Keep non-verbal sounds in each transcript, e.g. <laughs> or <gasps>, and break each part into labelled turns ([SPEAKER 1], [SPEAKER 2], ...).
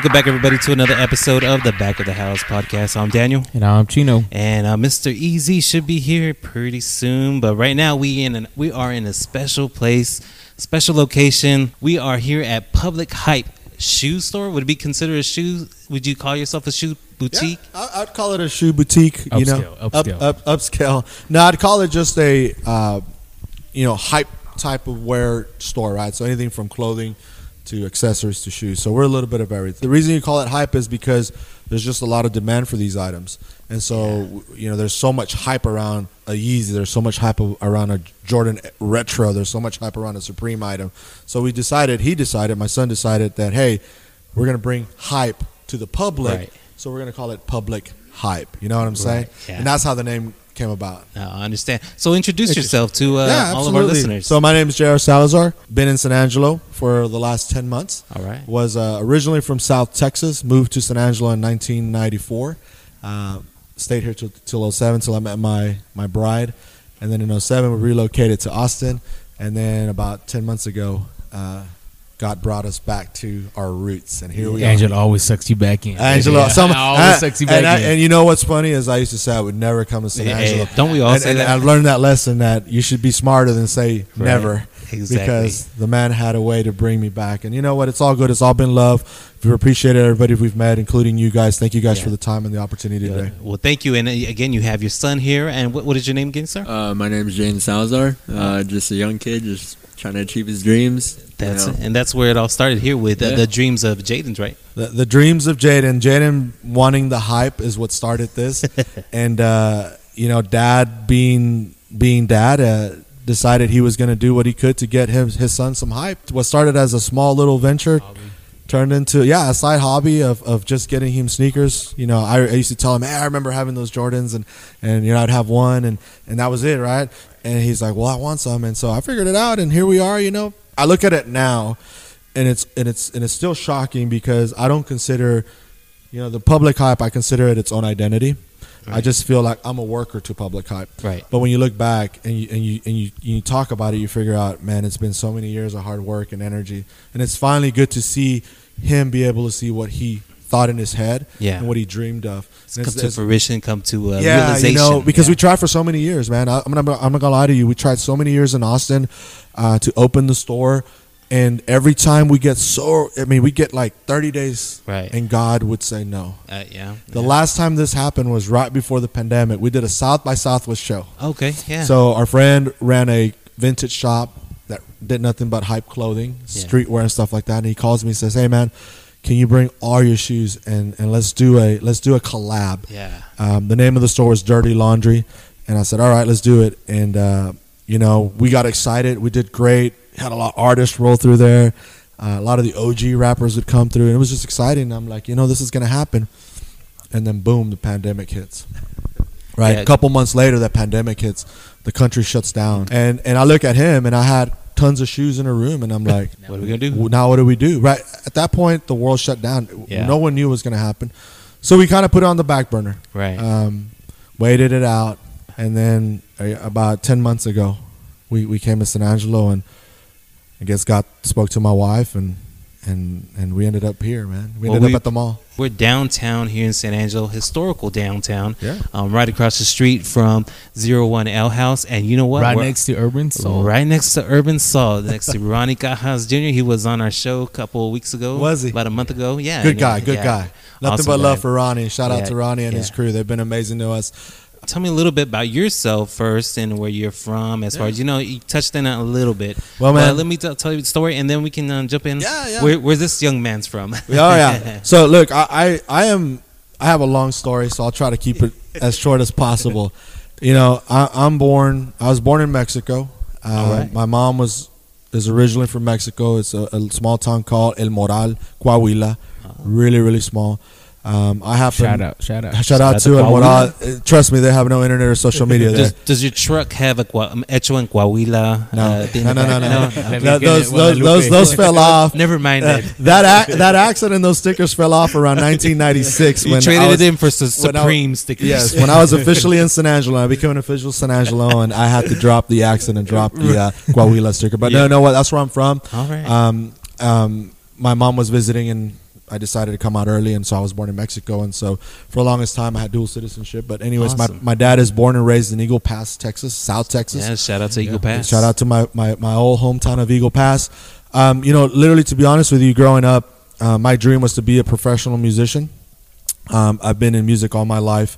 [SPEAKER 1] Welcome back, everybody, to another episode of the Back of the House podcast. I'm Daniel,
[SPEAKER 2] And I'm Chino.
[SPEAKER 1] and uh, Mr. Easy should be here pretty soon. But right now, we in an, we are in a special place, special location. We are here at Publik Hype Shoe Store. Would it be considered a shoe? Would you call yourself a shoe boutique?
[SPEAKER 3] Yeah, I- I'd call it a shoe boutique. you know,
[SPEAKER 2] Upscale, upscale.
[SPEAKER 3] Up, up, upscale. No, I'd call it just a, uh, you know, hype type of wear store, right? So anything from clothing to accessories to shoes. So we're a little bit of everything. The reason you call it hype is because there's just a lot of demand for these items, and so you know, there's so much hype around a Yeezy. There's so much hype around a Jordan Retro. There's so much hype around a Supreme item. So we decided, he decided, my son decided that hey, we're gonna bring hype to the public.
[SPEAKER 1] Right.
[SPEAKER 3] So we're gonna call it Publik Hype. You know what I'm saying?
[SPEAKER 1] Yeah.
[SPEAKER 3] And that's how the name came about.
[SPEAKER 1] Uh, I understand. So introduce yourself to uh, all of our listeners.
[SPEAKER 3] So my name is J.R. Salazar. Been in San Angelo for the last ten months.
[SPEAKER 1] all right.
[SPEAKER 3] Was uh, originally from South Texas. Moved to San Angelo in 1994. Uh, stayed here till, till 07 till I met my my bride, and then in 07 we relocated to Austin, and then about ten months ago. God brought us back to our roots, and here we are.
[SPEAKER 2] Angela always sucks you back in.
[SPEAKER 3] Angelo,
[SPEAKER 2] Yeah.
[SPEAKER 3] some, <laughs>
[SPEAKER 2] always
[SPEAKER 3] and,
[SPEAKER 2] sucks you back
[SPEAKER 3] and, I-
[SPEAKER 2] in.
[SPEAKER 3] and you know what's funny is I used to say I would never come to San
[SPEAKER 1] Hey,
[SPEAKER 3] Angelo.
[SPEAKER 1] don't we all
[SPEAKER 3] and,
[SPEAKER 1] say
[SPEAKER 3] and
[SPEAKER 1] that?
[SPEAKER 3] I've learned that lesson that you should be smarter than say never.
[SPEAKER 1] Exactly.
[SPEAKER 3] Because the man had a way to bring me back. And you know what? It's all good. It's all been love. We appreciate everybody we've met, including you guys. Thank you guys
[SPEAKER 1] Yeah.
[SPEAKER 3] for the time and the opportunity today.
[SPEAKER 1] Well, thank you. And uh, again, you have your son here. And what, what is your name again, sir?
[SPEAKER 4] Uh, my name is Jayden Salazar. Uh, just a young kid, just trying to achieve his dreams. you know.
[SPEAKER 1] and that's where it all started here with uh,
[SPEAKER 4] Yeah.
[SPEAKER 1] the dreams of Jayden's, right?
[SPEAKER 3] The, the dreams of Jayden. Jayden wanting the hype is what started this. <laughs> and, uh, you know, dad being, being dad, uh, decided he was going to do what he could to get him, his son some hype. What started as a small little venture turned into yeah a side hobby of, of just getting him sneakers. You know I, I used to tell him hey i remember having those jordans and and you know i'd have one and and that was it right? And he's like well i want some. And so i figured it out and here we are you know. I look at it now and it's and it's and it's still shocking because i don't consider you know the Publik Hype i consider it its own identity i just feel like i'm a worker to Publik Hype
[SPEAKER 1] Right.
[SPEAKER 3] but when you look back and you and you and you, you talk about it, you figure out, man, it's been so many years of hard work and energy, and it's finally good to see him be able to see what he thought in his head
[SPEAKER 1] Yeah.
[SPEAKER 3] and what he dreamed of.
[SPEAKER 1] It's come to
[SPEAKER 3] it's-
[SPEAKER 1] fruition, come to uh,
[SPEAKER 3] yeah,
[SPEAKER 1] realization.
[SPEAKER 3] you know, because
[SPEAKER 1] Yeah.
[SPEAKER 3] we tried for so many years, man. I, I'm not, I'm not gonna lie to you. We tried so many years in Austin uh, to open the store, and every time we get so, I mean, we get like 30 days,
[SPEAKER 1] Right.
[SPEAKER 3] and God would say no.
[SPEAKER 1] Uh, yeah.
[SPEAKER 3] The
[SPEAKER 1] yeah.
[SPEAKER 3] last time this happened was right before the pandemic. We did a South by Southwest show.
[SPEAKER 1] Okay. Yeah.
[SPEAKER 3] So our friend ran a vintage shop that did nothing but hype clothing,
[SPEAKER 1] Yeah.
[SPEAKER 3] streetwear and stuff like that. And he calls me and says, "Hey man, can you bring all your shoes and, and let's do a let's do a collab."
[SPEAKER 1] yeah.
[SPEAKER 3] Um, the name of the store was Dirty Laundry, and I said, "All right, let's do it." And uh, you know, we got excited. We did great. Had a lot of artists roll through there. Uh, a lot of the OG rappers would come through, and it was just exciting. I'm like, you know, this is gonna happen. And then boom, the pandemic hits. Right,
[SPEAKER 1] Yeah.
[SPEAKER 3] a couple months later, that pandemic hits. The country shuts down, and and I look at him, and I had tons of shoes in a room, and I'm like, <laughs>
[SPEAKER 1] What are we gonna do?
[SPEAKER 3] Now what do we do? Right at that point, the world shut down.
[SPEAKER 1] Yeah.
[SPEAKER 3] No one knew what was going to happen, so we kind of put it on the back burner.
[SPEAKER 1] Right.
[SPEAKER 3] Um, waited it out, and then about ten months ago, we, we came to San Angelo, and I guess God spoke to my wife, and and and we ended up here, man. We
[SPEAKER 1] Well,
[SPEAKER 3] ended
[SPEAKER 1] we-
[SPEAKER 3] up at the mall.
[SPEAKER 1] We're downtown here in San Angelo, historical downtown.
[SPEAKER 3] Yeah.
[SPEAKER 1] Um, right across the street from Zero One L House, and you know what?
[SPEAKER 2] right
[SPEAKER 1] We're-
[SPEAKER 2] next to Urban Soul.
[SPEAKER 1] Right next to Urban Soul, next to <laughs> Ronnie Cajas Jr. He was on our show a couple of weeks ago.
[SPEAKER 3] Was he?
[SPEAKER 1] About a month ago. Yeah.
[SPEAKER 3] Good guy, good
[SPEAKER 1] yeah.
[SPEAKER 3] guy. Nothing
[SPEAKER 1] Awesome
[SPEAKER 3] but love
[SPEAKER 1] guy.
[SPEAKER 3] for Ronnie. Shout
[SPEAKER 1] Yeah,
[SPEAKER 3] out to Ronnie and his crew. They've been amazing to us.
[SPEAKER 1] Tell me a little bit about yourself first and where you're from. As far as you know, you touched on it a little bit.
[SPEAKER 3] Well, man.
[SPEAKER 1] let me t- tell you the story, and then we can um, jump in.
[SPEAKER 3] Yeah, yeah.
[SPEAKER 1] Where, where's this young man's from?
[SPEAKER 3] Oh <laughs> yeah. <laughs> So look, I, I I am I have a long story, so I'll try to keep it <laughs> as short as possible. You know, I, I'm born. I was born in Mexico. Uh,
[SPEAKER 1] right.
[SPEAKER 3] My mom was is originally from Mexico. It's a, a small town called El Moral, Coahuila. Really, really small. Um, I happen.
[SPEAKER 2] Shout out, shout out,
[SPEAKER 3] Shout out to El
[SPEAKER 2] Coahuila.
[SPEAKER 3] Moral. Uh, Trust me, they have no internet or social media there.
[SPEAKER 1] Does, does your truck have a Gua- um, hecho en Coahuila?
[SPEAKER 3] No.
[SPEAKER 1] uh, thing
[SPEAKER 3] No,
[SPEAKER 1] in
[SPEAKER 3] no, no, no.
[SPEAKER 2] Let me
[SPEAKER 3] That-
[SPEAKER 2] get
[SPEAKER 3] those, those, those, <laughs> those fell off.
[SPEAKER 1] Never mind
[SPEAKER 3] Uh,
[SPEAKER 1] that. <laughs>
[SPEAKER 3] that ac- that accident and those stickers fell off around <laughs> 1996
[SPEAKER 1] You
[SPEAKER 3] when
[SPEAKER 1] traded
[SPEAKER 3] I was,
[SPEAKER 1] it in for some
[SPEAKER 3] when I-
[SPEAKER 1] Supreme stickers.
[SPEAKER 3] Yes, when I was officially in San Angelo, I became an official San Angelo, and I had to drop the accent and drop the uh, Coahuila sticker. But
[SPEAKER 1] Yeah.
[SPEAKER 3] no, no, what? That's where I'm from.
[SPEAKER 1] All right.
[SPEAKER 3] Um, um, my mom was visiting in I decided to come out early, and so I was born in Mexico, and so for the longest time I had dual citizenship. But anyways,
[SPEAKER 1] Awesome.
[SPEAKER 3] my my dad is born and raised in Eagle Pass, Texas, South Texas.
[SPEAKER 1] Yeah, shout out to Eagle
[SPEAKER 2] Yeah.
[SPEAKER 1] Pass.
[SPEAKER 3] Shout out to my, my, my old hometown of Eagle Pass. Um, you know, literally, to be honest with you, growing up, uh, my dream was to be a professional musician. Um, I've been in music all my life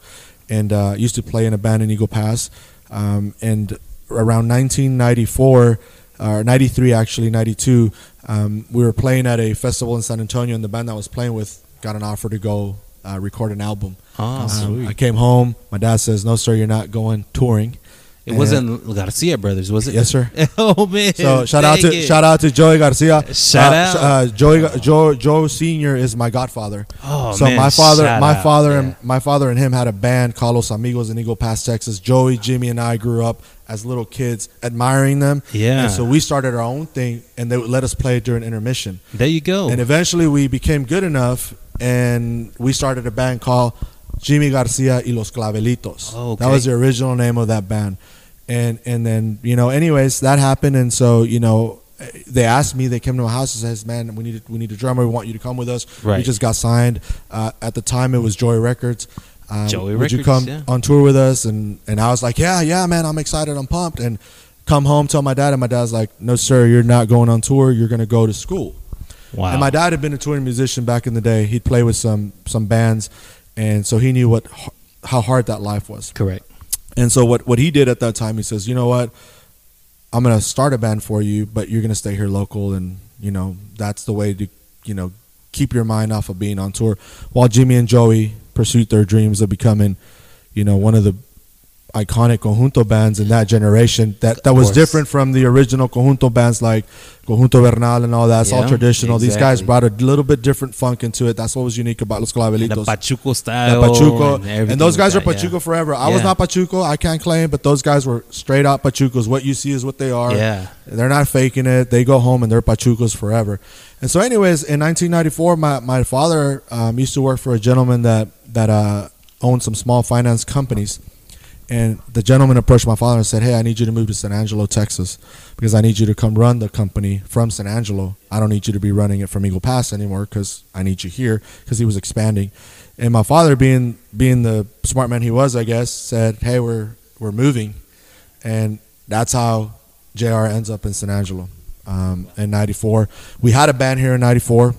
[SPEAKER 3] and uh, used to play in a band in Eagle Pass. Um, and around 1994, or 93 actually, 92, um, we were playing at a festival in San Antonio, and the band that I was playing with got an offer to go uh, record an album.
[SPEAKER 1] Oh,
[SPEAKER 3] Um, I came home. My dad says, "No, sir, you're not going touring."
[SPEAKER 1] It wasn't Garcia Brothers, was it?
[SPEAKER 3] Yes, sir. <laughs>
[SPEAKER 1] oh man.
[SPEAKER 3] So shout out to
[SPEAKER 1] it.
[SPEAKER 3] shout out to Joey Garcia.
[SPEAKER 1] Shout
[SPEAKER 3] Uh,
[SPEAKER 1] out.
[SPEAKER 3] Uh, Joey Joe Joe Senior is my godfather.
[SPEAKER 1] Oh,
[SPEAKER 3] so
[SPEAKER 1] man,
[SPEAKER 3] my father, my
[SPEAKER 1] out.
[SPEAKER 3] father,
[SPEAKER 1] Yeah.
[SPEAKER 3] and my father and him had a band Carlos Los Amigos in Eagle Pass, Texas. Joey, Jimmy, and I grew up as little kids admiring them.
[SPEAKER 1] Yeah.
[SPEAKER 3] And so we started our own thing, and they would let us play during intermission.
[SPEAKER 1] There you go.
[SPEAKER 3] And eventually we became good enough, and we started a band called Jimmy Garcia y Los Clavelitos.
[SPEAKER 1] Oh, okay.
[SPEAKER 3] That was the original name of that band. And and then you know, anyways, that happened, and so you know, they asked me. They came to my house and says, "Man, we need we need a drummer. We want you to come with us." We just got signed. Uh, at the time, it was Joey Records. Um,
[SPEAKER 1] Joey
[SPEAKER 3] would you
[SPEAKER 1] Records,
[SPEAKER 3] come
[SPEAKER 1] yeah.
[SPEAKER 3] on tour with us? And and I was like, "Yeah, yeah, man, I'm excited. I'm pumped." And come home, tell my dad, and my dad's like, "No, sir, you're not going on tour. You're going to go to school."
[SPEAKER 1] wow.
[SPEAKER 3] And my dad had been a touring musician back in the day. He'd play with some some bands, and so he knew what how hard that life was.
[SPEAKER 1] Correct.
[SPEAKER 3] And so what what he did at that time, he says, you know what, I'm gonna start a band for you, but you're gonna stay here local, and you know that's the way to you know keep your mind off of being on tour. While Jimmy and Joey pursued their dreams of becoming, you know, one of the iconic conjunto bands in that generation that that was different from the original conjunto bands like conjunto bernal and all that it's all
[SPEAKER 1] Yeah,
[SPEAKER 3] traditional these guys brought a little bit different funk into it that's what was unique about los
[SPEAKER 1] the
[SPEAKER 3] clavelitos
[SPEAKER 1] Pachuco
[SPEAKER 3] the
[SPEAKER 1] style.
[SPEAKER 3] Pachuco,
[SPEAKER 1] and,
[SPEAKER 3] and, those guys
[SPEAKER 1] like
[SPEAKER 3] are
[SPEAKER 1] that,
[SPEAKER 3] Pachuco forever. I was not Pachuco, I can't claim, but those guys were straight out Pachucos. What you see is what they are.
[SPEAKER 1] Yeah.
[SPEAKER 3] They're not faking it. They go home and they're Pachucos forever. And so, anyways, in 1994, my my father um, used to work for a gentleman that that uh, owned some small finance companies. And the gentleman approached my father and said, "Hey, I need you to move to San Angelo, Texas, because I need you to come run the company from San Angelo. I don't need you to be running it from Eagle Pass anymore because I need you here." Because he was expanding, and my father, being being the smart man he was, I guess, said, "Hey, we're we're moving," and that's how Jr. ends up in San Angelo um, in '94. We had a band here in '94.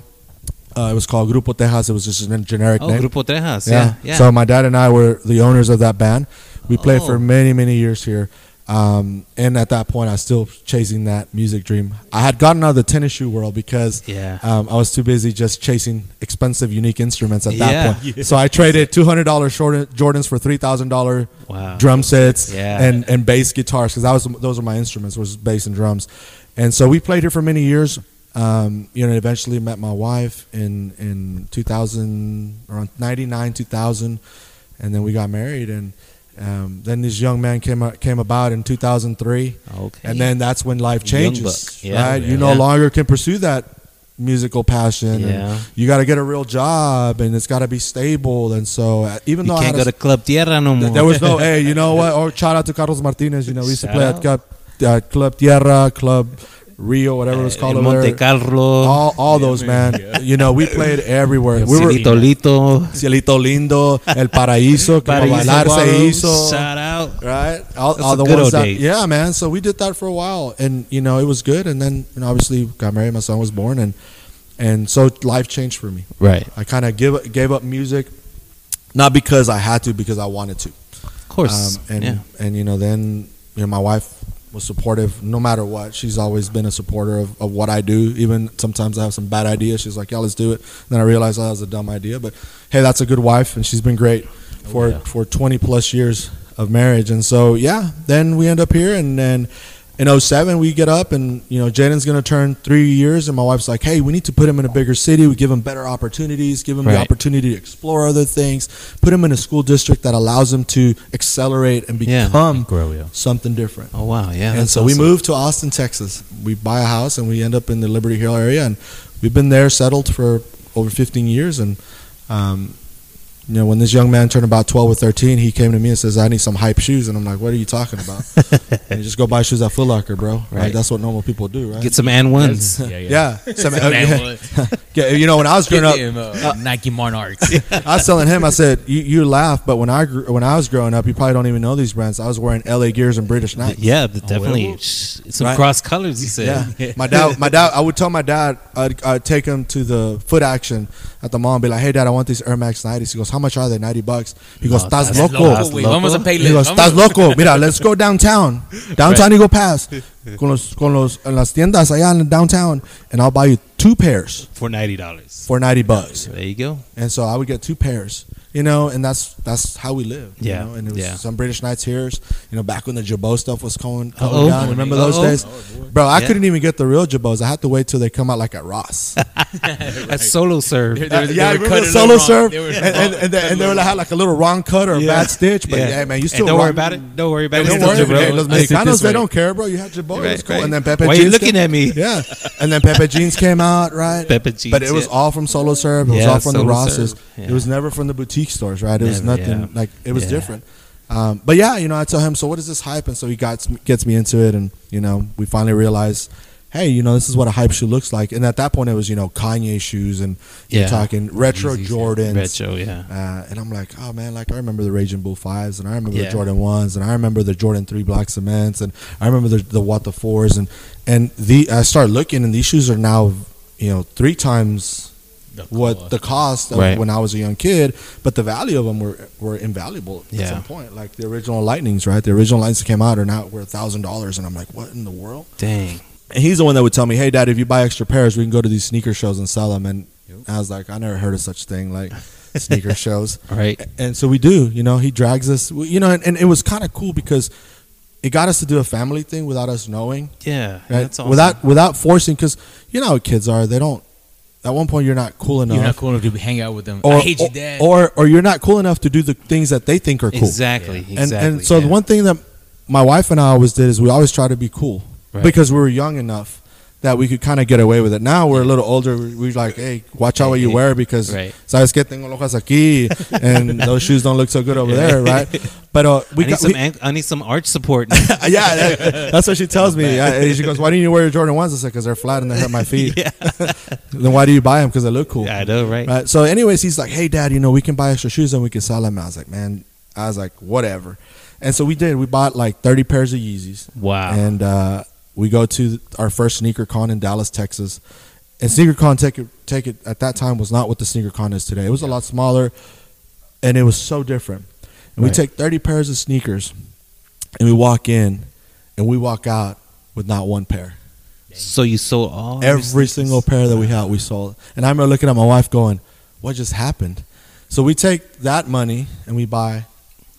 [SPEAKER 3] Uh, it was called Grupo Tejas. It was just a generic
[SPEAKER 1] Oh,
[SPEAKER 3] name.
[SPEAKER 1] Grupo Tejas.
[SPEAKER 3] Yeah.
[SPEAKER 1] Yeah. Yeah.
[SPEAKER 3] So my dad and I were the owners of that band. We played
[SPEAKER 1] Oh.
[SPEAKER 3] for many, many years here. Um, and at that point, I was still chasing that music dream. I had gotten out of the tennis shoe world because
[SPEAKER 1] Yeah.
[SPEAKER 3] um, I was too busy just chasing expensive, unique instruments at that
[SPEAKER 1] Yeah.
[SPEAKER 3] point. So I traded two hundred dollars Jordans for three thousand dollar
[SPEAKER 1] Wow.
[SPEAKER 3] drum sets
[SPEAKER 1] Yeah.
[SPEAKER 3] and and bass guitars because that was those were my instruments was bass and drums. And so we played here for many years. Um, you know, eventually met my wife in in 2000 around 99 2000 and then we got married and um, then this young man came came about in 2003
[SPEAKER 1] Okay.
[SPEAKER 3] and then that's when life changes.
[SPEAKER 1] Yeah.
[SPEAKER 3] right you no longer can pursue that musical passion
[SPEAKER 1] Yeah.
[SPEAKER 3] you got to get a real job and it's got to be stable and so uh, even
[SPEAKER 1] you
[SPEAKER 3] though I
[SPEAKER 1] can't go to Club Tierra no more.
[SPEAKER 3] There was no, <laughs> hey, you know what? Or shout out to Carlos Martinez. You know, we used to play
[SPEAKER 1] out.
[SPEAKER 3] at uh, Club Tierra, Club Rio, whatever it was called over
[SPEAKER 1] Monte
[SPEAKER 3] there.
[SPEAKER 1] Carlo.
[SPEAKER 3] All, all those, man. You know, we played everywhere. We were
[SPEAKER 1] Cielito Lito.
[SPEAKER 3] Cielito Lindo, El Paraíso, que pa'
[SPEAKER 1] Paraíso
[SPEAKER 3] bailar se hizo.
[SPEAKER 1] Shout out.
[SPEAKER 3] Right, all, all the ones that,
[SPEAKER 1] days.
[SPEAKER 3] yeah, man. So we did that for a while, and you know it was good. And then you know, obviously got married. My son was born, and and so life changed for me.
[SPEAKER 1] Right.
[SPEAKER 3] I kind of give gave up music, not because I had to, because I wanted to.
[SPEAKER 1] Of course.
[SPEAKER 3] Um, and
[SPEAKER 1] yeah.
[SPEAKER 3] and you know then you know my wife was supportive no matter what. She's always been a supporter of, of what I do. Even sometimes I have some bad ideas. She's like, "Yeah, let's do it." then I realized oh, that was a dumb idea, but hey, that's a good wife, and she's been great oh, for
[SPEAKER 1] yeah.
[SPEAKER 3] for 20 plus years of marriage. And so yeah, then we end up here, and then. In 07, we get up and, you know, Jayden's going to turn three years. And my wife's like, hey, we need to put him in a bigger city. We give him better opportunities, give him the opportunity to explore other things, put him in a school district that allows him to accelerate and
[SPEAKER 1] Yeah.
[SPEAKER 3] become
[SPEAKER 2] Grow, yeah.
[SPEAKER 3] something different.
[SPEAKER 1] Oh wow. Yeah.
[SPEAKER 3] and so we
[SPEAKER 1] awesome.
[SPEAKER 3] moved to Austin, Texas. We buy a house and we end up in the Liberty Hill area, and we've been there settled for over 15 years. And um, you know, when this young man turned about 12 or 13, he came to me and says, I need some hype shoes. And I'm like, what are you talking about? <laughs> and you just go buy shoes at Foot Locker, bro. Right.
[SPEAKER 1] Right.
[SPEAKER 3] that's what normal people do, right?
[SPEAKER 1] Get some and ones.
[SPEAKER 2] Yeah,
[SPEAKER 3] yeah. <laughs> Some-
[SPEAKER 2] Man,
[SPEAKER 3] yeah.
[SPEAKER 2] what?
[SPEAKER 3] Yeah, you know, when I was growing up,
[SPEAKER 2] Get uh, Nike Monarchs. <laughs>
[SPEAKER 3] I was telling him, I said, you, you laugh, but when I grew, when I was growing up, you probably don't even know these brands. I was wearing LA Gears and British Knights.
[SPEAKER 1] Yeah, but definitely
[SPEAKER 2] well.
[SPEAKER 1] sh- some
[SPEAKER 3] Right.
[SPEAKER 1] cross colors. You said.
[SPEAKER 3] Yeah, my dad. My dad. I would tell my dad. I'd, I'd take him to the foot action at the mall and be like, "Hey, dad, I want these Air Max 90s." He goes, "How much are they? 90 bucks." He goes,
[SPEAKER 1] No,
[SPEAKER 3] "Estás
[SPEAKER 1] that's
[SPEAKER 3] loco."
[SPEAKER 1] loco.
[SPEAKER 2] Wait, vamos a pay
[SPEAKER 3] He goes, "Estás loco." Mira, let's go downtown. Downtown you go past con los con los en las tiendas allá in downtown, and I'll buy you two pairs
[SPEAKER 1] For ninety dollars.
[SPEAKER 3] for 90 bucks.
[SPEAKER 1] There you go.
[SPEAKER 3] And so I would get two pairs, you know, and that's that's how we live.
[SPEAKER 1] Yeah,
[SPEAKER 3] You know? And it was
[SPEAKER 1] yeah.
[SPEAKER 3] some British Knights here, you know, back when the Jabot stuff was going, going
[SPEAKER 1] Uh-oh.
[SPEAKER 3] down. Remember those
[SPEAKER 1] Uh-oh.
[SPEAKER 3] days? Oh, bro, I
[SPEAKER 1] Yeah.
[SPEAKER 3] couldn't even get the real Jabos. I had to wait till they come out like at Ross. <laughs>
[SPEAKER 1] That's solo serve.
[SPEAKER 2] They were- they
[SPEAKER 3] yeah, I
[SPEAKER 2] were
[SPEAKER 3] remember
[SPEAKER 2] cutting
[SPEAKER 3] solo serve,
[SPEAKER 2] They
[SPEAKER 3] and, and, and, they, and they would have like a little wrong cut or a
[SPEAKER 1] Yeah.
[SPEAKER 3] bad stitch. But
[SPEAKER 1] Yeah.
[SPEAKER 3] yeah, man, you
[SPEAKER 1] And
[SPEAKER 3] still
[SPEAKER 1] don't worry about it. Don't worry about it.
[SPEAKER 3] Don't worry,
[SPEAKER 1] It's still
[SPEAKER 3] man.
[SPEAKER 1] Jabot.
[SPEAKER 3] Los
[SPEAKER 2] I sit this
[SPEAKER 3] Mexicanos, they don't care, bro. You had Jabot,
[SPEAKER 1] Right,
[SPEAKER 3] it's cool. And then Pepe
[SPEAKER 1] Why are you
[SPEAKER 3] Jeans
[SPEAKER 1] looking
[SPEAKER 3] came-
[SPEAKER 1] at me? <laughs>
[SPEAKER 3] Yeah, and then Pepe Jeans came out, right?
[SPEAKER 1] Pepe Jeans,
[SPEAKER 3] but it was all from Solo Serve. It was all from the Rosses. It was never from the boutique stores, right? It was
[SPEAKER 1] Never,
[SPEAKER 3] nothing
[SPEAKER 1] yeah.
[SPEAKER 3] like it was
[SPEAKER 1] Yeah.
[SPEAKER 3] different. Um, but yeah, you know, I tell him, so what is this hype? And so he got gets me into it, and you know, we finally realized, hey, you know, this is what a hype shoe looks like. And at that point, it was you know Kanye shoes, and you're
[SPEAKER 1] Yeah.
[SPEAKER 3] talking retro
[SPEAKER 2] yeah.
[SPEAKER 3] Jordans.
[SPEAKER 1] Retro, yeah.
[SPEAKER 3] Uh, and I'm like, oh man, like I remember the Raging Bull fives, and I remember the Jordan ones, and I remember the Jordan three black cements, and I remember the the what the fours, and and the I started looking, and these shoes are now, you know, three times what the cost of
[SPEAKER 1] Right.
[SPEAKER 3] when I was a young kid, but the value of them were were invaluable at
[SPEAKER 1] Yeah.
[SPEAKER 3] some point. Like the original Lightnings, right? The original Lightnings that came out are now worth thousand dollars, and I'm like, what in the world?
[SPEAKER 1] Dang.
[SPEAKER 3] And he's the one that would tell me, "Hey, Dad, if you buy extra pairs, we can go to these sneaker shows and sell them." And I was like, "I never heard of such thing, like sneaker <laughs> shows."
[SPEAKER 1] Right.
[SPEAKER 3] And so we do. You know, he drags us. You know, and, and it was kind of cool because it got us to do a family thing without us knowing,
[SPEAKER 1] Yeah.
[SPEAKER 3] right?
[SPEAKER 1] That's awesome.
[SPEAKER 3] Without without forcing, because you know how kids are. They don't. At one point, you're not cool enough.
[SPEAKER 2] You're not cool enough to hang out with them.
[SPEAKER 3] Or,
[SPEAKER 2] I hate you,
[SPEAKER 3] or-
[SPEAKER 2] Dad.
[SPEAKER 3] or or you're not cool enough to do the things that they think are cool.
[SPEAKER 1] Exactly.
[SPEAKER 3] And
[SPEAKER 1] Exactly.
[SPEAKER 3] and so
[SPEAKER 1] yeah.
[SPEAKER 3] the one thing that my wife and I always did is we always try to be cool
[SPEAKER 1] Right.
[SPEAKER 3] because we were young enough that we could kind of get away with it. Now we're a little older. we- We're like, hey, watch out what you wear because
[SPEAKER 1] right.
[SPEAKER 3] sabes que tengo lojas aquí <laughs> and those shoes don't look so good over there, right? But uh, we
[SPEAKER 1] I need
[SPEAKER 3] got
[SPEAKER 1] some.
[SPEAKER 3] we,
[SPEAKER 1] I need some arch support. <laughs>
[SPEAKER 3] yeah, that- that's what she <laughs> tells me. And she goes, "Why didn't you wear your Jordan ones?" I said, "Because they're flat and they hurt my feet." then why do you buy them? Because they look cool.
[SPEAKER 1] Yeah, I know, right?
[SPEAKER 3] Right. So, anyways, he's like, "Hey, Dad, you know we can buy extra shoes and we can sell them." I was like, "Man," I was like, "Whatever." And so we did. We bought like thirty pairs of Yeezys,
[SPEAKER 1] Wow.
[SPEAKER 3] and uh, we go to our first sneaker con in Dallas, Texas. And sneaker con take it, take it at that time was not what the sneaker con is today. It was a lot smaller, and it was so different. And we take thirty pairs of sneakers, and we walk in, and we walk out with not one pair.
[SPEAKER 1] so you sold all
[SPEAKER 3] Every single pair that we had, we sold. And I remember looking at my wife going, What just happened? So we take that money and we buy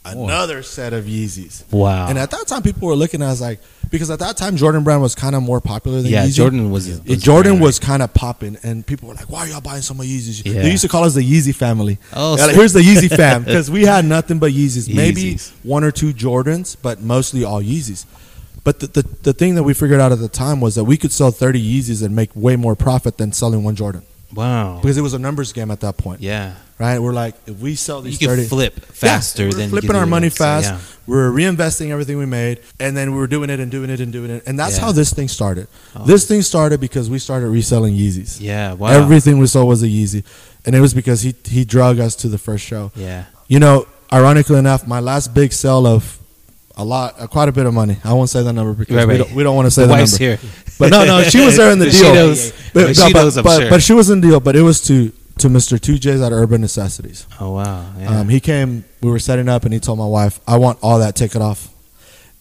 [SPEAKER 3] another set of Yeezys.
[SPEAKER 1] Wow.
[SPEAKER 3] And at that time, people were looking at us like, because at that time, Jordan Brand was kind of more popular than
[SPEAKER 1] yeah,
[SPEAKER 3] Yeezy.
[SPEAKER 1] Jordan was. Was
[SPEAKER 3] Jordan was kind of popping, and people were like, "Why are y'all buying so much Yeezys?"
[SPEAKER 1] Yeah.
[SPEAKER 3] They used to call us the Yeezy family.
[SPEAKER 1] Oh,
[SPEAKER 3] like, here's the Yeezy fam <laughs> because we had nothing but Yeezys. Maybe one or two Jordans, but mostly all Yeezys. But the, the the thing that we figured out at the time was that we could sell 30 Yeezys and make way more profit than selling one Jordan
[SPEAKER 1] Wow.
[SPEAKER 3] because it was a numbers game at that point,
[SPEAKER 1] Yeah.
[SPEAKER 3] Right? We're like, if we sell these,
[SPEAKER 1] You
[SPEAKER 3] these
[SPEAKER 1] can
[SPEAKER 3] 30,
[SPEAKER 1] flip
[SPEAKER 3] Yeah,
[SPEAKER 1] faster
[SPEAKER 3] we're
[SPEAKER 1] than
[SPEAKER 3] flipping our money
[SPEAKER 1] it. So,
[SPEAKER 3] fast.
[SPEAKER 1] yeah.
[SPEAKER 3] We're reinvesting everything we made, and then we were doing it and doing it and doing it, and that's
[SPEAKER 1] Yeah.
[SPEAKER 3] how this thing started.
[SPEAKER 1] Oh.
[SPEAKER 3] This thing started because we started reselling Yeezys.
[SPEAKER 1] Yeah. Wow.
[SPEAKER 3] Everything we sold was a Yeezy, and it was because he he drug us to the first show.
[SPEAKER 1] Yeah.
[SPEAKER 3] You know, ironically enough, my last big sell of a lot, uh, quite a bit of money. I won't say the number because
[SPEAKER 1] Right,
[SPEAKER 3] we
[SPEAKER 1] right.
[SPEAKER 3] don't, we don't want to say
[SPEAKER 1] The
[SPEAKER 3] the,
[SPEAKER 1] wife's
[SPEAKER 3] number.
[SPEAKER 1] here.
[SPEAKER 3] But no, no, she was there in the <laughs>
[SPEAKER 1] She
[SPEAKER 3] deal.
[SPEAKER 1] knows.
[SPEAKER 3] But,
[SPEAKER 1] She
[SPEAKER 3] no, but-
[SPEAKER 1] knows, I'm
[SPEAKER 3] but-
[SPEAKER 1] sure.
[SPEAKER 3] but she was in the deal. But it was to to Mr. Two J's at Urban Necessities.
[SPEAKER 1] Oh wow. Yeah.
[SPEAKER 3] Um, he came. We were setting up, and he told my wife, "I want all that ticket off."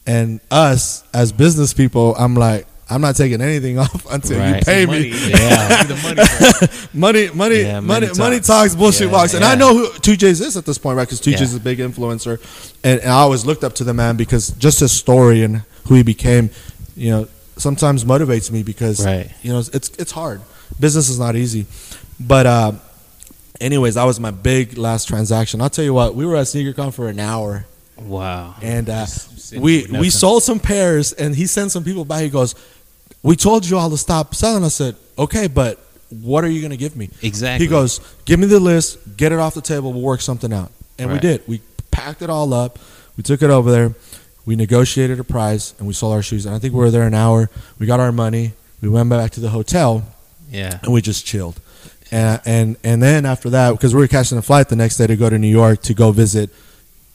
[SPEAKER 3] And us as business people, I'm like, I'm not taking anything <laughs> off until you pay
[SPEAKER 2] Money.
[SPEAKER 3] me. <laughs>
[SPEAKER 1] Yeah. <laughs>
[SPEAKER 2] the money. first.
[SPEAKER 3] money, money,
[SPEAKER 1] Yeah,
[SPEAKER 3] money,
[SPEAKER 1] money
[SPEAKER 3] money
[SPEAKER 1] talks.
[SPEAKER 3] talks, bullshit
[SPEAKER 1] Yeah,
[SPEAKER 3] walks. And I know who Two J's is at this point, right? Because Two J's
[SPEAKER 1] Yeah.
[SPEAKER 3] is a big influencer, and, and I always looked up to the man because just his story and who he became, you know, sometimes motivates me because
[SPEAKER 1] Right.
[SPEAKER 3] you know it's it's hard. Business is not easy, but uh, anyways, that was my big last transaction. I'll tell you what, we were at SneakerCon for an hour,
[SPEAKER 1] Wow.
[SPEAKER 3] and uh, we we sold some pairs, and he sent some people by. He goes, "We told you all to stop selling." I said, "Okay, but what are you going to give me?
[SPEAKER 1] Exactly.
[SPEAKER 3] He goes, give me the list, get it off the table, we'll work something out. And we did. We packed it all up. We took it over there. We negotiated a price, and we sold our shoes. And I think we were there an hour. We got our money. We went back to the hotel,
[SPEAKER 1] Yeah.
[SPEAKER 3] and we just chilled. And and and then after that, because we were catching a flight the next day to go to New York to go visit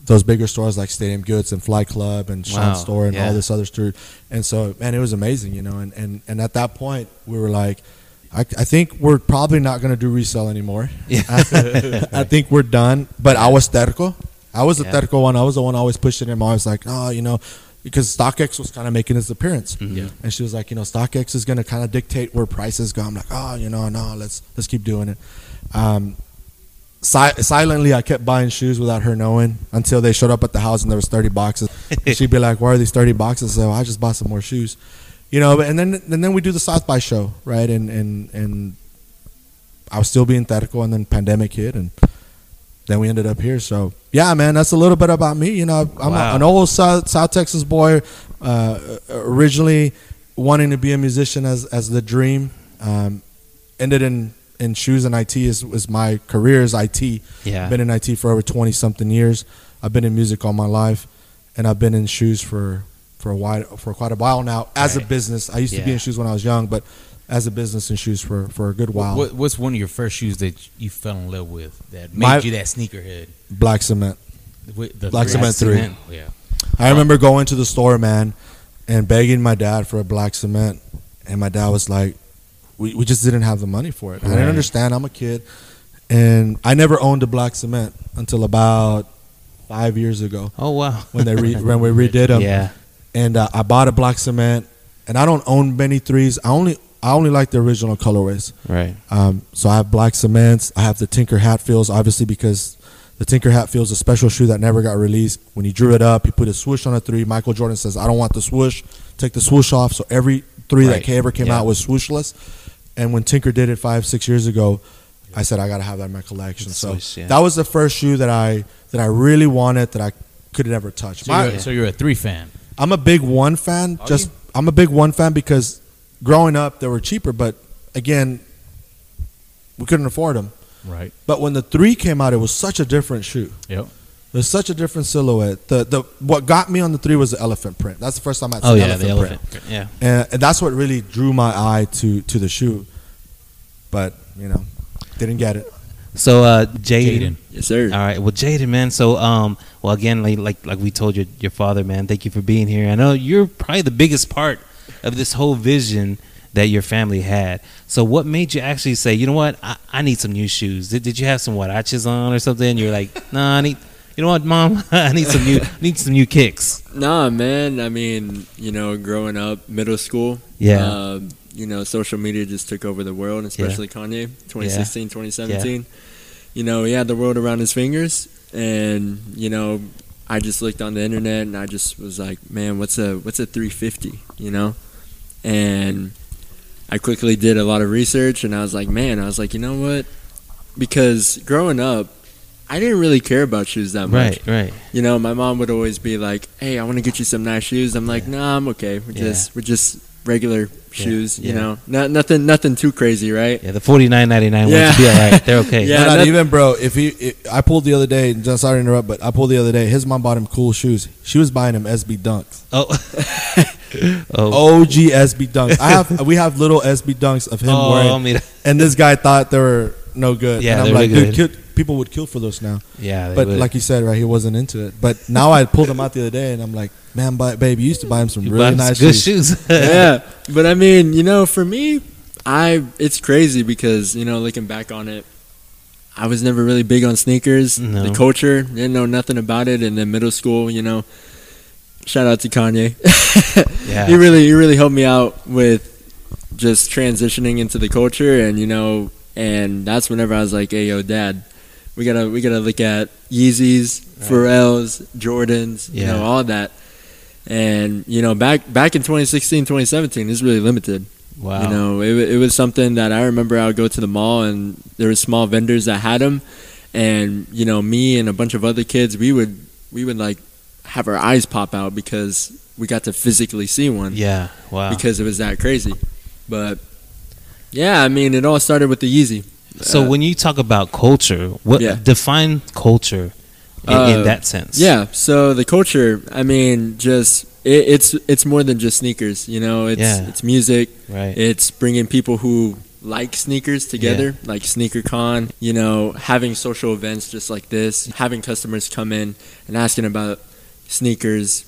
[SPEAKER 3] those bigger stores like Stadium Goods and Flight Club and Sean
[SPEAKER 1] Wow,
[SPEAKER 3] Store and
[SPEAKER 1] yeah.
[SPEAKER 3] all this other store. And so, man, it was amazing, you know. And and, and at that point, we were like, I, I think we're probably not going to do resale anymore. <laughs>
[SPEAKER 1] Yeah.
[SPEAKER 3] I think we're done. But I was terco. I was the
[SPEAKER 1] Yeah.
[SPEAKER 3] terco one. I was the one always pushing him. I was like, oh, you know, because StockX was kind of making its appearance.
[SPEAKER 1] Mm-hmm.
[SPEAKER 2] Yeah.
[SPEAKER 3] And she was like, you know, StockX is going to kind of dictate where prices go. I'm like, oh, you know, no, let's let's keep doing it. Um, si- silently, I kept buying shoes without her knowing until they showed up at the house and there was 30 boxes. And <laughs> she'd be like, why are these 30 boxes? So I just bought some more shoes, you know. And then and then we do the South by show, right? And and and I was still being theatrical, and then pandemic hit, and then we ended up here. So yeah, man, that's a little bit about me. You know, I'm
[SPEAKER 1] Wow.
[SPEAKER 3] a, an old South, South Texas boy, uh, originally wanting to be a musician as as the dream. Um, ended in in shoes and IT is was my career is IT.
[SPEAKER 1] Yeah.
[SPEAKER 3] Been in IT for over twenty something years. I've been in music all my life, and I've been in shoes for for a while for quite a while now as a business. I used to be in shoes when I was young, but as a business in shoes for for a good while.
[SPEAKER 2] What, what's one of your first shoes that you fell in love with that made
[SPEAKER 3] My-
[SPEAKER 2] you that sneakerhead?
[SPEAKER 3] Black cement.
[SPEAKER 2] With the
[SPEAKER 3] Black
[SPEAKER 2] three-
[SPEAKER 3] Cement three.
[SPEAKER 2] Oh, yeah.
[SPEAKER 3] I remember going to the store, man, and begging my dad for a black cement, and my dad was like, "We, we just didn't have the money for it." I didn't understand. I'm a kid, and I never owned a black cement until about five years ago
[SPEAKER 1] Oh wow.
[SPEAKER 3] when they re, when we <laughs> redid them.
[SPEAKER 1] Yeah.
[SPEAKER 3] And uh, I bought a black cement, and I don't own many threes. I only I only like the original colorways.
[SPEAKER 1] Right.
[SPEAKER 3] Um, so I have black cements. I have the Tinker Hatfields, obviously because the Tinker Hatfield's a special shoe that never got released. When he drew it up, he put a swoosh on a three. Michael Jordan says, "I don't want the swoosh. Take the swoosh off." So every three
[SPEAKER 1] Right.
[SPEAKER 3] that ever came
[SPEAKER 1] Yeah.
[SPEAKER 3] out was swooshless. And when Tinker did it five six years ago, I said I got to have that in my collection.
[SPEAKER 1] The
[SPEAKER 3] So
[SPEAKER 1] swoosh, yeah.
[SPEAKER 3] that was the first shoe that I that I really wanted that I could never touch.
[SPEAKER 2] So,
[SPEAKER 3] My-
[SPEAKER 2] you're, so you're a three fan.
[SPEAKER 3] I'm a big one fan.
[SPEAKER 2] Are
[SPEAKER 3] just
[SPEAKER 2] you?
[SPEAKER 3] I'm a big one fan because growing up they were cheaper, but again, we couldn't afford them.
[SPEAKER 2] Right.
[SPEAKER 3] But when the three came out, it was such a different shoe.
[SPEAKER 2] Yep.
[SPEAKER 3] There's such a different silhouette. The the what got me on the three was the elephant print. That's the first time I saw
[SPEAKER 1] Oh
[SPEAKER 3] seen
[SPEAKER 1] yeah,
[SPEAKER 3] elephant,
[SPEAKER 1] the
[SPEAKER 3] print,
[SPEAKER 1] elephant. Yeah.
[SPEAKER 3] and, and that's what really drew my eye to to the shoe. But you know, didn't get it.
[SPEAKER 1] So uh Jayden.
[SPEAKER 2] Jayden.
[SPEAKER 4] Yes, sir.
[SPEAKER 1] All right. Well, Jayden, man. So, um, well, again, like like like we told your your father, man. Thank you for being here. I know you're probably the biggest part of this whole vision that your family had. So, what made you actually say, you know what, I, I need some new shoes? Did, did you have some huaraches on or something? You're like, <laughs> nah, I need. You know what, mom? <laughs> I need some new need some new kicks.
[SPEAKER 4] Nah, man. I mean, you know, growing up, middle school.
[SPEAKER 1] Yeah.
[SPEAKER 4] Uh, you know, social media just took over the world, especially Kanye, 2016, 2017. You know, he had the world around his fingers, and you know, I just looked on the internet and I just was like, man, what's a what's a 350? You know, and I quickly did a lot of research, and I was like, man, I was like, you know what? Because growing up, I didn't really care about shoes that much.
[SPEAKER 1] Right, right.
[SPEAKER 4] You know, my mom would always be like, "Hey, I want to get you some nice shoes." I'm like, "Nah, I'm okay. We're
[SPEAKER 1] Yeah.
[SPEAKER 4] just we're just regular shoes. You
[SPEAKER 1] yeah.
[SPEAKER 4] know, not nothing nothing too crazy, right?"
[SPEAKER 1] Yeah, the forty nine ninety nine
[SPEAKER 4] Yeah.
[SPEAKER 1] ones will be all right. They're okay. <laughs>
[SPEAKER 4] Yeah,
[SPEAKER 3] No, not even, bro. If he, if, I pulled the other day. Just sorry to interrupt, but I pulled the other day. His mom bought him cool shoes. She was buying him SB Dunks.
[SPEAKER 1] Oh. <laughs> oh.
[SPEAKER 3] OG SB Dunks. I have we have little SB Dunks of him
[SPEAKER 1] Oh,
[SPEAKER 3] wearing,
[SPEAKER 1] I mean,
[SPEAKER 3] and this guy thought they were no good.
[SPEAKER 1] Yeah,
[SPEAKER 3] and I'm
[SPEAKER 1] they're
[SPEAKER 3] like,
[SPEAKER 1] really
[SPEAKER 3] dude,
[SPEAKER 1] good.
[SPEAKER 3] Kill, people would kill for those now.
[SPEAKER 1] yeah. They
[SPEAKER 3] But
[SPEAKER 1] would.
[SPEAKER 3] like you said, right, he wasn't into it. But now I pulled him out the other day, and I'm like, man, but babe, you used to buy him some
[SPEAKER 1] You
[SPEAKER 3] really nice
[SPEAKER 1] good
[SPEAKER 3] shoes.
[SPEAKER 1] shoes. <laughs>
[SPEAKER 4] yeah, but I mean, you know, for me, I it's crazy because you know, looking back on it, I was never really big on sneakers.
[SPEAKER 1] No.
[SPEAKER 4] The culture didn't know nothing about it, and then middle school, you know. Shout out to Kanye. <laughs>
[SPEAKER 1] yeah.
[SPEAKER 4] he really he really helped me out with just transitioning into the culture and you know and that's whenever I was like, Hey yo dad, we gotta we gotta look at Yeezys,
[SPEAKER 1] Right.
[SPEAKER 4] Pharrells, Jordans, you know, all that. And you know, back back in 2016, 2017, it's really limited.
[SPEAKER 1] wow.
[SPEAKER 4] You know, it, it was something that I remember I would go to the mall and there were small vendors that had them, and you know, me and a bunch of other kids, we would we would like have our eyes pop out because we got to physically see one
[SPEAKER 1] Yeah. Wow.
[SPEAKER 4] because it was that crazy. But Yeah, I mean, it all started with the Yeezy.
[SPEAKER 1] So
[SPEAKER 4] Uh,
[SPEAKER 1] when you talk about culture, what
[SPEAKER 4] Yeah.
[SPEAKER 1] define culture in,
[SPEAKER 4] Uh,
[SPEAKER 1] in that sense?
[SPEAKER 4] Yeah, so the culture, I mean, just it, it's it's more than just sneakers. You know, it's
[SPEAKER 1] Yeah.
[SPEAKER 4] it's music.
[SPEAKER 1] right.
[SPEAKER 4] It's bringing people who like sneakers together, like Sneaker Con. You know, having social events just like this, having customers come in and asking about sneakers,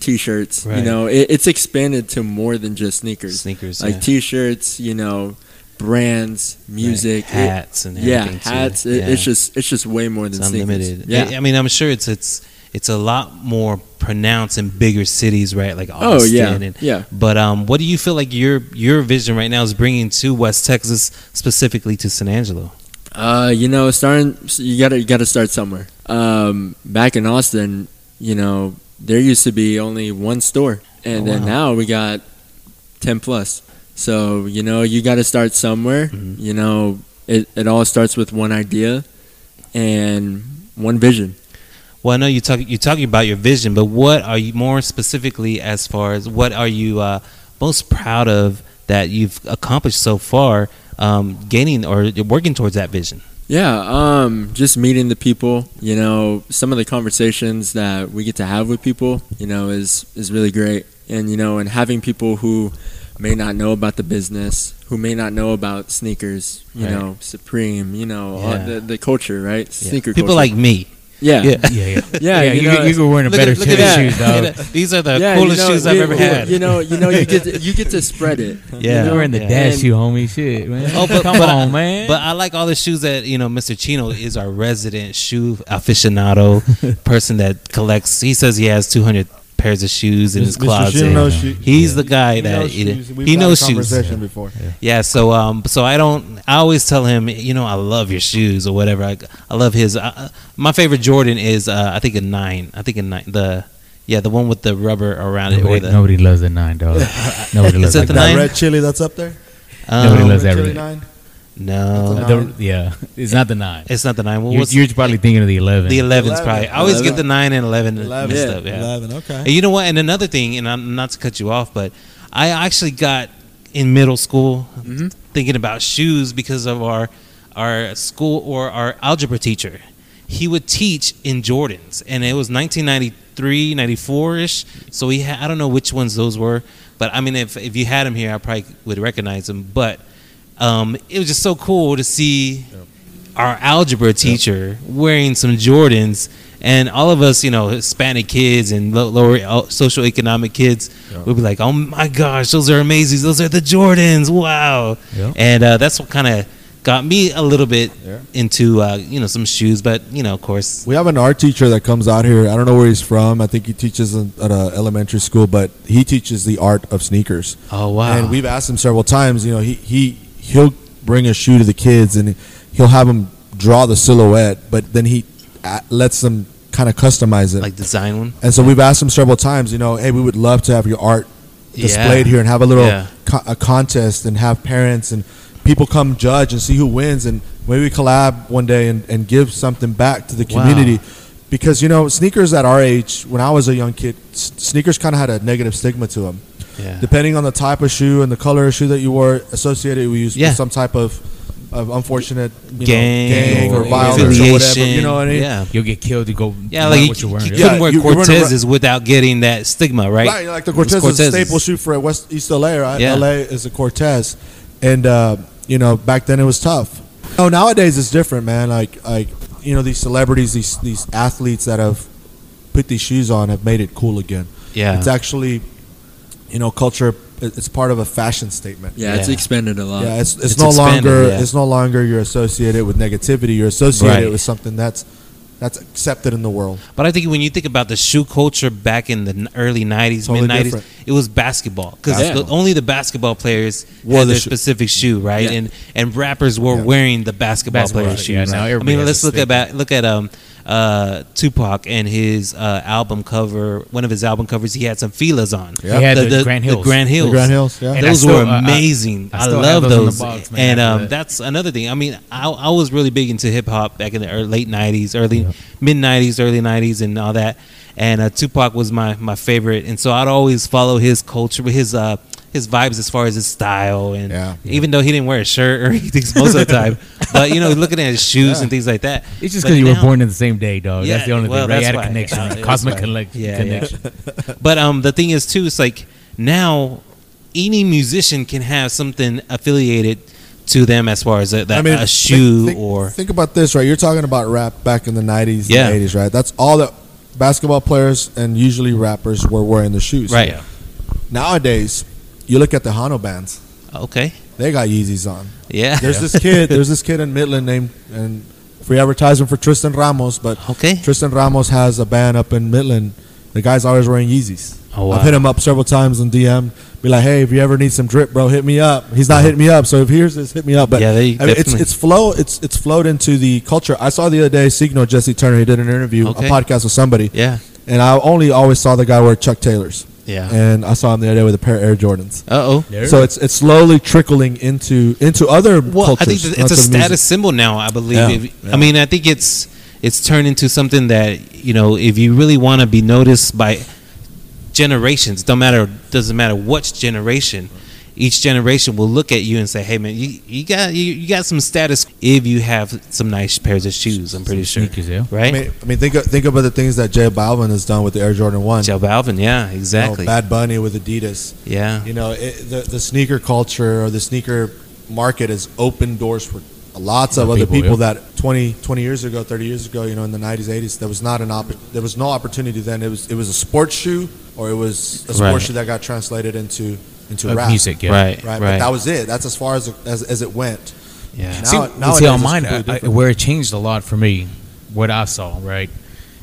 [SPEAKER 4] t-shirts.
[SPEAKER 1] Right.
[SPEAKER 4] You know, it, it's expanded to more than just sneakers.
[SPEAKER 1] Sneakers,
[SPEAKER 4] like
[SPEAKER 1] yeah.
[SPEAKER 4] t-shirts. You know, brands, music,
[SPEAKER 1] Right. hats, and
[SPEAKER 4] yeah, hats. It,
[SPEAKER 1] Yeah.
[SPEAKER 4] It's just it's just way more than
[SPEAKER 1] it's
[SPEAKER 4] sneakers.
[SPEAKER 1] unlimited.
[SPEAKER 4] Yeah.
[SPEAKER 1] I, I mean, I'm sure it's it's it's a lot more pronounced in bigger cities, right? Like Austin.
[SPEAKER 4] oh yeah,
[SPEAKER 1] And,
[SPEAKER 4] yeah.
[SPEAKER 1] but um, what do you feel like your your vision right now is bringing to West Texas, specifically to San Angelo?
[SPEAKER 4] Uh, you know, starting you gotta you gotta start somewhere. Um, back in Austin, you know, there used to be only one store, and
[SPEAKER 1] Oh,
[SPEAKER 4] then
[SPEAKER 1] wow.
[SPEAKER 4] now we got ten plus. So you know, you got to start somewhere.
[SPEAKER 1] Mhm.
[SPEAKER 4] You know, it it all starts with one idea and one vision.
[SPEAKER 1] Well, I know you talk you're talking about your vision, but what are you more specifically as far as what are you uh, most proud of that you've accomplished so far, um, gaining or working towards that vision?
[SPEAKER 4] Yeah, um, just meeting the people. You know, some of the conversations that we get to have with people, you know, is is really great. And you know, and having people who may not know about the business, who may not know about sneakers, you
[SPEAKER 1] Right.
[SPEAKER 4] know, Supreme, you know, all
[SPEAKER 1] Yeah.
[SPEAKER 4] the the culture, right?
[SPEAKER 1] Yeah.
[SPEAKER 4] Sneaker
[SPEAKER 1] People
[SPEAKER 4] culture.
[SPEAKER 1] like me.
[SPEAKER 4] yeah,
[SPEAKER 1] Yeah.
[SPEAKER 2] Yeah, yeah, <laughs>
[SPEAKER 4] Yeah,
[SPEAKER 2] yeah.
[SPEAKER 4] you
[SPEAKER 2] You,
[SPEAKER 4] know,
[SPEAKER 2] you, were wearing a better
[SPEAKER 1] at- look
[SPEAKER 2] set
[SPEAKER 1] at
[SPEAKER 2] of shoes, dog.
[SPEAKER 1] Look at that. These are the
[SPEAKER 4] Yeah,
[SPEAKER 1] coolest
[SPEAKER 4] you know,
[SPEAKER 1] shoes I've
[SPEAKER 4] you-
[SPEAKER 1] ever had.
[SPEAKER 4] You know, you know, you get to, you get to spread it. <laughs>
[SPEAKER 1] Yeah.
[SPEAKER 2] You were in the
[SPEAKER 1] Yeah.
[SPEAKER 2] dash shoe, homie. Shit, man.
[SPEAKER 1] Oh, but-
[SPEAKER 2] come
[SPEAKER 1] but
[SPEAKER 2] on,
[SPEAKER 1] I-
[SPEAKER 2] man.
[SPEAKER 1] But I like all the shoes that you know. Mr. Chino is our resident shoe aficionado, <laughs> person that collects. He says he has 200 pairs of shoes in his
[SPEAKER 3] Mr.
[SPEAKER 1] closet.
[SPEAKER 3] Shino knows shoe-
[SPEAKER 1] He's the guy
[SPEAKER 3] he
[SPEAKER 1] that
[SPEAKER 3] knows
[SPEAKER 1] you
[SPEAKER 3] shoes. We've
[SPEAKER 1] he
[SPEAKER 3] had
[SPEAKER 1] knows
[SPEAKER 3] a
[SPEAKER 1] shoes.
[SPEAKER 3] Conversation before.
[SPEAKER 1] Yeah, so um, so I don't. I always tell him, you know, I love your shoes or whatever. I, I love his. Uh, my favorite Jordan is, uh, I think a nine. I think a nine. The yeah, the one with the rubber around it. Or
[SPEAKER 2] nobody,
[SPEAKER 1] the,
[SPEAKER 2] nobody loves <laughs> the nine, dog. Nobody loves
[SPEAKER 1] it
[SPEAKER 2] like
[SPEAKER 1] the
[SPEAKER 2] that.
[SPEAKER 3] That
[SPEAKER 1] nine?
[SPEAKER 3] red chili that's up there.
[SPEAKER 2] Nobody
[SPEAKER 1] um,
[SPEAKER 2] loves
[SPEAKER 3] Red
[SPEAKER 2] that
[SPEAKER 3] chili
[SPEAKER 2] really.
[SPEAKER 3] nine.
[SPEAKER 1] No,
[SPEAKER 2] The- yeah, <laughs> it's not the nine.
[SPEAKER 1] it's not the nine. What
[SPEAKER 2] You're, you're probably thinking of the eleven.
[SPEAKER 1] the 11's
[SPEAKER 3] 11.
[SPEAKER 1] probably. I always get the nine and eleven,
[SPEAKER 3] Eleven.
[SPEAKER 1] mixed
[SPEAKER 4] Yeah.
[SPEAKER 1] up. Yeah.
[SPEAKER 3] Eleven. Okay.
[SPEAKER 1] And you know what? And another thing, and I'm not to cut you off, but I actually got in middle school
[SPEAKER 4] Mhm.
[SPEAKER 1] thinking about shoes because of our our school or our algebra teacher. He would teach in Jordans, and it was 1993, 94 ish. So he had, I don't know which ones those were, but I mean, if if you had him here, I probably would recognize him. But um, it was just so cool to see our algebra teacher wearing some Jordans, and all of us, you know, Hispanic kids and low, lower uh, socioeconomic kids, would be like, "Oh my gosh, those are amazing! Those are the Jordans! Wow!" And uh, that's what kind of got me a little bit
[SPEAKER 3] Yeah.
[SPEAKER 1] into uh, you know some shoes, but you know, of course,
[SPEAKER 3] We have an art teacher that comes out here. I don't know where he's from. I think he teaches in- at a elementary school, but he teaches the art of sneakers.
[SPEAKER 1] oh wow,
[SPEAKER 3] And we've asked him several times. You know, he he he'll bring a shoe to the kids and he'll have them draw the silhouette, but then he uh, lets them kind of customize it.
[SPEAKER 1] like design one.
[SPEAKER 3] and so we've asked him several times. You know, hey, we would love to have your art displayed
[SPEAKER 1] Yeah.
[SPEAKER 3] here and have a little
[SPEAKER 1] Yeah.
[SPEAKER 3] co- a contest and have parents and people come judge and see who wins and maybe collab one day and, and give something back to the
[SPEAKER 1] Wow.
[SPEAKER 3] community because you know sneakers at our age when i was a young kid s- sneakers kind of had a negative stigma to them
[SPEAKER 1] Yeah,
[SPEAKER 3] depending on the type of shoe and the color of shoe that you wore associated with, you
[SPEAKER 1] Yeah.
[SPEAKER 3] with some type of, of unfortunate you
[SPEAKER 1] gang,
[SPEAKER 3] know, gang or
[SPEAKER 2] or
[SPEAKER 3] violence or whatever you know what i mean
[SPEAKER 1] Yeah,
[SPEAKER 2] You'll get killed. You go.
[SPEAKER 1] yeah, like you,
[SPEAKER 2] what you're wearing.
[SPEAKER 1] you
[SPEAKER 2] yeah.
[SPEAKER 1] couldn't
[SPEAKER 3] Yeah,
[SPEAKER 1] wear
[SPEAKER 3] you- you run
[SPEAKER 1] Cortezes without getting that stigma, right?
[SPEAKER 3] Right, like the Cortez, is a staple shoe for West East LA, right?
[SPEAKER 1] Yeah.
[SPEAKER 3] LA is a Cortez, and uh, you know back then it was tough. Oh, nowadays it's different, man. Like like you know these celebrities, these these athletes that have put these shoes on have made it cool again.
[SPEAKER 1] Yeah,
[SPEAKER 3] It's actually, you know, culture. It's part of a fashion statement.
[SPEAKER 4] Yeah, it's expanded a lot.
[SPEAKER 3] Yeah, it's, it's,
[SPEAKER 1] It's
[SPEAKER 3] no
[SPEAKER 1] expanded,
[SPEAKER 3] longer
[SPEAKER 1] yeah.
[SPEAKER 3] it's no longer you're associated with negativity. You're associated
[SPEAKER 1] Right.
[SPEAKER 3] with something that's that's accepted in the world.
[SPEAKER 1] But I think when you think about the shoe culture back in the early '90s,
[SPEAKER 3] Totally
[SPEAKER 1] mid '90s, it was basketball because
[SPEAKER 4] Basketball.
[SPEAKER 1] only the basketball players
[SPEAKER 3] Wore
[SPEAKER 1] had
[SPEAKER 3] the
[SPEAKER 1] their
[SPEAKER 3] shoe.
[SPEAKER 1] specific shoe, right?
[SPEAKER 4] Yeah.
[SPEAKER 1] And and rappers were
[SPEAKER 3] Yeah.
[SPEAKER 1] wearing the basketball,
[SPEAKER 2] Basketball,
[SPEAKER 1] players'
[SPEAKER 2] yeah,
[SPEAKER 1] shoes.
[SPEAKER 2] now
[SPEAKER 1] I mean, let's look
[SPEAKER 2] stick.
[SPEAKER 1] at look at um uh Tupac and his uh, album cover. One of his album covers, he had some Fila's on.
[SPEAKER 3] Yeah.
[SPEAKER 2] He had the Grant Hills.
[SPEAKER 1] The Grant Hills.
[SPEAKER 3] The Grant Hills, yeah.
[SPEAKER 1] Those
[SPEAKER 2] still-
[SPEAKER 1] were
[SPEAKER 2] I- I-
[SPEAKER 1] amazing.
[SPEAKER 2] I
[SPEAKER 1] I, love
[SPEAKER 2] those
[SPEAKER 1] those.
[SPEAKER 2] box, man,
[SPEAKER 1] and um, that's another thing. I mean, I, I was really big into hip hop back in the early, late '90s, early
[SPEAKER 2] Yeah.
[SPEAKER 1] mid '90s, early '90s, and all that. And uh, Tupac was my my favorite, and so I'd always follow his culture, his uh his vibes as far as his style and
[SPEAKER 3] Yeah.
[SPEAKER 1] even though he didn't wear a shirt or <laughs> anything most of the time, <laughs> but you know, looking at his shoes
[SPEAKER 3] Yeah.
[SPEAKER 1] and things like that.
[SPEAKER 2] It's just because you were born in the same day, dog.
[SPEAKER 1] Yeah,
[SPEAKER 2] that's the only
[SPEAKER 1] well,
[SPEAKER 2] thing. Right?
[SPEAKER 1] that's
[SPEAKER 2] had a connection, <laughs>
[SPEAKER 1] Uh,
[SPEAKER 2] cosmic
[SPEAKER 1] why.
[SPEAKER 2] collect-
[SPEAKER 1] Yeah, yeah.
[SPEAKER 2] connection.
[SPEAKER 1] But um, the thing is too, it's like now any musician can have something affiliated to them as far as a, that, a shoe
[SPEAKER 3] think,
[SPEAKER 1] or
[SPEAKER 3] think about this, right? You're talking about rap back in the '90s,
[SPEAKER 1] Yeah.
[SPEAKER 3] and '80s, right? That's all that basketball players and usually rappers were wearing the shoes.
[SPEAKER 1] right.
[SPEAKER 3] Nowadays, you look at the Hano bands;
[SPEAKER 1] Okay.
[SPEAKER 3] they got Yeezys on.
[SPEAKER 1] Yeah.
[SPEAKER 3] There's this <laughs> kid. There's this kid in Midland named and free advertisement for Tristan Ramos, but
[SPEAKER 1] Okay.
[SPEAKER 3] Tristan Ramos has a band up in Midland. The guy's always wearing Yeezys.
[SPEAKER 1] Oh, wow.
[SPEAKER 3] I've hit him up several times on DM. Be like, hey, if you ever need some drip, bro, hit me up. He's not uh-huh. hitting me up, so if he hears this, hit me up. But
[SPEAKER 1] Yeah, they
[SPEAKER 3] I mean, it's it's flow. It's it's flowed into the culture. I saw the other day Signal Jesse Turner. He did an interview,
[SPEAKER 1] Okay.
[SPEAKER 3] a podcast with somebody,
[SPEAKER 1] Yeah.
[SPEAKER 3] and I only always saw the guy wear Chuck Taylors.
[SPEAKER 1] Yeah.
[SPEAKER 3] And I saw him the other day with a pair of Air Jordans.
[SPEAKER 1] Uh oh.
[SPEAKER 3] So it's it's slowly trickling into into other
[SPEAKER 1] Well,
[SPEAKER 3] cultures.
[SPEAKER 1] I think it's a
[SPEAKER 3] to music.
[SPEAKER 1] status symbol now. I believe.
[SPEAKER 3] Yeah,
[SPEAKER 1] If-
[SPEAKER 3] yeah.
[SPEAKER 1] I mean, I think it's it's turned into something that you know, if you really want to be noticed by generations, don't matter doesn't matter what generation, each generation will look at you and say, "Hey, man, you, you got you, you got some status if you have some nice pairs of shoes." I'm pretty sure,
[SPEAKER 2] Sneakers, yeah.
[SPEAKER 1] right?
[SPEAKER 3] I mean, I mean, think think about the things that J Balvin has done with the Air Jordan One.
[SPEAKER 1] Joe Balvin, yeah,
[SPEAKER 3] You know,
[SPEAKER 1] exactly,
[SPEAKER 3] Bad Bunny with Adidas.
[SPEAKER 1] yeah,
[SPEAKER 3] You know, it, the the sneaker culture or the sneaker market has opened doors for lots of
[SPEAKER 2] Yeah,
[SPEAKER 3] other
[SPEAKER 2] people,
[SPEAKER 3] people
[SPEAKER 2] yeah.
[SPEAKER 3] that 20, 20 years ago, 30 years ago, you know, in the 90s, 80s, there was not an opp- there was no opportunity then. It was it was a sports shoe or it was a sports
[SPEAKER 1] Right.
[SPEAKER 3] shoe that got translated into into
[SPEAKER 2] Uh,
[SPEAKER 3] rap.
[SPEAKER 2] music, yeah.
[SPEAKER 1] right,
[SPEAKER 3] Right,
[SPEAKER 1] right,
[SPEAKER 3] but that was it. That's as far as as, as it went.
[SPEAKER 1] yeah.
[SPEAKER 3] Now-
[SPEAKER 2] see,
[SPEAKER 3] nowadays
[SPEAKER 2] see, on mine, I, I, where it changed a lot for me, what I saw, right,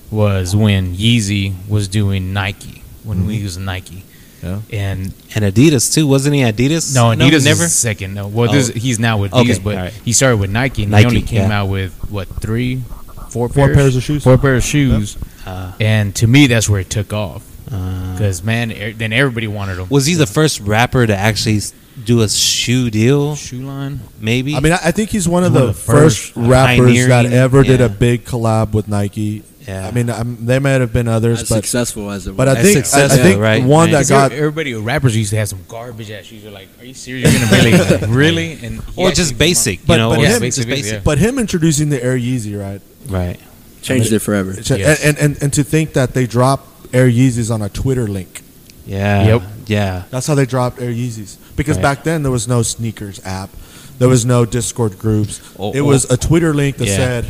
[SPEAKER 2] was when Yeezy was doing Nike, when we was Nike.
[SPEAKER 3] Yeah.
[SPEAKER 2] And
[SPEAKER 1] and Adidas too, wasn't he? Adidas?
[SPEAKER 2] no, Adidas
[SPEAKER 1] never.
[SPEAKER 2] is second. No, well, this,
[SPEAKER 1] Oh.
[SPEAKER 2] he's now with
[SPEAKER 1] Okay,
[SPEAKER 2] Adidas, but
[SPEAKER 1] alright.
[SPEAKER 2] he started with Nike, and
[SPEAKER 1] Nike,
[SPEAKER 2] he only came
[SPEAKER 1] yeah.
[SPEAKER 2] out with what three, four,
[SPEAKER 3] Four
[SPEAKER 2] pairs,
[SPEAKER 3] pairs of shoes.
[SPEAKER 2] four pairs of shoes.
[SPEAKER 1] Uh,
[SPEAKER 2] And to me, that's where it took off because man, er, then everybody wanted them.
[SPEAKER 1] Was he the first rapper to actually do a shoe deal?
[SPEAKER 2] shoe line?
[SPEAKER 1] Maybe.
[SPEAKER 3] I mean, I I think he's one of
[SPEAKER 2] One
[SPEAKER 3] the,
[SPEAKER 2] of the
[SPEAKER 3] first,
[SPEAKER 2] first
[SPEAKER 3] rappers that
[SPEAKER 1] pioneering,
[SPEAKER 3] ever did
[SPEAKER 1] yeah.
[SPEAKER 3] a big collab with Nike.
[SPEAKER 1] Yeah.
[SPEAKER 3] I mean, um, there may have been others,
[SPEAKER 4] As
[SPEAKER 3] but
[SPEAKER 4] successful as it was.
[SPEAKER 3] but I
[SPEAKER 1] As
[SPEAKER 3] think I, I
[SPEAKER 1] successful,
[SPEAKER 3] think
[SPEAKER 1] right,
[SPEAKER 3] one
[SPEAKER 1] right.
[SPEAKER 3] that
[SPEAKER 2] 'Cause
[SPEAKER 3] got
[SPEAKER 2] everybody, rappers used to have some garbage ass shoes. You're like, are you serious? You're gonna really, like, <laughs> really, and
[SPEAKER 1] or
[SPEAKER 2] actually
[SPEAKER 1] just basic, you
[SPEAKER 3] But-
[SPEAKER 1] know,
[SPEAKER 3] but
[SPEAKER 1] or
[SPEAKER 3] him-
[SPEAKER 1] just
[SPEAKER 2] basic,
[SPEAKER 1] basic.
[SPEAKER 2] yeah.
[SPEAKER 3] But him introducing the Air Yeezy, right?
[SPEAKER 1] Right.
[SPEAKER 4] Changed it forever.
[SPEAKER 3] And,
[SPEAKER 2] Yes.
[SPEAKER 3] and, and and to think that they dropped Air Yeezys on a Twitter link.
[SPEAKER 1] Yeah.
[SPEAKER 2] Yep.
[SPEAKER 1] Yeah.
[SPEAKER 3] That's how they dropped Air Yeezys. Because
[SPEAKER 1] Right.
[SPEAKER 3] back then there was no sneakers app, there was no Discord groups.
[SPEAKER 1] Oh,
[SPEAKER 3] it
[SPEAKER 1] oh.
[SPEAKER 3] was a Twitter link that
[SPEAKER 1] Yeah.
[SPEAKER 3] said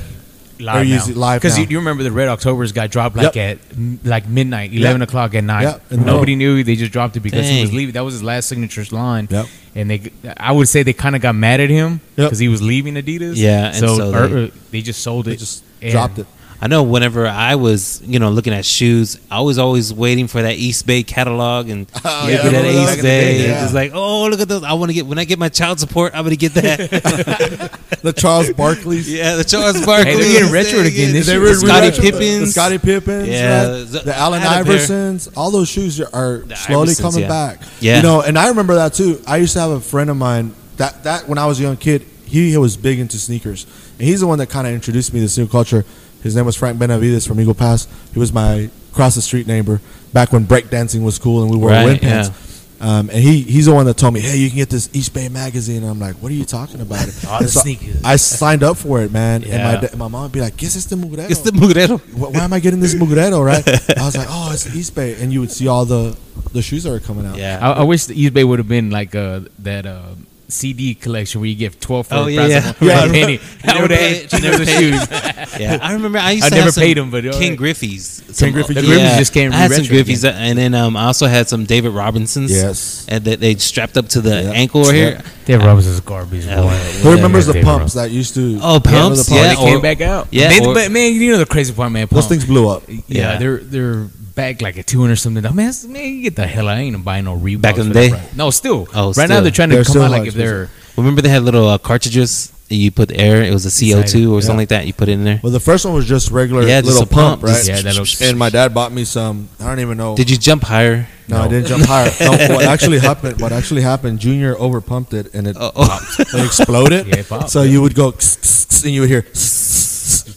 [SPEAKER 2] live
[SPEAKER 3] They're
[SPEAKER 2] now.
[SPEAKER 3] live
[SPEAKER 2] Because you, you remember the Red October's got dropped like at mm, like midnight, eleven
[SPEAKER 3] Yep.
[SPEAKER 2] o'clock at night.
[SPEAKER 3] Yep. And
[SPEAKER 2] Nobody knew. They just dropped it because he was leaving. That was his last signature line.
[SPEAKER 3] Yep.
[SPEAKER 2] And they, I would say they kind of got mad at him
[SPEAKER 3] Yep.
[SPEAKER 2] because he was leaving Adidas.
[SPEAKER 1] Yeah, and
[SPEAKER 2] So,
[SPEAKER 1] so they-
[SPEAKER 2] or they just sold it.
[SPEAKER 3] they just dropped it.
[SPEAKER 1] I know whenever I was, you know, looking at shoes, I was always waiting for that East Bay catalog and
[SPEAKER 3] Oh,
[SPEAKER 1] looking
[SPEAKER 3] yeah,
[SPEAKER 1] at
[SPEAKER 3] that?
[SPEAKER 1] East
[SPEAKER 3] Back in the
[SPEAKER 1] Bay.
[SPEAKER 3] day, yeah.
[SPEAKER 1] It's like, oh, look at those. I want to get, when I get my child support, I'm going to get that. <laughs>
[SPEAKER 3] The Charles Barkley's.
[SPEAKER 1] yeah, the Charles Barkley.
[SPEAKER 2] Hey, they're getting retro again this
[SPEAKER 3] They
[SPEAKER 2] year.
[SPEAKER 3] were
[SPEAKER 1] The Scottie
[SPEAKER 3] retro-
[SPEAKER 1] Pippins.
[SPEAKER 3] the Scottie Pippens,
[SPEAKER 1] Yeah,
[SPEAKER 3] right?
[SPEAKER 1] the-
[SPEAKER 3] the Allen
[SPEAKER 1] I had a pair.
[SPEAKER 3] Iversons, all those shoes are, are
[SPEAKER 1] The
[SPEAKER 3] slowly
[SPEAKER 1] Iversons,
[SPEAKER 3] coming
[SPEAKER 1] yeah.
[SPEAKER 3] back.
[SPEAKER 1] Yeah.
[SPEAKER 3] you know, and I remember that too. I used to have a friend of mine that that when I was a young kid, he was big into sneakers, and he's the one that kind of introduced me to sneaker culture. His name was Frank Benavides from Eagle Pass. He was my cross the street neighbor back when breakdancing was cool and we wore
[SPEAKER 1] Right,
[SPEAKER 3] wind pants.
[SPEAKER 1] yeah.
[SPEAKER 3] Um, and he he's the one that told me, "Hey, you can get this East Bay magazine." And I'm like, "What are you talking about?" <laughs>
[SPEAKER 2] All
[SPEAKER 3] And
[SPEAKER 2] the sneakers.
[SPEAKER 3] I signed up for it, man. And my
[SPEAKER 1] Yeah.
[SPEAKER 3] da- my mom would be like, "Guess it's the Mugrero."
[SPEAKER 1] It's the Mugrero.
[SPEAKER 3] Wh- Why am I getting this Mugrero, right? <laughs> I was like, "Oh, it's the East Bay," and you would see all the the shoes that are coming out.
[SPEAKER 1] Yeah.
[SPEAKER 2] I, I wish the East Bay would have been like uh, that uh, CD collection where you get twelve for
[SPEAKER 1] Oh,
[SPEAKER 2] the
[SPEAKER 1] yeah,
[SPEAKER 2] price
[SPEAKER 1] yeah.
[SPEAKER 2] of
[SPEAKER 3] Yeah,
[SPEAKER 2] for penny.
[SPEAKER 1] You
[SPEAKER 2] I
[SPEAKER 1] never
[SPEAKER 2] would have
[SPEAKER 1] pay-
[SPEAKER 2] had
[SPEAKER 1] you never
[SPEAKER 2] the shoes. <laughs>
[SPEAKER 1] Yeah, I remember. I used
[SPEAKER 2] I
[SPEAKER 1] to
[SPEAKER 2] never
[SPEAKER 1] have some
[SPEAKER 2] paid 'em, but,
[SPEAKER 1] King. Griffey's.
[SPEAKER 3] King
[SPEAKER 1] Some-
[SPEAKER 3] Griffey
[SPEAKER 2] The
[SPEAKER 3] Yeah.
[SPEAKER 2] Griffey's just came
[SPEAKER 1] I had some Griffey's,
[SPEAKER 2] again.
[SPEAKER 1] and then um, I also had some David Robinsons.
[SPEAKER 3] Yes.
[SPEAKER 1] and they, they strapped up to the
[SPEAKER 3] Yeah.
[SPEAKER 1] ankle over here.
[SPEAKER 2] David Robinson's garbage. Boy.
[SPEAKER 3] Who remembers the
[SPEAKER 2] David
[SPEAKER 3] pumps
[SPEAKER 2] Robinson.
[SPEAKER 3] that used to?
[SPEAKER 1] Oh,
[SPEAKER 3] Remember
[SPEAKER 1] pumps?
[SPEAKER 3] the
[SPEAKER 1] Yeah,
[SPEAKER 2] they came
[SPEAKER 1] or-
[SPEAKER 2] back out.
[SPEAKER 1] yeah,
[SPEAKER 2] but man, you know the crazy part, man.
[SPEAKER 3] Those things blew up.
[SPEAKER 2] Yeah,
[SPEAKER 1] Yeah.
[SPEAKER 2] they're they're back like a two hundred something. Man, that's- man, you get the hell. out. I ain't buying no Reeboks.
[SPEAKER 1] Back in the day?
[SPEAKER 2] price. No, still.
[SPEAKER 1] Oh,
[SPEAKER 2] right
[SPEAKER 1] still.
[SPEAKER 2] now they're trying to
[SPEAKER 3] They're
[SPEAKER 2] come out like if they're.
[SPEAKER 1] Remember they had little uh, cartridges you put air. It was a CO two or something like that. You put it in there.
[SPEAKER 3] Well, the first one was just regular
[SPEAKER 1] Yeah, just
[SPEAKER 3] little
[SPEAKER 1] a pump,
[SPEAKER 3] pump, right?
[SPEAKER 1] just-
[SPEAKER 2] Yeah, that little-
[SPEAKER 3] and my dad bought me some. I don't even know.
[SPEAKER 1] Did you jump higher?
[SPEAKER 3] no,
[SPEAKER 2] No.
[SPEAKER 3] I didn't jump higher. No, <laughs> what actually happened? What actually happened? Junior over pumped it and it,
[SPEAKER 1] Oh, oh.
[SPEAKER 3] it exploded. <laughs>
[SPEAKER 2] Yeah, it popped,
[SPEAKER 3] so
[SPEAKER 2] yeah.
[SPEAKER 3] you would go <laughs> and you would hear.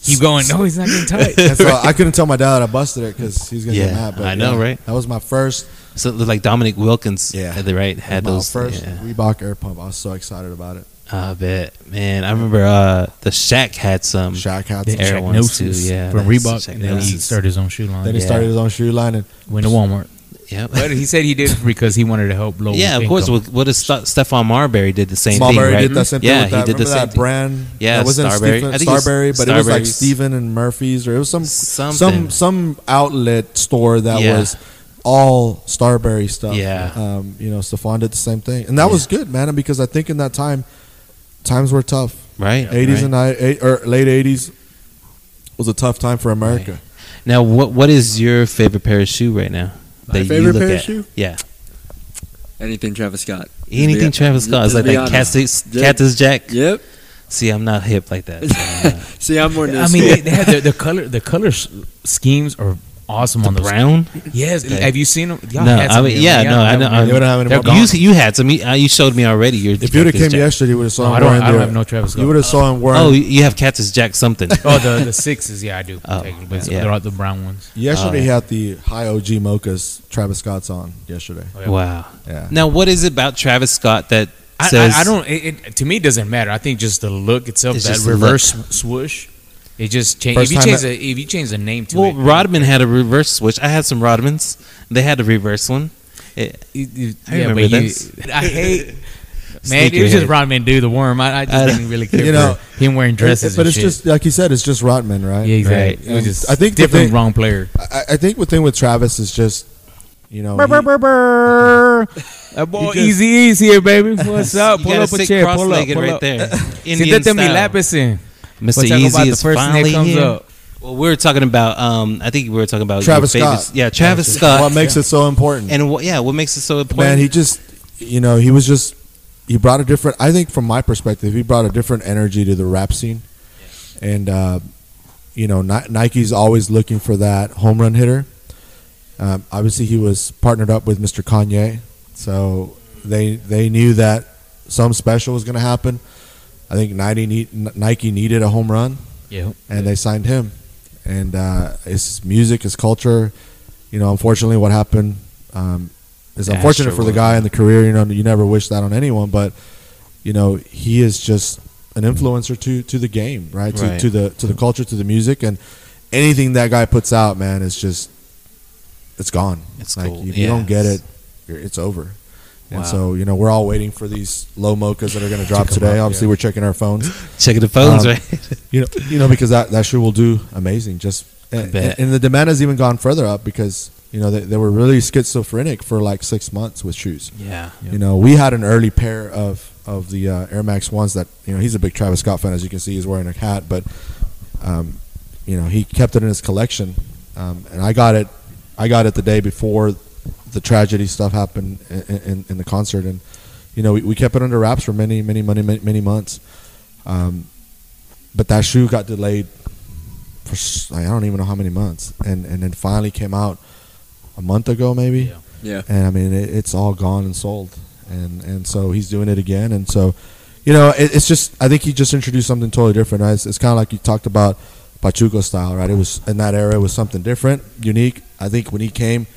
[SPEAKER 2] Keep going. No, he's not getting <laughs> tight.
[SPEAKER 3] And so I couldn't tell my dad that I busted it because he's gonna
[SPEAKER 1] Yeah,
[SPEAKER 3] get mad. But
[SPEAKER 1] I know, right?
[SPEAKER 3] That was my first
[SPEAKER 1] So like Dominique Wilkins,
[SPEAKER 3] Yeah.
[SPEAKER 1] had the right had
[SPEAKER 3] My
[SPEAKER 1] those.
[SPEAKER 3] first
[SPEAKER 1] yeah.
[SPEAKER 3] Reebok Air Pump. I was so excited about it.
[SPEAKER 1] I bet, man. I remember uh, the Shaq had some.
[SPEAKER 3] Shaq had
[SPEAKER 2] The
[SPEAKER 3] some.
[SPEAKER 1] Air
[SPEAKER 2] Shaq
[SPEAKER 1] ones
[SPEAKER 2] Gnosis
[SPEAKER 1] too, yeah,
[SPEAKER 2] from
[SPEAKER 1] that's
[SPEAKER 2] Reebok.
[SPEAKER 1] Shaq
[SPEAKER 2] And then he
[SPEAKER 1] Gnosis.
[SPEAKER 2] started his own shoe line.
[SPEAKER 3] Then he
[SPEAKER 1] Yeah.
[SPEAKER 3] started his own shoe line, and
[SPEAKER 2] Went to Walmart.
[SPEAKER 1] Yep.
[SPEAKER 2] But he said he did it because he wanted to help low.
[SPEAKER 1] yeah, of course.
[SPEAKER 2] income.
[SPEAKER 1] What, what is St- Stephon Marbury did the same
[SPEAKER 3] Smallberry
[SPEAKER 1] thing, right?
[SPEAKER 3] did that same thing
[SPEAKER 1] yeah,
[SPEAKER 3] with that.
[SPEAKER 1] he did the same
[SPEAKER 3] that
[SPEAKER 1] thing.
[SPEAKER 3] brand?
[SPEAKER 1] Yeah,
[SPEAKER 3] that wasn't
[SPEAKER 1] Starbury.
[SPEAKER 3] Stephen,
[SPEAKER 1] I think it's
[SPEAKER 3] Starbury, but it was like
[SPEAKER 1] Starbury's-
[SPEAKER 3] Stephen and Murphy's, or it was some some
[SPEAKER 1] Something.
[SPEAKER 3] some outlet store that
[SPEAKER 1] Yeah.
[SPEAKER 3] was all Starbury stuff.
[SPEAKER 1] Yeah.
[SPEAKER 3] um, you know, Stefan did the same thing, and that was good, man. Because I think in that time, times were tough.
[SPEAKER 1] Right.
[SPEAKER 3] Eighties
[SPEAKER 1] right.
[SPEAKER 3] and ni- eight, or late eighties was a tough time for America.
[SPEAKER 1] Now, what what is your favorite pair of shoe right now?
[SPEAKER 4] My
[SPEAKER 1] that you
[SPEAKER 4] favorite
[SPEAKER 1] look
[SPEAKER 4] pair of shoe?
[SPEAKER 1] Yeah.
[SPEAKER 4] Anything Travis Scott.
[SPEAKER 1] Anything
[SPEAKER 4] be-
[SPEAKER 1] Travis Scott is
[SPEAKER 4] just
[SPEAKER 1] like that. Cactus, Cactus Jack.
[SPEAKER 4] Yep.
[SPEAKER 1] See, I'm not hip like that. so, <laughs>
[SPEAKER 4] See, I'm more.
[SPEAKER 2] I mean, they, they had the, the color. The color schemes are awesome on those.
[SPEAKER 1] brown.
[SPEAKER 2] Yes.
[SPEAKER 1] Okay.
[SPEAKER 2] Have you seen them? Y'all
[SPEAKER 1] No,
[SPEAKER 2] had
[SPEAKER 1] I mean,
[SPEAKER 2] here,
[SPEAKER 1] yeah, no, I know.
[SPEAKER 2] have
[SPEAKER 1] I
[SPEAKER 2] them
[SPEAKER 3] You don't have any
[SPEAKER 2] They're
[SPEAKER 3] more?
[SPEAKER 2] gone.
[SPEAKER 1] You you had some. Uh, you showed me already. Your
[SPEAKER 3] If you would have came
[SPEAKER 1] Jack.
[SPEAKER 3] yesterday, you would have saw
[SPEAKER 2] No,
[SPEAKER 3] him
[SPEAKER 2] I don't.
[SPEAKER 3] wearing
[SPEAKER 2] I don't
[SPEAKER 3] the-
[SPEAKER 2] have no Travis Scott.
[SPEAKER 3] You would have saw him wearing.
[SPEAKER 1] Oh, you have Cactus Jack something.
[SPEAKER 2] Oh, the <laughs> the sixes. Yeah, I do.
[SPEAKER 1] Oh,
[SPEAKER 2] but
[SPEAKER 1] yeah.
[SPEAKER 2] they're all the brown ones.
[SPEAKER 3] Yesterday,
[SPEAKER 1] Oh,
[SPEAKER 3] he had the high OG mochas Travis Scott's on. Yesterday,
[SPEAKER 2] Oh, yeah.
[SPEAKER 1] Wow.
[SPEAKER 3] yeah.
[SPEAKER 1] Now, what is it about Travis Scott that
[SPEAKER 2] I,
[SPEAKER 1] says
[SPEAKER 2] I, I don't. It, it, to me, it doesn't matter. I think just the look itself,
[SPEAKER 1] It's
[SPEAKER 2] that
[SPEAKER 1] just the
[SPEAKER 2] reverse swoosh, it just change. If you change
[SPEAKER 3] that-
[SPEAKER 2] the if you change the name to
[SPEAKER 1] Well,
[SPEAKER 2] it,
[SPEAKER 1] Rodman had a reverse switch. I had some Rodmans. They had a reverse one. It,
[SPEAKER 2] it- it-
[SPEAKER 1] I
[SPEAKER 2] yeah,
[SPEAKER 1] remember
[SPEAKER 2] but you,
[SPEAKER 1] this.
[SPEAKER 2] I hate. <laughs> Man,
[SPEAKER 1] Sneaker
[SPEAKER 2] it was just. Rodman do the worm. I, I just
[SPEAKER 1] I-
[SPEAKER 2] didn't really care
[SPEAKER 3] You
[SPEAKER 2] for
[SPEAKER 3] know,
[SPEAKER 2] him wearing dresses.
[SPEAKER 3] but
[SPEAKER 2] and
[SPEAKER 3] it's
[SPEAKER 2] shit.
[SPEAKER 3] just like you said, it's just Rodman, right?
[SPEAKER 2] yeah, exactly.
[SPEAKER 1] Right.
[SPEAKER 2] It was just
[SPEAKER 3] I think
[SPEAKER 2] different
[SPEAKER 3] thing-
[SPEAKER 2] wrong player.
[SPEAKER 3] I, I think the thing with Travis is just, you know,
[SPEAKER 2] Brr,
[SPEAKER 3] he-
[SPEAKER 2] brr, brr, brr. <laughs> That boy,
[SPEAKER 3] just-
[SPEAKER 2] easy, easy here, baby. <laughs> What's up? Pull up a chair. Pull up,
[SPEAKER 1] cross-legged
[SPEAKER 2] pull
[SPEAKER 1] right
[SPEAKER 2] up.
[SPEAKER 1] there.
[SPEAKER 2] Siéntate
[SPEAKER 1] Indian
[SPEAKER 2] mi
[SPEAKER 1] style.
[SPEAKER 2] lápiz.
[SPEAKER 1] Mr.
[SPEAKER 2] We'll
[SPEAKER 1] Easy
[SPEAKER 2] about the
[SPEAKER 1] is
[SPEAKER 2] first
[SPEAKER 1] finally
[SPEAKER 2] comes
[SPEAKER 1] here.
[SPEAKER 2] up.
[SPEAKER 1] Well, we were talking about. Um, I think we were talking about
[SPEAKER 3] Travis
[SPEAKER 1] your favorites.
[SPEAKER 3] Scott.
[SPEAKER 1] Yeah, Travis Scott.
[SPEAKER 3] what makes it so important?
[SPEAKER 1] and what? Yeah, what makes it so important?
[SPEAKER 3] Man, he just, you know, he was just, he brought a different. I think from my perspective, he brought a different energy to the rap scene, and uh, you know, Nike's always looking for that home run hitter. Um, obviously, he was partnered up with Mr. Kanye, so they they knew that some special was going to happen. I think Nike need, Nike needed a home run,
[SPEAKER 2] Yeah.
[SPEAKER 3] and they signed him. And uh, his music, his culture, you know, unfortunately, what happened um, is unfortunate
[SPEAKER 1] sure
[SPEAKER 3] for the guy and the career. You know, you never wish that on anyone, but you know, he is just an influencer to to the game, right? To,
[SPEAKER 1] Right.
[SPEAKER 3] to the to the culture, to the music, and anything that guy puts out, man, is just it's gone.
[SPEAKER 1] It's
[SPEAKER 3] like
[SPEAKER 1] cool.
[SPEAKER 3] if you don't get it, it's over.
[SPEAKER 1] Wow.
[SPEAKER 3] And so, you know, we're all waiting for these low mochas that are going to drop today.
[SPEAKER 2] up,
[SPEAKER 3] Obviously,
[SPEAKER 2] yeah.
[SPEAKER 3] we're checking our phones. <gasps>
[SPEAKER 1] checking the phones,
[SPEAKER 3] Um,
[SPEAKER 1] right? <laughs>
[SPEAKER 3] You know, you know, because that, that shoe will do amazing. Just and, and the demand has even gone further up because you know they, they were really schizophrenic for like six months with shoes.
[SPEAKER 1] yeah.
[SPEAKER 3] You know, we had an early pair of of the uh, Air Max ones that you know he's a big Travis Scott fan as you can see he's wearing a hat, but um, you know he kept it in his collection, um, and I got it. I got it the day before the tragedy stuff happened in, in, in the concert, and you know we, we kept it under wraps for many many many many, many months. Um, but that shoe got delayed for s- I don't even know how many months, and and then finally came out a month ago maybe
[SPEAKER 2] Yeah.
[SPEAKER 4] Yeah.
[SPEAKER 3] and I mean it, it's all gone and sold, and and so he's doing it again, and so you know it, it's just I think he just introduced something totally different. Right? It's, it's kind of like you talked about Pachuco style, right? It was in that era, it was something different, unique. I think when he came,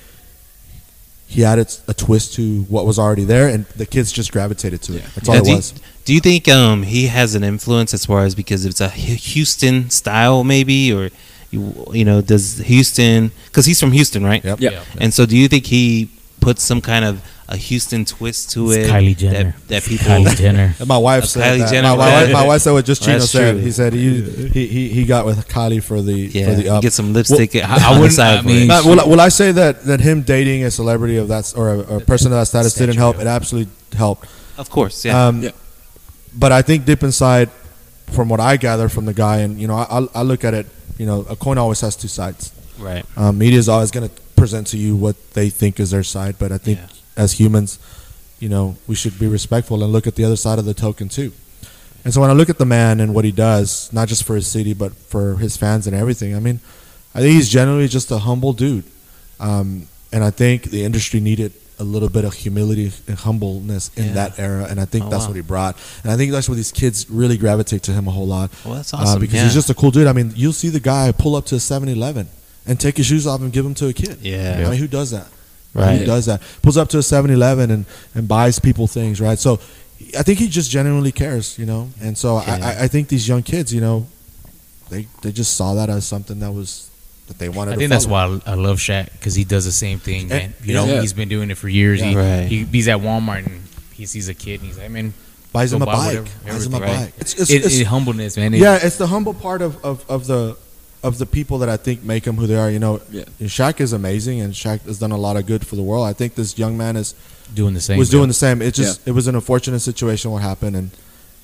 [SPEAKER 3] he added a twist to what was already there, and the kids just gravitated to it. That's all
[SPEAKER 1] Yeah,
[SPEAKER 3] it
[SPEAKER 1] do, you,
[SPEAKER 3] was.
[SPEAKER 1] do you think um, he has an influence as far as because it's a Houston style, maybe, or you, you know, does Houston because he's from Houston, right?
[SPEAKER 3] Yep.
[SPEAKER 4] Yeah.
[SPEAKER 1] And so, do you think he puts some kind of a Houston twist to
[SPEAKER 2] It's
[SPEAKER 1] it?
[SPEAKER 2] Kylie Jenner.
[SPEAKER 1] That, that people.
[SPEAKER 2] Kylie Jenner.
[SPEAKER 3] And <laughs> my wife said
[SPEAKER 1] Kylie
[SPEAKER 3] that.
[SPEAKER 1] Jenner
[SPEAKER 3] my,
[SPEAKER 1] was-
[SPEAKER 3] wife, my wife said what just <laughs> Chino said.
[SPEAKER 1] true.
[SPEAKER 3] He said he, he he he got with Kylie for the
[SPEAKER 1] Yeah,
[SPEAKER 3] for the up.
[SPEAKER 1] get some lipstick
[SPEAKER 2] I- <laughs>
[SPEAKER 1] on
[SPEAKER 2] I wouldn't-
[SPEAKER 1] side
[SPEAKER 2] I mean-
[SPEAKER 1] it.
[SPEAKER 3] Now, will, I- will I say that, that him dating a celebrity of that or a, a person of that status didn't help? It absolutely helped.
[SPEAKER 1] Of course, yeah.
[SPEAKER 3] Um,
[SPEAKER 4] Yeah.
[SPEAKER 3] But I think deep inside, from what I gather from the guy, and you know, I, I look at it. You know, a coin always has two sides.
[SPEAKER 1] right.
[SPEAKER 3] Um, Media is always going to present to you what they think is their side, but I think
[SPEAKER 1] Yeah.
[SPEAKER 3] As humans, you know, we should be respectful and look at the other side of the token too. And so when I look at the man and what he does, not just for his city but for his fans and everything, I mean, I think he's generally just a humble dude, um, and I think the industry needed a little bit of humility and humbleness in
[SPEAKER 1] Yeah.
[SPEAKER 3] that era, and I think
[SPEAKER 1] Oh,
[SPEAKER 3] that's
[SPEAKER 1] wow.
[SPEAKER 3] what he brought. And I think that's what these kids really gravitate to him a whole lot.
[SPEAKER 1] Well, that's
[SPEAKER 3] Uh,
[SPEAKER 1] awesome.
[SPEAKER 3] because
[SPEAKER 1] yeah.
[SPEAKER 3] he's just a cool dude. I mean, you'll see the guy pull up to a 7-Eleven and take his shoes off and give them to a kid.
[SPEAKER 1] Yeah.
[SPEAKER 3] I mean, who does that?
[SPEAKER 1] Right.
[SPEAKER 3] Who does that? Pulls up to a 7-Eleven and and buys people things, right? So I think he just genuinely cares, you know. And so
[SPEAKER 1] Yeah.
[SPEAKER 3] I, I- I think these young kids, you know, they they just saw that as something that was that they wanted.
[SPEAKER 2] I
[SPEAKER 3] to
[SPEAKER 2] think that's why I, I love Shaq because he does the same thing, man. You know,
[SPEAKER 4] Yeah.
[SPEAKER 2] he's been doing it for years. He,
[SPEAKER 1] Right.
[SPEAKER 2] he he's at Walmart and he sees a kid and he's like, man,
[SPEAKER 3] buys him a
[SPEAKER 2] buy
[SPEAKER 3] bike.
[SPEAKER 2] whatever,
[SPEAKER 3] buys him a
[SPEAKER 2] everything,
[SPEAKER 3] bike. It's, it's,
[SPEAKER 2] it,
[SPEAKER 3] it's-
[SPEAKER 2] it, humbleness, man. It-
[SPEAKER 3] yeah, it's the humble part of, of, of the of the people that I think make them who they are. You know,
[SPEAKER 4] Yeah.
[SPEAKER 3] Shaq is amazing, and Shaq has done a lot of good for the world. I think this young man is
[SPEAKER 2] doing the same.
[SPEAKER 3] was
[SPEAKER 2] bro.
[SPEAKER 3] doing the same. It just it was an unfortunate situation what happened, and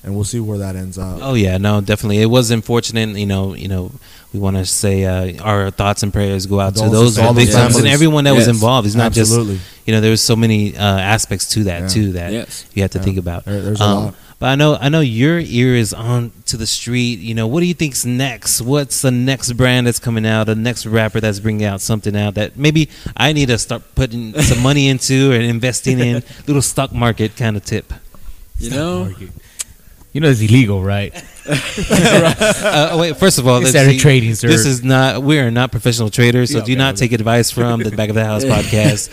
[SPEAKER 3] and we'll see where that ends up.
[SPEAKER 1] Oh yeah, no, definitely. It was unfortunate. You know, you know, we want to say uh, our thoughts and prayers go out to those
[SPEAKER 3] to all
[SPEAKER 1] victims and everyone that was involved. It's not
[SPEAKER 3] Absolutely.
[SPEAKER 1] just you know. There was so many uh, aspects to that
[SPEAKER 3] Yeah.
[SPEAKER 1] too that
[SPEAKER 4] Yes.
[SPEAKER 1] you have to
[SPEAKER 3] Yeah.
[SPEAKER 1] think about.
[SPEAKER 3] There- there's a
[SPEAKER 1] Um,
[SPEAKER 3] lot.
[SPEAKER 1] But I know, I know your ear is on to the street. You know, what do you think's next? What's the next brand that's coming out? The next rapper that's bringing out something out that maybe I need to start putting some money into and investing in. <laughs> Little stock market kind of tip.
[SPEAKER 4] You know,
[SPEAKER 2] You know, it's illegal, <laughs> right?
[SPEAKER 1] Uh, wait, first of all, let's see,
[SPEAKER 2] trading, sir.
[SPEAKER 1] This is not. We are not professional traders, so
[SPEAKER 2] Yeah,
[SPEAKER 1] do
[SPEAKER 2] okay,
[SPEAKER 1] not
[SPEAKER 2] okay.
[SPEAKER 1] take advice from the Back of the House <laughs> podcast.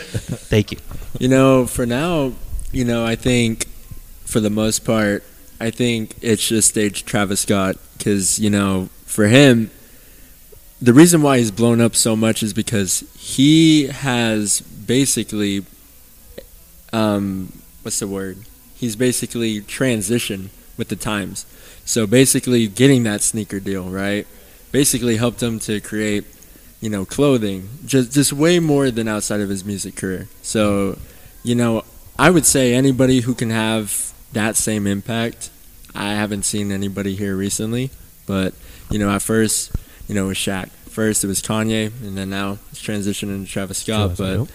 [SPEAKER 1] Thank you.
[SPEAKER 4] you know, for now, you know, I think for the most part, I think it's just stage Travis Scott because you know, for him, the reason why he's blown up so much is because he has basically, um, what's the word? He's basically transitioned with the times. So basically, getting that sneaker deal right, basically helped him to create, you know, clothing just just way more than outside of his music career. So, you know, I would say anybody who can have that same impact. I haven't seen anybody here recently, but you know, at first, you know, it was Shaq. First, it was Kanye, and then now it's transitioning to Travis Scott. But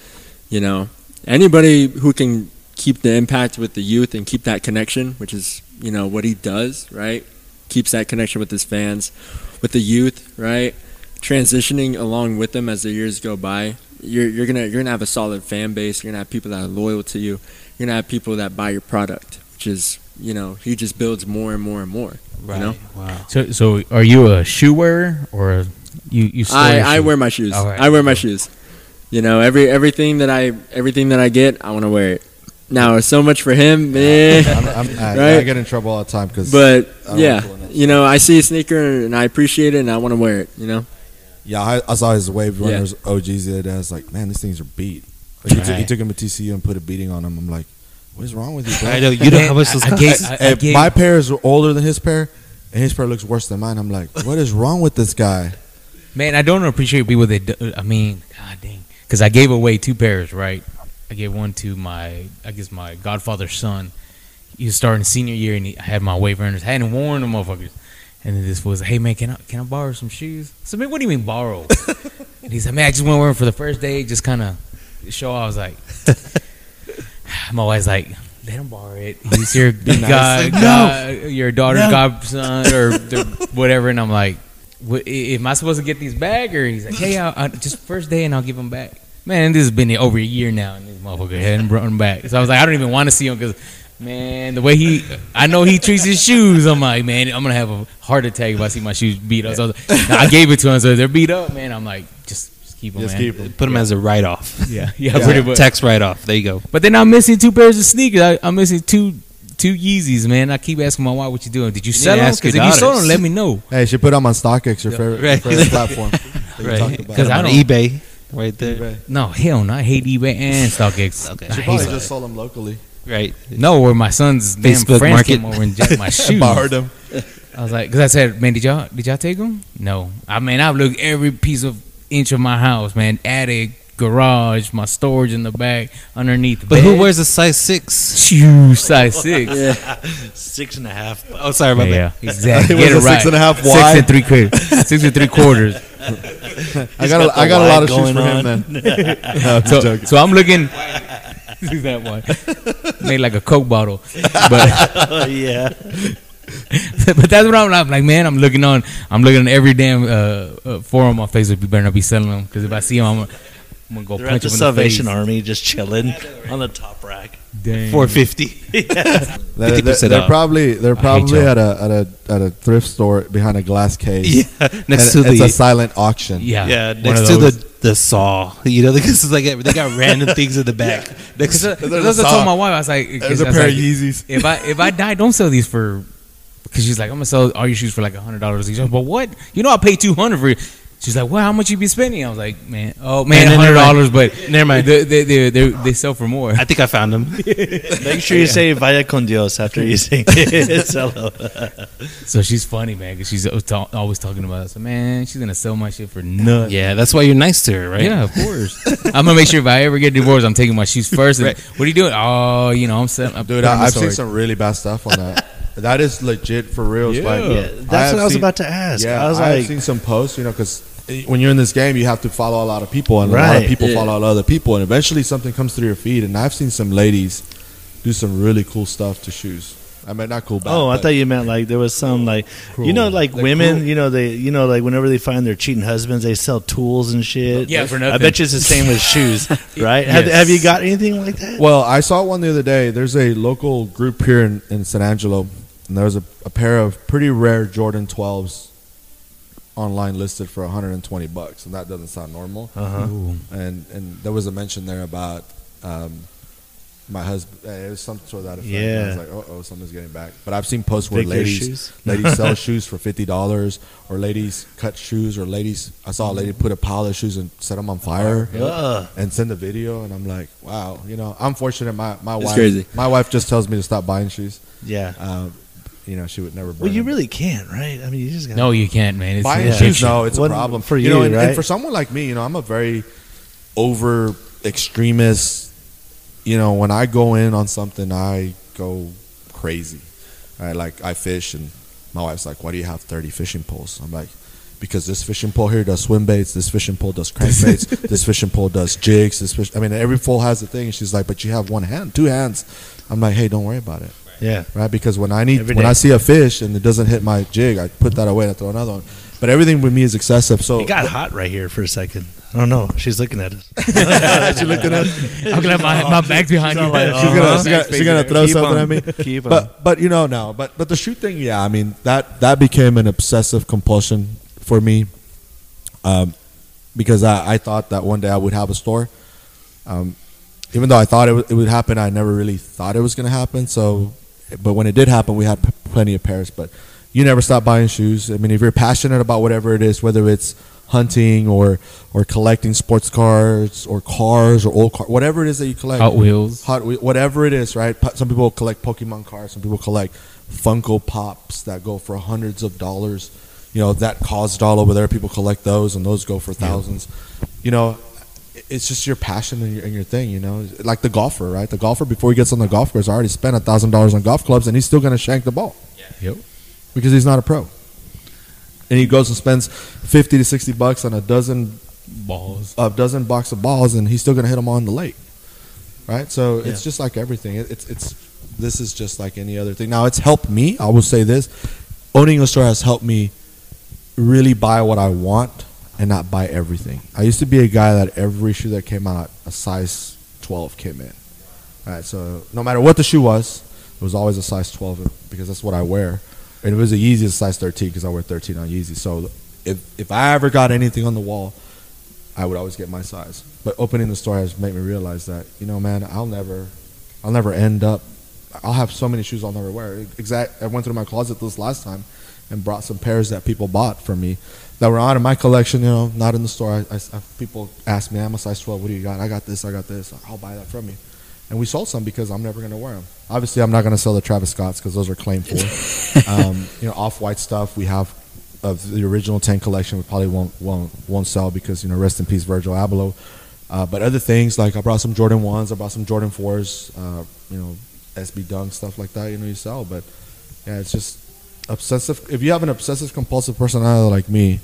[SPEAKER 4] you know, anybody who can keep the impact with the youth and keep that connection, which is you know what he does, right? Keeps that connection with his fans, with the youth, right? Transitioning along with them as the years go by, you're you're gonna you're gonna have a solid fan base. You're gonna have people that are loyal to you. You're gonna have people that buy your product, which is you know he just builds more and more and more. You know,
[SPEAKER 1] Wow.
[SPEAKER 2] So, so are you a shoe wearer or you you? store
[SPEAKER 4] I, I wear my shoes.
[SPEAKER 2] All right.
[SPEAKER 4] I wear my shoes. You know, every everything that I everything that I get, I want to wear it. Now, so much for him, man.
[SPEAKER 3] I'm, I'm, <laughs> I,
[SPEAKER 4] Right?
[SPEAKER 3] I get in trouble all the time because.
[SPEAKER 4] but yeah,
[SPEAKER 3] like doing that.
[SPEAKER 4] you know, I see a sneaker and I appreciate it and I want to wear it. You know,
[SPEAKER 3] Yeah, I, I saw his wave
[SPEAKER 4] Yeah.
[SPEAKER 3] runners OGs the other day. I was like, man, these things are beat. Like, he, took, he took him to TCU and put a beating on him. I'm like, what is wrong with you, <laughs> bro?
[SPEAKER 1] I know you don't have much
[SPEAKER 2] I- I gave- I-
[SPEAKER 3] Hey,
[SPEAKER 2] gave-
[SPEAKER 3] my pair is older than his pair, and his pair looks worse than mine. I'm like, what is wrong with this guy?
[SPEAKER 2] Man, I don't appreciate people that. do- I mean, god dang, because I gave away two pairs, right? I gave one to my, I guess my godfather's son. He was starting senior year, and he, I had my wave runners. I hadn't worn them, motherfuckers. And then this was, hey man, can I can I borrow some shoes? So man, what do you mean borrow? <laughs> and he said, man, I just want to wear them for the first day, just kind of show. off." I was like, my wife's like, let him borrow it. <laughs> He's your <laughs> god, god, your daughter's
[SPEAKER 1] No.
[SPEAKER 2] godson or <laughs> whatever. And I'm like, "What- am I supposed to get these back? Or he's like, hey, I'll, I'll, just first day and I'll give them back. Man, this has been over a year now, and this motherfucker hadn't brought them back. So I was like, I don't even want to see him because, man, the way he, I know he treats his shoes. I'm like, man, I'm gonna have a heart attack if I see my shoes beat up. So I, was like, I gave it to him, so they're beat up, man. I'm like, just, just keep them,
[SPEAKER 3] Just
[SPEAKER 2] man.
[SPEAKER 3] keep 'em.
[SPEAKER 1] Put them as a write off. <laughs>
[SPEAKER 2] Yeah, <laughs> yeah, pretty much.
[SPEAKER 1] Tax write off. There you go.
[SPEAKER 2] But then I'm missing two pairs of sneakers. I, I'm missing two two Yeezys, man. I keep asking my wife, "What you doing? Did you sell
[SPEAKER 1] to
[SPEAKER 2] them? Because if you sold them, let me know."
[SPEAKER 3] Hey, you should put them on StockX, your favorite,
[SPEAKER 1] Right.
[SPEAKER 3] your favorite <laughs> platform. that you
[SPEAKER 1] Right.
[SPEAKER 3] about.
[SPEAKER 2] Because I
[SPEAKER 1] on
[SPEAKER 2] don't-
[SPEAKER 1] eBay right there.
[SPEAKER 3] eBay.
[SPEAKER 2] No, hell no. I hate eBay and StockX.
[SPEAKER 1] Okay.
[SPEAKER 2] I
[SPEAKER 3] You
[SPEAKER 2] hate
[SPEAKER 3] probably just sold them locally.
[SPEAKER 1] Right.
[SPEAKER 2] No, where my son's damn
[SPEAKER 1] Facebook
[SPEAKER 2] friends
[SPEAKER 1] Market.
[SPEAKER 2] came over and jacked my shoes.
[SPEAKER 3] Borrowed them.
[SPEAKER 2] I was like, because I said, man, did y'all did y'all take them? No. I mean, I've looked every piece of inch of my house, man. Attic, garage, my storage in the back, underneath. The
[SPEAKER 1] But who wears a size six?
[SPEAKER 2] shoes size six? <laughs>
[SPEAKER 4] yeah,
[SPEAKER 5] Six and a half.
[SPEAKER 1] Oh, sorry about
[SPEAKER 2] Yeah,
[SPEAKER 1] that.
[SPEAKER 2] yeah, exactly. <laughs>
[SPEAKER 3] It was
[SPEAKER 2] Get it
[SPEAKER 3] a six
[SPEAKER 2] right.
[SPEAKER 3] and a half
[SPEAKER 2] Six and three quarters. <laughs> Six and three quarters.
[SPEAKER 3] I got, a, I got a lot of shoes for him, man. No, I'm
[SPEAKER 2] So,
[SPEAKER 3] joking.
[SPEAKER 2] so I'm looking. See that one? Made like a Coke bottle, but
[SPEAKER 5] Oh, yeah. <laughs>
[SPEAKER 2] but that's what I'm like. Like man, I'm looking on. I'm looking on every damn uh, uh, forum on Facebook. You better not be selling them because if I see them, I'm, gonna- I'm gonna go
[SPEAKER 5] They're at
[SPEAKER 2] punch
[SPEAKER 5] the
[SPEAKER 2] them in
[SPEAKER 5] Salvation
[SPEAKER 2] the face.
[SPEAKER 5] Army just chilling on the top rack.
[SPEAKER 2] Dang.
[SPEAKER 1] Four fifty. <laughs>
[SPEAKER 3] They're, they're, they're probably they're probably at a at a at a thrift store behind a glass case.
[SPEAKER 1] Yeah. <laughs> Next
[SPEAKER 3] And
[SPEAKER 1] to
[SPEAKER 3] it's
[SPEAKER 1] the
[SPEAKER 3] a silent auction.
[SPEAKER 2] Yeah,
[SPEAKER 1] yeah next to the the saw. You know, because it's like they got random things in the back. Next,
[SPEAKER 2] Because
[SPEAKER 3] There's a
[SPEAKER 2] I
[SPEAKER 3] saw.
[SPEAKER 2] told my wife, I was like,
[SPEAKER 3] There's a
[SPEAKER 2] I was
[SPEAKER 3] pair
[SPEAKER 2] like,
[SPEAKER 3] of Yeezys.
[SPEAKER 2] If I if I die, don't sell these for. Because she's like, I'm gonna sell all your shoes for like a hundred dollars each. But what? You know, I pay two hundred for. it. She's like, well, how much you be spending? I was like, man, oh man,
[SPEAKER 1] Man,
[SPEAKER 2] hundred dollars, but
[SPEAKER 1] Never mind.
[SPEAKER 2] They they, they, they, they sell for more.
[SPEAKER 1] I think I found them. <laughs>
[SPEAKER 5] Make sure you say "Vaya con Dios" after you sing it. Solo.
[SPEAKER 2] So she's funny, man, because she's always talking about it. So man, she's gonna sell my shit for nothing.
[SPEAKER 1] yeah, that's why you're nice to her, right?
[SPEAKER 2] Yeah, of <laughs> course. I'm gonna make sure if I ever get divorced, I'm taking my shoes first. And,
[SPEAKER 1] Right.
[SPEAKER 2] What are you doing? Oh, you know, I'm selling.
[SPEAKER 3] Dude, I, I've seen some really bad stuff on that. That is legit for real.
[SPEAKER 2] Yeah.
[SPEAKER 3] Like,
[SPEAKER 5] Yeah, that's
[SPEAKER 3] have
[SPEAKER 5] what I was
[SPEAKER 3] seen-
[SPEAKER 5] about to ask.
[SPEAKER 3] Yeah,
[SPEAKER 5] I was
[SPEAKER 3] I've
[SPEAKER 5] like,
[SPEAKER 3] seen some posts, you know, because when you're in this game, you have to follow a lot of people, and a lot of people
[SPEAKER 4] yeah.
[SPEAKER 3] follow other people, and eventually something comes through your feed. And I've seen some ladies do some really cool stuff to shoes. I mean, not cool. Bad,
[SPEAKER 5] Oh, I
[SPEAKER 3] but-
[SPEAKER 5] thought you meant like there was some like
[SPEAKER 3] Cruel.
[SPEAKER 5] you know like
[SPEAKER 3] Like
[SPEAKER 5] women
[SPEAKER 3] cruel.
[SPEAKER 5] you know they you know like whenever they find their cheating husbands they sell tools and shit.
[SPEAKER 2] Yeah, for nothing.
[SPEAKER 5] I bet you it's the same with shoes, <laughs> <laughs> right? Have, have you got anything like that?
[SPEAKER 3] Well, I saw one the other day. There's a local group here in, in San Angelo, and was a, a pair of pretty rare Jordan 12s online listed for 120 bucks, and that doesn't sound normal.
[SPEAKER 5] Uh huh.
[SPEAKER 3] And and there was a mention there about um, my husband. It was some sort of that effect.
[SPEAKER 5] Yeah.
[SPEAKER 3] I was like, oh, oh, something's getting back. But I've seen posts where
[SPEAKER 5] Victor
[SPEAKER 3] ladies
[SPEAKER 5] shoes?
[SPEAKER 3] ladies <laughs> sell shoes for fifty dollars, or ladies cut shoes, or ladies. I saw a lady put a pile of shoes and set them on fire
[SPEAKER 5] Ugh.
[SPEAKER 3] and send a video and I'm like, wow, you know, I'm fortunate my, my
[SPEAKER 4] It's
[SPEAKER 3] wife
[SPEAKER 4] crazy.
[SPEAKER 3] my wife just tells me to stop buying shoes.
[SPEAKER 5] Yeah.
[SPEAKER 3] Um, you know, she would never burn
[SPEAKER 5] Well, you
[SPEAKER 3] them.
[SPEAKER 5] really can't, right? I mean, you just got
[SPEAKER 2] No, you can't, man. It's
[SPEAKER 3] buying
[SPEAKER 5] yeah.
[SPEAKER 3] shoes, no, it's
[SPEAKER 5] What-
[SPEAKER 3] a problem
[SPEAKER 5] for
[SPEAKER 3] you know,
[SPEAKER 5] you,
[SPEAKER 3] and, and
[SPEAKER 5] right?
[SPEAKER 3] for someone like me, you know, I'm a very over extremist. You know, when I go in on something, I go crazy. I like I fish, and my wife's like, "Why do you have 30 fishing poles?" I'm like, "Because this fishing pole here does swim baits. This fishing pole does crankbaits. <laughs> this fishing pole does jigs. This fish. I mean, every pole has a thing." And she's like, "But you have one hand, two hands." I'm like, "Hey, don't worry about it."
[SPEAKER 5] Yeah.
[SPEAKER 3] right? Because when I need
[SPEAKER 5] Every
[SPEAKER 3] when
[SPEAKER 5] day.
[SPEAKER 3] I see a fish and it doesn't hit my jig, I put that away and I throw another one. But everything with me is excessive. So
[SPEAKER 5] It got hot right here for a second. I don't know. She's looking at us. <laughs>
[SPEAKER 3] she looking at <laughs>
[SPEAKER 2] I'm gonna have my, my back's behind you.
[SPEAKER 5] She's like,
[SPEAKER 3] she's gonna
[SPEAKER 5] Uh-huh.
[SPEAKER 3] she's gonna, she's gonna throw
[SPEAKER 5] Keep
[SPEAKER 3] something
[SPEAKER 5] on.
[SPEAKER 3] at me.
[SPEAKER 5] Keep on.
[SPEAKER 3] But but you know no. But but the shoot thing, yeah. I mean that that became an obsessive compulsion for me. Um, because I, I thought that one day I would have a store. Um, even though I thought it, would- it would happen, I never really thought it was going to happen. So, but when it did happen, we had p- plenty of pairs. But you never stop buying shoes. I mean, if you're passionate about whatever it is, whether it's hunting or or collecting sports cars or cars or old cars, whatever it is that you collect,
[SPEAKER 2] Hot Wheels.
[SPEAKER 3] Hot whatever it is, right? Some people collect Pokemon cards. Some people collect Funko Pops that go for hundreds of dollars. You know that cost dollar over there. People collect those, and those go for thousands. You know, it's just your passion and your, and your thing. You know, like the golfer, right? The golfer before he gets on the golf course already spent a thousand dollars on golf clubs, and he's still going to shank the ball
[SPEAKER 2] Yep.
[SPEAKER 3] because he's not a pro. And he goes and spends fifty to sixty bucks on a dozen
[SPEAKER 2] Balls.
[SPEAKER 3] a dozen box of balls and he's still going to hit them on the lake right so
[SPEAKER 5] Yeah.
[SPEAKER 3] it's just like everything it, it's it's this is just like any other thing now it's helped me i will say this owning a store has helped me really buy what i want and not buy everything i used to be a guy that every shoe that came out a size 12 came in all right so no matter what the shoe was it was always a size 12 because that's what i wear and it was the a size 13 because i wear 13 on Yeezy so if if i ever got anything on the wall I would always get my size. But opening the store has made me realize that, you know, man, I'll never, I'll never end up. I'll have so many shoes I'll never wear. Exact. I went through my closet this last time, and brought some pairs that people bought for me, that were out of my collection. You know, not in the store. I, I, I- people ask me, I'm a size 12. What do you got? I got this. I got this. I'll buy that from you. And we sold some because I'm never going to wear them. Obviously, I'm not going to sell the Travis Scotts because those are claimed for. <laughs> um, you know, off white stuff we have of the original 10 collection we probably won't won't won't sell because you know rest in peace Virgil Abloh uh, but other things like I brought some Jordan 1s I brought some Jordan 4s uh, you know SB Dunk stuff like that you know you sell but yeah it's just obsessive if you have an obsessive compulsive personality like me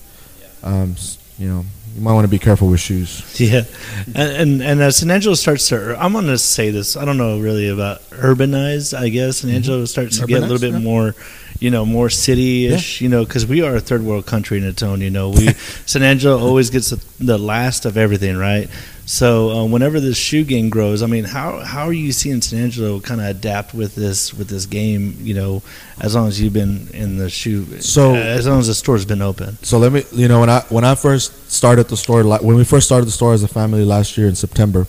[SPEAKER 3] um, you know you might want to be careful with shoes
[SPEAKER 5] Yeah, and and, and as San Angelo starts to, I'm going to say this. I don't know really about urbanized. I guess San Angelo starts to get a little bit
[SPEAKER 3] yeah.
[SPEAKER 5] more, you know, more city-ish. You know, because we are a third world country in its own. You know, we <laughs> San Angelo always gets the, the last of everything, right? So uh, whenever this shoe game grows, I mean, how how are you seeing San Angelo kind of adapt with this with this game? You know, as long as you've been in the shoe,
[SPEAKER 3] So-
[SPEAKER 5] as long as the store's been open.
[SPEAKER 3] So let me, you know, when I when I first started the store, when we first started the store as a family last year in September,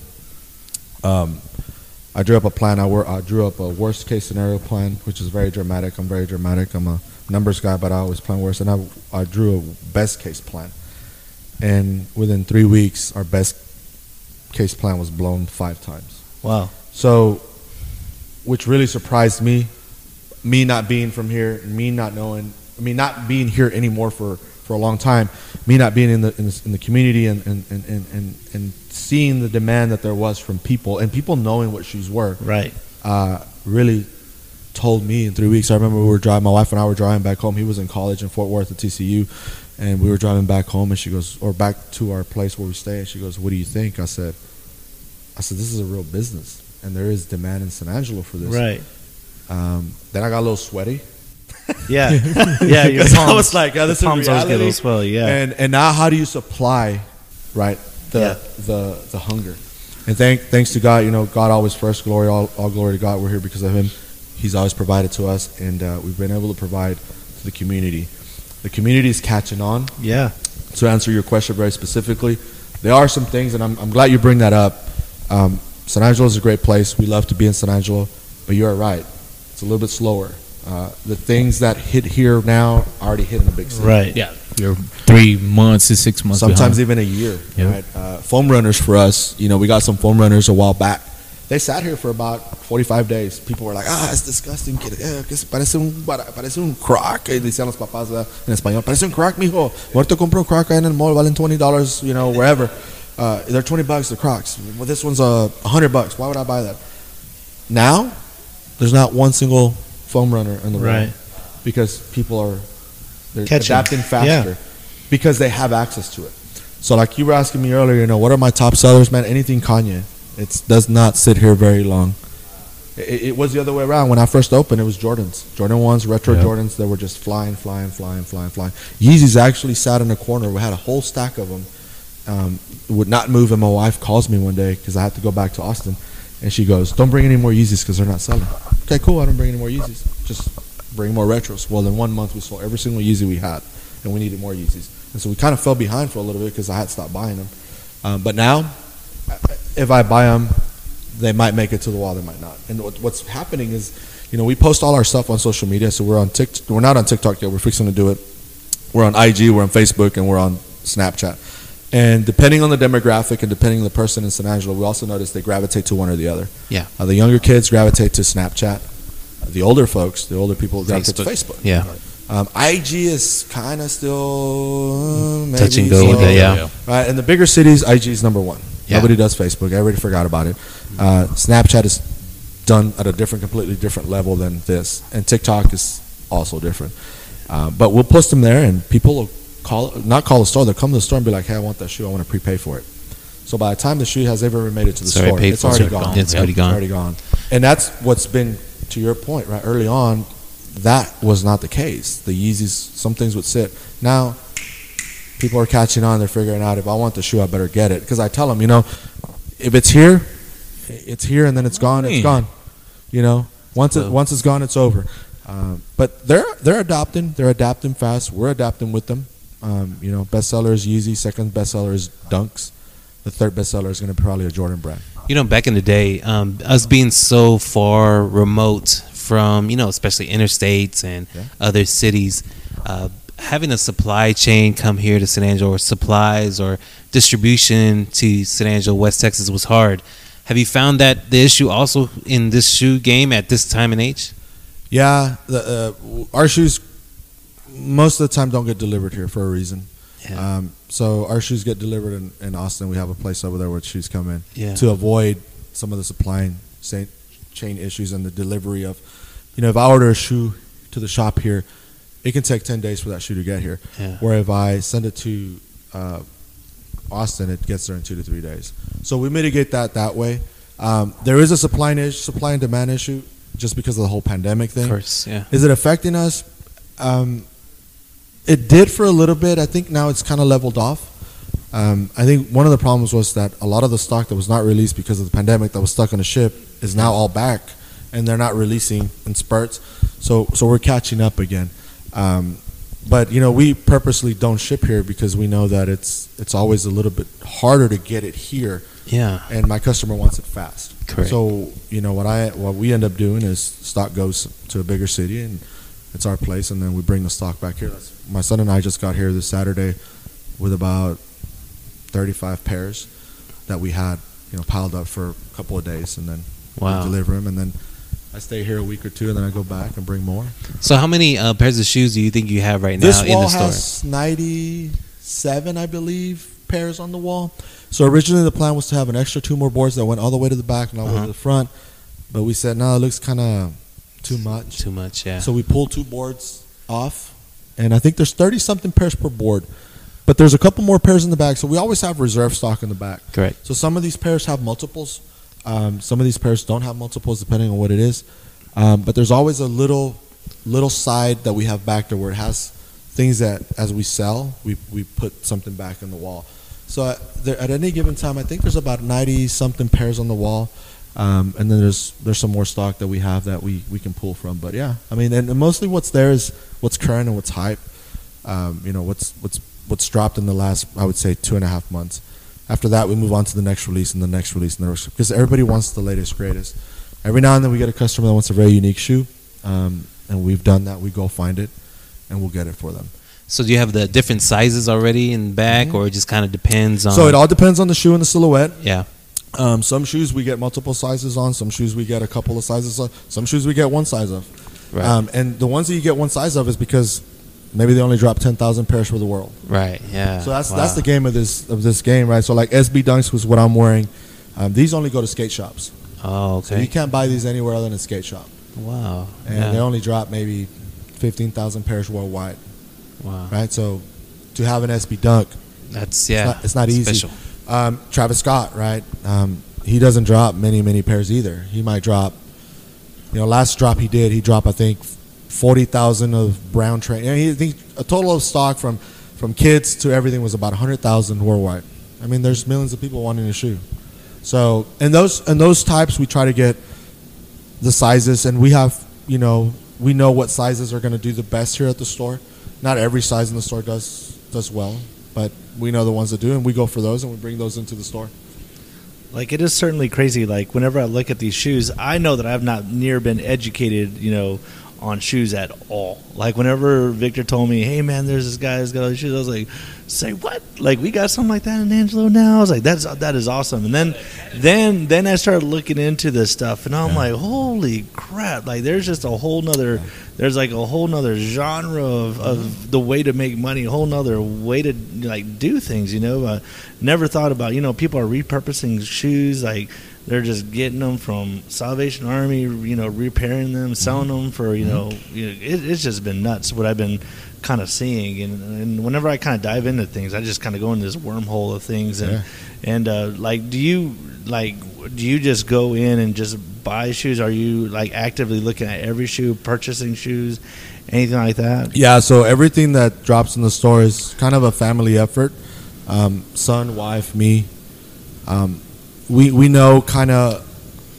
[SPEAKER 3] um, I drew up a plan. I, wor- I drew up a worst case scenario plan, which is very dramatic. I'm very dramatic. I'm a numbers guy, but I always plan worse. And I I drew a best case plan, and within three weeks, our best case plan was blown five times.
[SPEAKER 5] Wow.
[SPEAKER 3] So, which really surprised me, me not being from here, me not knowing, I mean, not being here anymore for, for a long time, me not being in the in the, in the community and and, and, and, and and seeing the demand that there was from people and people knowing what shoes were,
[SPEAKER 5] Right.
[SPEAKER 3] uh, really told me in three weeks. I remember we were driving, my wife and I were driving back home. He was in college in Fort Worth at TCU, and we were driving back home. And she goes, or back to our place where we stay. And she goes, "What do you think?" I said, "I said this is a real business, and there is demand in San Angelo for this."
[SPEAKER 5] Right.
[SPEAKER 3] Um, then I got a little sweaty.
[SPEAKER 5] Yeah. <laughs> yeah. Your
[SPEAKER 3] 'Cause I was like, yeah, this
[SPEAKER 5] the
[SPEAKER 3] is
[SPEAKER 5] palms always get a
[SPEAKER 3] reality.
[SPEAKER 5] little swelly. Yeah.
[SPEAKER 3] And and now how do you supply, right? The
[SPEAKER 5] Yeah.
[SPEAKER 3] the the hunger. And thank thanks to God, you know, God always first. Glory, all, all glory to God. We're here because of Him. He's always provided to us, and uh, we've been able to provide to the community. The community is catching on.
[SPEAKER 5] yeah.
[SPEAKER 3] To answer your question very specifically, there are some things, and I'm, I'm glad you bring that up. Um, San Angelo is a great place. We love to be in San Angelo, but you're right. It's a little bit slower. Uh, the things that hit here now already hit in the big city.
[SPEAKER 5] Right.
[SPEAKER 2] Yeah, you're three months to six months.
[SPEAKER 3] Sometimes
[SPEAKER 2] behind.
[SPEAKER 3] even a year.
[SPEAKER 2] Yeah.
[SPEAKER 3] Right? Uh, foam runners for us, you know, we got some foam runners a while back. They sat here for about 45 days. People were like, ah, it's disgusting. Eh, parece un, parece un crack. Y decían los papás eh, en español, parece un crack, mijo. Muerto compro un crack en el mall, valen $20, you know, wherever. Uh, they're 20 bucks, the crocs. Well, this one's a uh, 100 bucks. Why would I buy that? Now, there's not one single foam runner in the world
[SPEAKER 5] Right.
[SPEAKER 3] because people are they're
[SPEAKER 5] Catching.
[SPEAKER 3] adapting faster
[SPEAKER 5] Yeah.
[SPEAKER 3] because they have access to it. So, like you were asking me earlier, you know, what are my top sellers, man? Anything Kanye. It does not sit here very long. It, it was the other way around. When I first opened, it was Jordans, Jordan ones, retro
[SPEAKER 2] Yeah.
[SPEAKER 3] Jordans that were just flying, flying, flying, flying, flying. Yeezys actually sat in a corner. We had a whole stack of them. Um, would not move, and my wife calls me one day because I had to go back to Austin, and she goes, "Don't bring any more Yeezys because they're not selling." Okay, cool. I don't bring any more Yeezys. Just bring more retros. Well, in one month we sold every single Yeezy we had, and we needed more Yeezys, and so we kind of fell behind for a little bit because I had stopped buying them. Um, but now, if I buy them, they might make it to the wall. They might not. And what's happening is, you know, we post all our stuff on social media. So we're on TikTok. We're not on TikTok yet. We're fixing to do it. We're on IG. We're on Facebook, and we're on Snapchat. And depending on the demographic and depending on the person in San Angelo, we also notice they gravitate to one or the other.
[SPEAKER 1] Yeah.
[SPEAKER 3] Uh, the younger kids gravitate to Snapchat. Uh, the older folks, the older people gravitate to Facebook.
[SPEAKER 1] Yeah.
[SPEAKER 3] Um, IG is kind of still uh, maybe
[SPEAKER 1] Touch and go
[SPEAKER 3] so.
[SPEAKER 1] with it, yeah.
[SPEAKER 3] Right, in the bigger cities, IG is number one.
[SPEAKER 1] Yeah.
[SPEAKER 3] Nobody does Facebook. Everybody forgot about it. Uh, Snapchat is done at a different, completely different level than this, and TikTok is also different. Uh, but we'll post them there, and people will call, not call the store. They'll come to the store and be like, "Hey, I want that shoe. I want to prepay for it." So by the time the shoe has ever made it to the
[SPEAKER 1] already
[SPEAKER 3] store, it's already
[SPEAKER 1] It's
[SPEAKER 3] gone.
[SPEAKER 1] It's already gone.
[SPEAKER 3] It's already gone. And that's what's been to your point, right? Early on, that was not the case. The Yeezys, some things would sit. Now, people are catching on. They're figuring out if I want the shoe, I better get it. Because I tell them, you know, if it's here, it's here, and then it's gone. It's gone. You know, once it once it's gone, it's over. Um, but they're they're adapting. They're adapting fast. We're adapting with them. Um, you know, bestseller is Yeezy. Second bestseller is Dunks. The third bestseller is going to be probably a Jordan brand.
[SPEAKER 1] You know, back in the day, um, us being so far remote from, you know, especially interstates and
[SPEAKER 3] Yeah.
[SPEAKER 1] other cities, uh, having a supply chain come here to San Angelo or supplies or distribution to San Angelo, West Texas was hard. Have you found that the issue also in this shoe game at this time and age?
[SPEAKER 3] Yeah, the, uh, our shoes most of the time don't get delivered here for a reason.
[SPEAKER 1] Yeah.
[SPEAKER 3] Um, so our shoes get delivered in, in Austin. We have a place over there where shoes come in
[SPEAKER 1] Yeah.
[SPEAKER 3] to avoid some of the supply chain chain issues and the delivery of. You know, if I order a shoe to the shop here, it can take ten days for that shoe to get here.
[SPEAKER 1] Yeah.
[SPEAKER 3] Where if I send it to uh, Austin, it gets there in two to three days. So we mitigate that that way. Um, there is a supply and issue, supply and demand issue, just because of the whole pandemic thing.
[SPEAKER 1] Of course, yeah.
[SPEAKER 3] Is it affecting us? Um, it did for a little bit. I think now it's kind of leveled off. Um, I think one of the problems was that a lot of the stock that was not released because of the pandemic that was stuck on a ship is now all back, and they're not releasing in spurts. So so we're catching up again. Um, but you know we purposely don't ship here because we know that it's it's always a little bit harder to get it here,
[SPEAKER 1] Yeah.
[SPEAKER 3] and my customer wants it fast.
[SPEAKER 1] Correct.
[SPEAKER 3] So you know what I what we end up doing is stock goes to a bigger city and it's our place, and then we bring the stock back here. That's, my son and I just got here this Saturday with about 35 pairs that we had you know piled up for a couple of days, and then
[SPEAKER 1] Wow.
[SPEAKER 3] we deliver them, and then I stay here a week or two, and then I go back and bring more.
[SPEAKER 1] So how many uh, pairs of shoes do you think you have right now
[SPEAKER 3] This
[SPEAKER 1] in the store?
[SPEAKER 3] This wall has 97, I believe, pairs on the wall. So originally the plan was to have an extra two more boards that went all the way to the back and all the way
[SPEAKER 1] Uh-huh.
[SPEAKER 3] to the front, but we said no, it looks kind of too much.
[SPEAKER 1] Too much, yeah.
[SPEAKER 3] So we pulled two boards off, and I think there's 30 something pairs per board. But there's a couple more pairs in the back, so we always have reserve stock in the back.
[SPEAKER 1] Correct.
[SPEAKER 3] So some of these pairs have multiples. Um, some of these pairs don't have multiples, depending on what it is. Um, but there's always a little, little side that we have back there where it has things that, as we sell, we we put something back in the wall. So at, there, at any given time, I think there's about 90 something pairs on the wall. Um, and then there's there's some more stock that we have that we, we can pull from. But yeah, I mean, and, and mostly what's there is what's current and what's hype. Um, you know, what's what's what's dropped in the last I would say two and a half months. After that, we move on to the next release and the next release and the next because everybody wants the latest greatest. Every now and then we get a customer that wants a very unique shoe, um, and we've done that. We go find it, and we'll get it for them.
[SPEAKER 1] So do you have the different sizes already in the back,
[SPEAKER 3] Mhm.
[SPEAKER 1] or it just kind of depends on?
[SPEAKER 3] So it all depends on the shoe and the silhouette.
[SPEAKER 1] Yeah.
[SPEAKER 3] Um, some shoes we get multiple sizes on. Some shoes we get a couple of sizes on. Some shoes we get one size of.
[SPEAKER 1] Right.
[SPEAKER 3] Um, and the ones that you get one size of is because maybe they only drop ten thousand pairs for the world.
[SPEAKER 1] right. Yeah.
[SPEAKER 3] So that's
[SPEAKER 1] Wow.
[SPEAKER 3] that's the game of this of this game, right? So like SB Dunks was what I'm wearing. Um, these only go to skate shops,
[SPEAKER 1] Oh, okay.
[SPEAKER 3] so you can't buy these anywhere other than a skate shop,
[SPEAKER 1] Wow.
[SPEAKER 3] and
[SPEAKER 1] yeah.
[SPEAKER 3] they only drop maybe fifteen thousand pairs worldwide,
[SPEAKER 1] wow.
[SPEAKER 3] right? So to have an SB Dunk,
[SPEAKER 1] That's yeah.
[SPEAKER 3] not- it's not easy. Um, Travis Scott, right? Um, he doesn't drop many many pairs either. He might drop, you know, last drop he did, he dropped I think forty thousand of brown train. And he, think a total of stock from from kids to everything was about hundred thousand worldwide. I mean, there's millions of people wanting a shoe. So, and those and those types, we try to get the sizes, and we have, you know, we know what sizes are going to do the best here at the store. Not every size in the store does does well, but we know the ones that do, and we go for those, and we bring those into the store.
[SPEAKER 5] Like it is certainly crazy. Like whenever I look at these shoes, I know that I've not near been educated, you know, on shoes at all. Like whenever Victor told me, "Hey man, there's this guy who's got all these shoes," I was like, "Say what? Like we got something like that in Angelo now?" I was like, "That's that is awesome." And then, then, then I started looking into this stuff, and I'm like, "Holy crap!" Like there's just a whole nother, there's like a whole nother genre of, of the way to make money, a whole nother way to like do things. You know, uh, never thought about. You know, people are repurposing shoes like they're just getting them from Salvation Army, you know, repairing them, selling them for, you know, you know it, it's just been nuts what I've been kind of seeing. And, and whenever I kind of dive into things, I just kind of go into this wormhole of things. And,
[SPEAKER 3] Yeah.
[SPEAKER 5] and uh, like, do you, like, do you just go in and just buy shoes? Are you, like, actively looking at every shoe, purchasing shoes, anything like that?
[SPEAKER 3] Yeah, so everything that drops in the store is kind of a family effort. Um, son, wife, me. Um, we we know kind of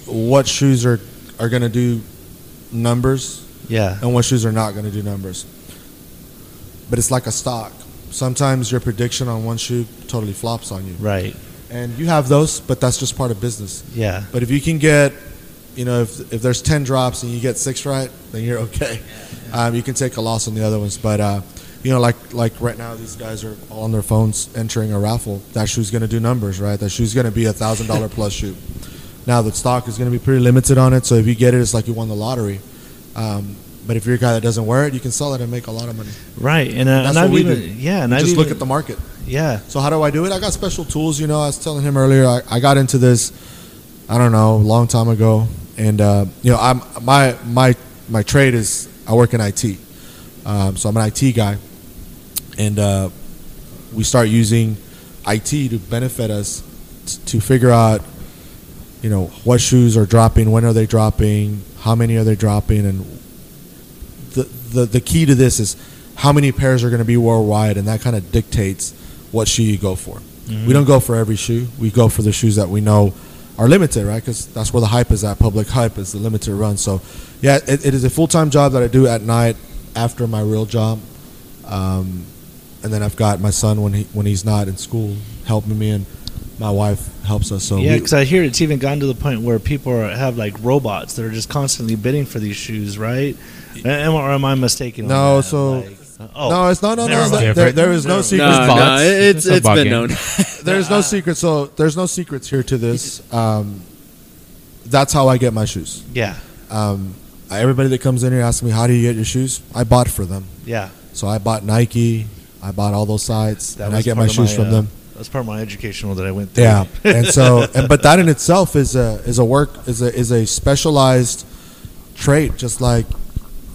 [SPEAKER 3] what shoes are are going to do numbers
[SPEAKER 5] Yeah.
[SPEAKER 3] and what shoes are not going to do numbers. But it's like a stock. Sometimes your prediction on one shoe totally flops on you,
[SPEAKER 5] Right.
[SPEAKER 3] and you have those, but that's just part of business.
[SPEAKER 5] Yeah.
[SPEAKER 3] But if you can get, you know, if, if there's 10 drops and you get six right, then you're okay. Um, you can take a loss on the other ones. But, uh, you know, like like right now, these guys are all on their phones entering a raffle. That shoe's going to do numbers, right? That shoe's going to be a $1,000 plus shoe. Now, the stock is going to be pretty limited on it. So if you get it, it's like you won the lottery. Um, but if you're a guy that doesn't wear it, you can sell it and make a lot of money.
[SPEAKER 5] Right. And, uh,
[SPEAKER 3] That's
[SPEAKER 5] and
[SPEAKER 3] what
[SPEAKER 5] I've
[SPEAKER 3] we
[SPEAKER 5] even,
[SPEAKER 3] do.
[SPEAKER 5] yeah. And I've
[SPEAKER 3] just look at the market.
[SPEAKER 5] yeah.
[SPEAKER 3] So how do I do it? I got special tools. You know, I was telling him earlier. I, I got into this. I don't know, a long time ago, and uh, you know, I'm my my my trade is I work in IT, um, so I'm an IT guy, and uh, we start using IT to benefit us t- to figure out, you know, what shoes are dropping, when are they dropping, how many are they dropping, and the the, the key to this is how many pairs are going to be worldwide, and that kind of dictates what shoe you go for. We don't go for every shoe. We go for the shoes that we know are limited, right? Because that's where the hype is at. Publik Hype is the limited run. So, yeah, it, it is a full time job that I do at night after my real job. Um, and then I've got my son when he when he's not in school helping me, and my wife helps us. So
[SPEAKER 5] yeah, because I hear it's even gotten to the point where people are, have like robots that are just constantly bidding for these shoes, right? Am, or am I mistaken? on
[SPEAKER 3] No,
[SPEAKER 5] that?
[SPEAKER 3] so-
[SPEAKER 5] Like, oh,
[SPEAKER 3] no, it's not. No,
[SPEAKER 5] never
[SPEAKER 3] no. There, there, there is no
[SPEAKER 5] No,
[SPEAKER 3] secret.
[SPEAKER 4] No, no, it's
[SPEAKER 2] It's a
[SPEAKER 4] it's been known. <laughs> <laughs>
[SPEAKER 3] There's no secret. So there's no secrets here to this. Um, that's how I get my shoes.
[SPEAKER 5] yeah,
[SPEAKER 3] Um, everybody that comes in here asks me, "How do you get your shoes?" I bought for them.
[SPEAKER 5] yeah.
[SPEAKER 3] So I bought Nike. I bought all those sites,
[SPEAKER 5] That
[SPEAKER 3] and I
[SPEAKER 5] was
[SPEAKER 3] get
[SPEAKER 5] part
[SPEAKER 3] my
[SPEAKER 5] of
[SPEAKER 3] shoes from
[SPEAKER 5] uh,
[SPEAKER 3] them.
[SPEAKER 5] That's part of my educational that I went through.
[SPEAKER 3] Yeah, and so, <laughs> and, but that in itself is a is a work is a is a specialized trait. Just like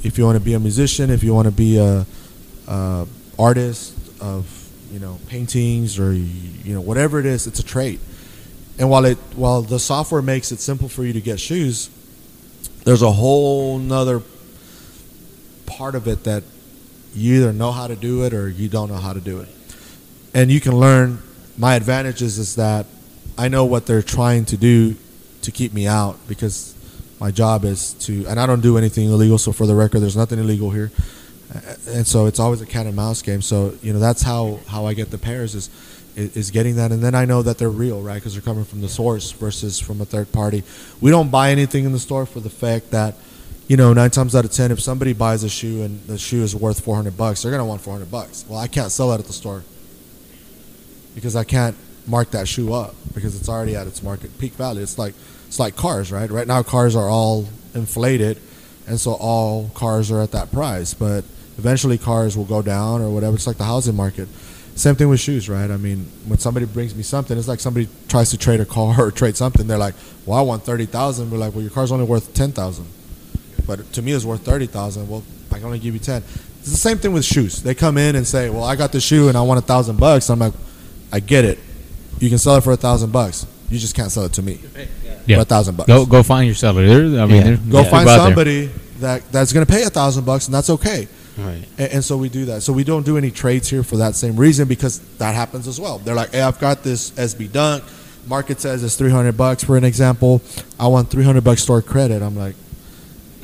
[SPEAKER 3] if you want to be a musician, if you want to be a, a artist of you know paintings or you know whatever it is, it's a trait. And while it while the software makes it simple for you to get shoes, there's a whole nother part of it that you either know how to do it or you don't know how to do it. And you can learn. My advantage is, is that I know what they're trying to do to keep me out because my job is to, and I don't do anything illegal. So for the record, there's nothing illegal here, and so it's always a cat and mouse game. So you know that's how how I get the pairs is is getting that, and then I know that they're real, right? Because they're coming from the source versus from a third party. We don't buy anything in the store for the fact that you know, nine times out of ten, if somebody buys a shoe and the shoe is worth four hundred bucks, they're gonna want four hundred bucks. Well, I can't sell that at the store because I can't mark that shoe up because it's already at its market peak value. It's like it's like cars, right? Right now, cars are all inflated, and so all cars are at that price. But eventually, cars will go down or whatever. It's like the housing market. Same thing with shoes, right? I mean, when somebody brings me something, it's like somebody tries to trade a car <laughs> or trade something. They're like, "Well, I want thirty thousand. We're like, "Well, your car's only worth ten thousand but to me it's worth thirty thousand. Well, I can only give you ten. It's the same thing with shoes. They come in and say, "Well, I got the shoe and I want a thousand bucks." I'm like, "I get it. You can sell it for a thousand bucks. You just can't sell it to me
[SPEAKER 2] Yeah.
[SPEAKER 3] for a thousand bucks.
[SPEAKER 2] Go go find your seller. I mean,
[SPEAKER 1] Yeah.
[SPEAKER 3] Go
[SPEAKER 2] yeah,
[SPEAKER 3] find
[SPEAKER 2] there.
[SPEAKER 3] somebody that that's going to pay a thousand bucks, and that's okay."
[SPEAKER 1] Right.
[SPEAKER 3] And, and so we do that. So we don't do any trades here for that same reason because that happens as well. They're like, "Hey, I've got this SB Dunk. Market says it's three hundred bucks for an example. I want three hundred bucks store credit." I'm like,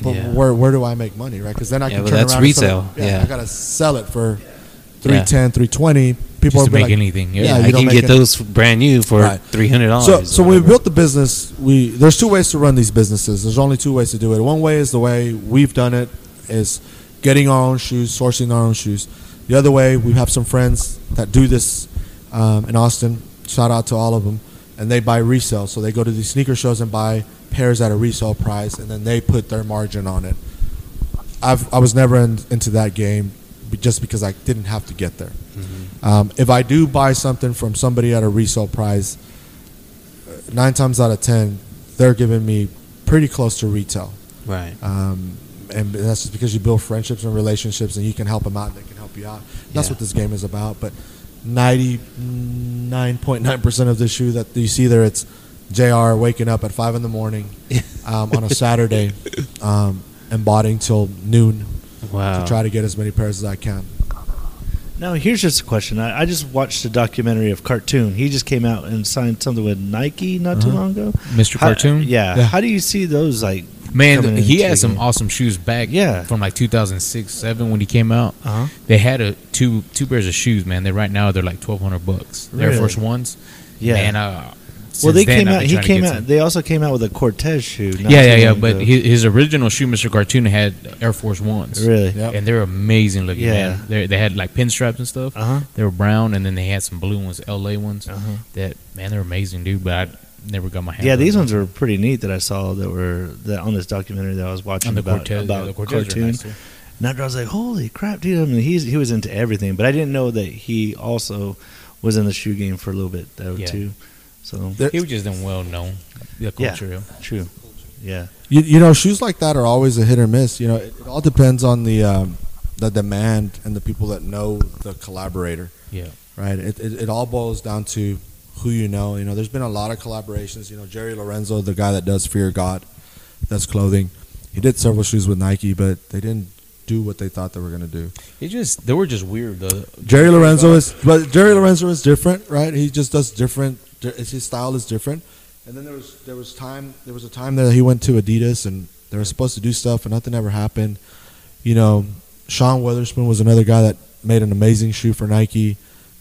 [SPEAKER 3] "But
[SPEAKER 1] Yeah.
[SPEAKER 3] where where do I make money, right? Because then I
[SPEAKER 1] Yeah,
[SPEAKER 3] can turn
[SPEAKER 1] that's
[SPEAKER 3] around and sell it-
[SPEAKER 1] retail. Yeah.
[SPEAKER 3] I gotta sell it for 310, 320. People
[SPEAKER 2] Just
[SPEAKER 3] are
[SPEAKER 2] to make
[SPEAKER 3] like,
[SPEAKER 2] anything. Yeah.
[SPEAKER 3] Yeah,
[SPEAKER 1] I can get
[SPEAKER 3] it-
[SPEAKER 1] those brand new for
[SPEAKER 3] Right.
[SPEAKER 1] three hundred dollars.
[SPEAKER 3] So, so when we built the business, we there's two ways to run these businesses. There's only two ways to do it. One way is the way we've done it, is getting our own shoes, sourcing our own shoes. The other way, we have some friends that do this um, in Austin. Shout out to all of them, and they buy resale. So they go to these sneaker shows and buy pairs at a resale price, and then they put their margin on it. I've I was never in, into that game, just because I didn't have to get there. Um, if I do buy something from somebody at a resale price, nine times out of ten, they're giving me pretty close to retail.
[SPEAKER 1] right.
[SPEAKER 3] Um, and that's just because you build friendships and relationships, and you can help them out, and they can help you out. That's
[SPEAKER 1] Yeah.
[SPEAKER 3] what this game is about. But ninety-nine point nine percent of the shoe that you see there, it's Jr. waking up at five in the morning <laughs> um, on a Saturday, um, and botting till noon
[SPEAKER 1] Wow.
[SPEAKER 3] to try to get as many pairs as I can.
[SPEAKER 5] Now, here's just a question. I, I just watched a documentary of Cartoon. He just came out and signed something with Nike not too
[SPEAKER 3] Uh-huh.
[SPEAKER 5] long ago.
[SPEAKER 2] Mr.
[SPEAKER 5] How-
[SPEAKER 2] Cartoon.
[SPEAKER 5] yeah.
[SPEAKER 3] Yeah.
[SPEAKER 5] How do you see those like?
[SPEAKER 2] Man,
[SPEAKER 5] coming
[SPEAKER 2] he had some awesome shoes back.
[SPEAKER 5] Yeah.
[SPEAKER 2] from like 2006, seven when he came out.
[SPEAKER 5] Uh huh.
[SPEAKER 2] They had a two two pairs of shoes, man. They right now they're like 1,200 bucks. The Air
[SPEAKER 5] Really?
[SPEAKER 2] Force Ones.
[SPEAKER 5] Yeah.
[SPEAKER 2] Man, uh,
[SPEAKER 5] well, they
[SPEAKER 2] then,
[SPEAKER 5] came out. He came out.
[SPEAKER 2] some.
[SPEAKER 5] They also came out with a Cortez shoe. not
[SPEAKER 2] Yeah, yeah, yeah. But
[SPEAKER 5] ago.
[SPEAKER 2] his, his original shoe, Mr. Cartoon, had Air Force Ones.
[SPEAKER 5] really.
[SPEAKER 3] Yep.
[SPEAKER 2] And they're amazing looking,
[SPEAKER 5] Yeah.
[SPEAKER 2] man. They they had like pinstripes and stuff.
[SPEAKER 5] Uh huh.
[SPEAKER 2] They were brown, and then they had some blue ones, LA ones.
[SPEAKER 5] Uh-huh.
[SPEAKER 2] That man, they're amazing, dude. But I never got my hands.
[SPEAKER 5] Yeah, these ones were pretty neat that I saw that were that on this documentary that I was watching
[SPEAKER 2] on the
[SPEAKER 5] about,
[SPEAKER 2] Cortez.
[SPEAKER 5] about
[SPEAKER 2] yeah, the Cortez are
[SPEAKER 5] cartoon.
[SPEAKER 2] nice.
[SPEAKER 5] And after I was like, "Holy crap, dude!" I mean, he's he was into everything, but I didn't know that he also was in the shoe game for a little bit though
[SPEAKER 2] Yeah.
[SPEAKER 5] too. So
[SPEAKER 3] There-
[SPEAKER 2] He was just then well known. The
[SPEAKER 5] Yeah.
[SPEAKER 2] culture. yeah.
[SPEAKER 5] true, yeah,
[SPEAKER 3] You, you know, shoes like that are always a hit or miss. You know, it, it all depends on the um, the demand and the people that know the collaborator.
[SPEAKER 2] Yeah.
[SPEAKER 3] right? It, it, it all boils down to who you know. You know, there's been a lot of collaborations. You know, Jerry Lorenzo, the guy that does Fear God, that's clothing. He did several shoes with Nike, but they didn't do what they thought they were gonna do.
[SPEAKER 2] It just they were just weird. The
[SPEAKER 3] Jerry Lorenzo is, but Jerry Lorenzo is different, right? He just does different. His style is different. And then there was there was time there was a time that he went to Adidas and they were supposed to do stuff and nothing ever happened. You know, Sean Wotherspoon was another guy that made an amazing shoe for Nike,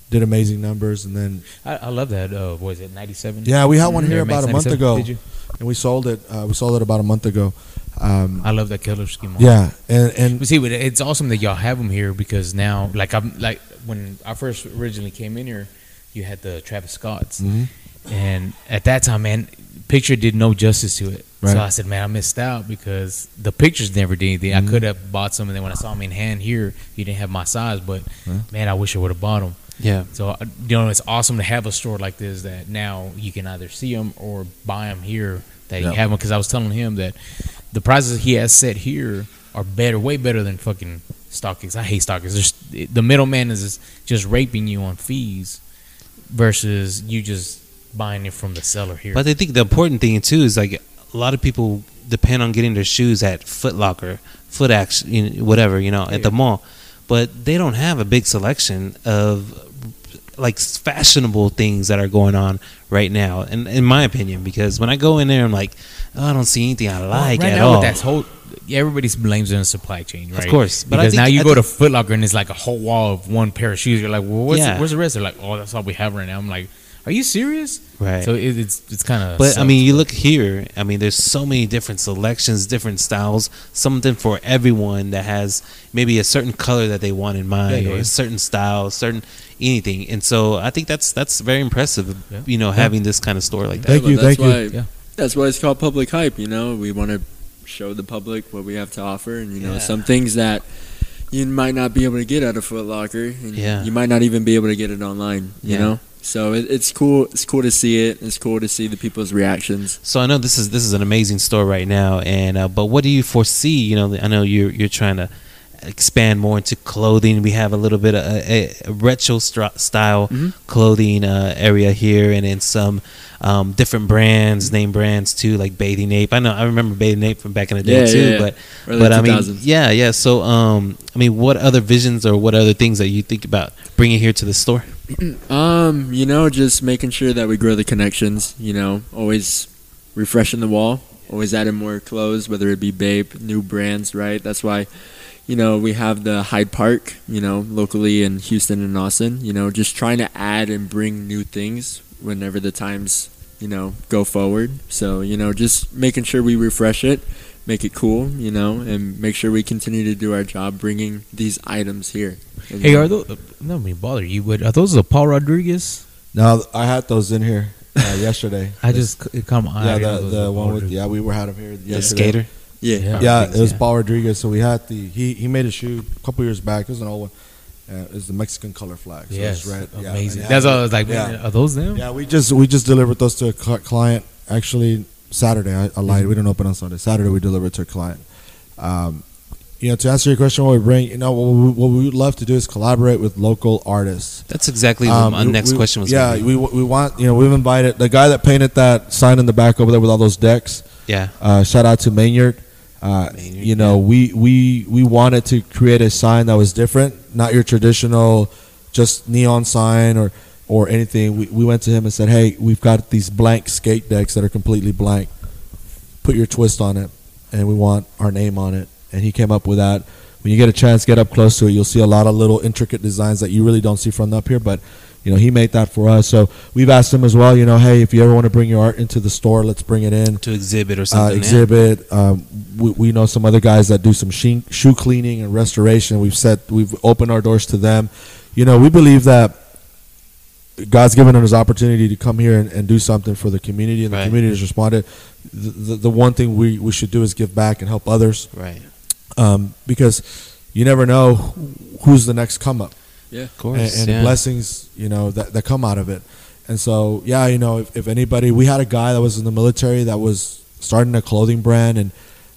[SPEAKER 3] did amazing numbers, and then
[SPEAKER 2] I, I love that. Uh, was it ninety seven?
[SPEAKER 3] yeah, we had one here about a month ago,
[SPEAKER 2] Did you?
[SPEAKER 3] and we sold it. Uh, we sold it about a month ago. Um,
[SPEAKER 2] I love that killer scheme.
[SPEAKER 3] yeah, and and
[SPEAKER 2] But see, it's awesome that y'all have them here because now, like I'm like when I first originally came in here, you had the Travis Scotts,
[SPEAKER 3] Mhm.
[SPEAKER 2] and at that time, man, picture did no justice to it.
[SPEAKER 3] Right.
[SPEAKER 2] So I said, man, I missed out because the pictures never did anything.
[SPEAKER 3] Mhm.
[SPEAKER 2] I could have bought some, and then when I saw them in hand here, you didn't have my size, but
[SPEAKER 3] Yeah.
[SPEAKER 2] man, I wish I would have bought them.
[SPEAKER 1] Yeah.
[SPEAKER 2] So uh, you know, it's awesome to have a store like this that now you can either see them or buy them here. That you have them because I was telling him that the prices he has set here are better, way better than fucking StockX. I hate StockX. There's, the middleman is just raping you on fees versus you just buying it from the seller here.
[SPEAKER 1] But I think the important thing too is like a lot of people depend on getting their shoes at Foot Locker, Foot Action, whatever you know, at the mall, but they don't have a big selection of like fashionable things that are going on right now. And in my opinion, because when I go in there, I'm like, oh, I don't see anything I
[SPEAKER 2] Well,
[SPEAKER 1] like
[SPEAKER 2] right
[SPEAKER 1] at
[SPEAKER 2] now
[SPEAKER 1] all.
[SPEAKER 2] with that whole yeah, everybody blames it on the supply chain, right?
[SPEAKER 1] Of course, but
[SPEAKER 2] because now you
[SPEAKER 1] I
[SPEAKER 2] go to
[SPEAKER 1] think-
[SPEAKER 2] Foot Locker and it's like a whole wall of one pair of shoes. You're like, well, what's
[SPEAKER 1] Yeah.
[SPEAKER 2] the, where's the rest? They're like, oh, that's all we have right now. I'm like, are you serious?
[SPEAKER 1] Right.
[SPEAKER 2] So it, it's it's kind of.
[SPEAKER 1] But I mean, you look here. I mean, there's so many different selections, different styles, something for everyone that has maybe a certain color that they want in mind,
[SPEAKER 2] Yeah, yeah,
[SPEAKER 1] or a certain style, certain anything. And so I think that's that's very impressive.
[SPEAKER 2] Yeah.
[SPEAKER 1] You know, having this kind of store like that.
[SPEAKER 3] Thank
[SPEAKER 4] but
[SPEAKER 3] you,
[SPEAKER 4] that's
[SPEAKER 3] thank you.
[SPEAKER 4] why,
[SPEAKER 2] Yeah.
[SPEAKER 4] That's why it's called Publik Hype. You know, we want to show the public what we have to offer, and you know,
[SPEAKER 1] Yeah.
[SPEAKER 4] some things that you might not be able to get at a Foot Locker, and
[SPEAKER 1] Yeah.
[SPEAKER 4] you might not even be able to get it online. You
[SPEAKER 1] Yeah.
[SPEAKER 4] know, so it, it's cool. It's cool to see it. It's cool to see the people's reactions.
[SPEAKER 1] So I know this is this is an amazing store right now, and uh, but what do you foresee? You know, I know you're you're trying to expand more into clothing. We have a little bit of a, a retro style
[SPEAKER 4] Mhm.
[SPEAKER 1] clothing uh, area here, and then some um, different brands, name brands too, like Bathing Ape. I know I remember Bathing Ape from back in the day
[SPEAKER 4] Yeah,
[SPEAKER 1] too,
[SPEAKER 4] yeah,
[SPEAKER 1] but
[SPEAKER 4] Early
[SPEAKER 1] but I mean, yeah, yeah. So um, I mean, what other visions or what other things that you think about bringing here to the store? <clears throat>
[SPEAKER 4] Um, you know, just making sure that we grow the connections. You know, always refreshing the wall, always adding more clothes, whether it be BAPE, new brands, right? That's why, you know, we have the Hyde Park, you know, locally in Houston and Austin. You know, just trying to add and bring new things whenever the times, you know, go forward. So, you know, just making sure we refresh it, make it cool, you know, and make sure we continue to do our job bringing these items here. And,
[SPEAKER 2] Hey, are those? No, me bother you, but are those the Paul Rodriguez?
[SPEAKER 3] now I had those in here uh, <laughs> yesterday.
[SPEAKER 2] I just it caught my
[SPEAKER 3] yeah,
[SPEAKER 2] didn't
[SPEAKER 3] the, the one
[SPEAKER 2] Paul
[SPEAKER 3] with yeah we were had him here
[SPEAKER 1] The skater.
[SPEAKER 4] yeah.
[SPEAKER 2] Yeah.
[SPEAKER 3] Yeah, it was
[SPEAKER 1] yeah.
[SPEAKER 3] Paul Rodriguez. So we had the he he made a shoe a couple years back. It was an old one. Uh, it the Mexican color flag. So
[SPEAKER 2] Yes,
[SPEAKER 3] it's red.
[SPEAKER 2] Amazing.
[SPEAKER 3] and it
[SPEAKER 2] That's
[SPEAKER 3] had-
[SPEAKER 2] all I was like.
[SPEAKER 3] Yeah.
[SPEAKER 2] man, Are those them?
[SPEAKER 3] Yeah, we just we just delivered those to a client actually Saturday. I, I lied. We didn't open on Sunday. Saturday we delivered to a client. Um, you know, to answer your question, what we bring, you know, what we, what we would love to do is collaborate with local artists.
[SPEAKER 1] That's exactly what
[SPEAKER 3] Um,
[SPEAKER 1] my
[SPEAKER 3] we-
[SPEAKER 1] next
[SPEAKER 3] we-
[SPEAKER 1] question was.
[SPEAKER 3] Yeah,
[SPEAKER 1] gonna
[SPEAKER 3] we we want you know we've invited the guy that painted that sign in the back over there with all those decks.
[SPEAKER 1] yeah.
[SPEAKER 3] Uh, shout out to Maynard. Uh, you know, we, we we wanted to create a sign that was different, not your traditional, just neon sign or or anything. We, we went to him and said, "Hey, we've got these blank skate decks that are completely blank. Put your twist on it, and we want our name on it." And he came up with that. When you get a chance, get up close to it. You'll see a lot of little intricate designs that you really don't see from up here, but. You know, he made that for us. So we've asked him as well. You know, hey, if you ever want to bring your art into the store, let's bring it in
[SPEAKER 1] To exhibit or
[SPEAKER 3] uh,
[SPEAKER 1] something. yeah.
[SPEAKER 3] exhibit. Um, we, we know some other guys that do some shoe, shoe cleaning and restoration. We've said we've opened our doors to them. You know, we believe that God's given us opportunity to come here and, and do something for the community, and the
[SPEAKER 1] Right.
[SPEAKER 3] community has responded. The, the, the one thing we, we should do is give back and help others,
[SPEAKER 1] Right.
[SPEAKER 3] um, because you never know who's the next come up
[SPEAKER 4] Yeah.
[SPEAKER 1] Of course.
[SPEAKER 3] and, and
[SPEAKER 1] yeah.
[SPEAKER 3] blessings you know that, that come out of it and so yeah you know if, if anybody we had a guy that was in the military that was starting a clothing brand and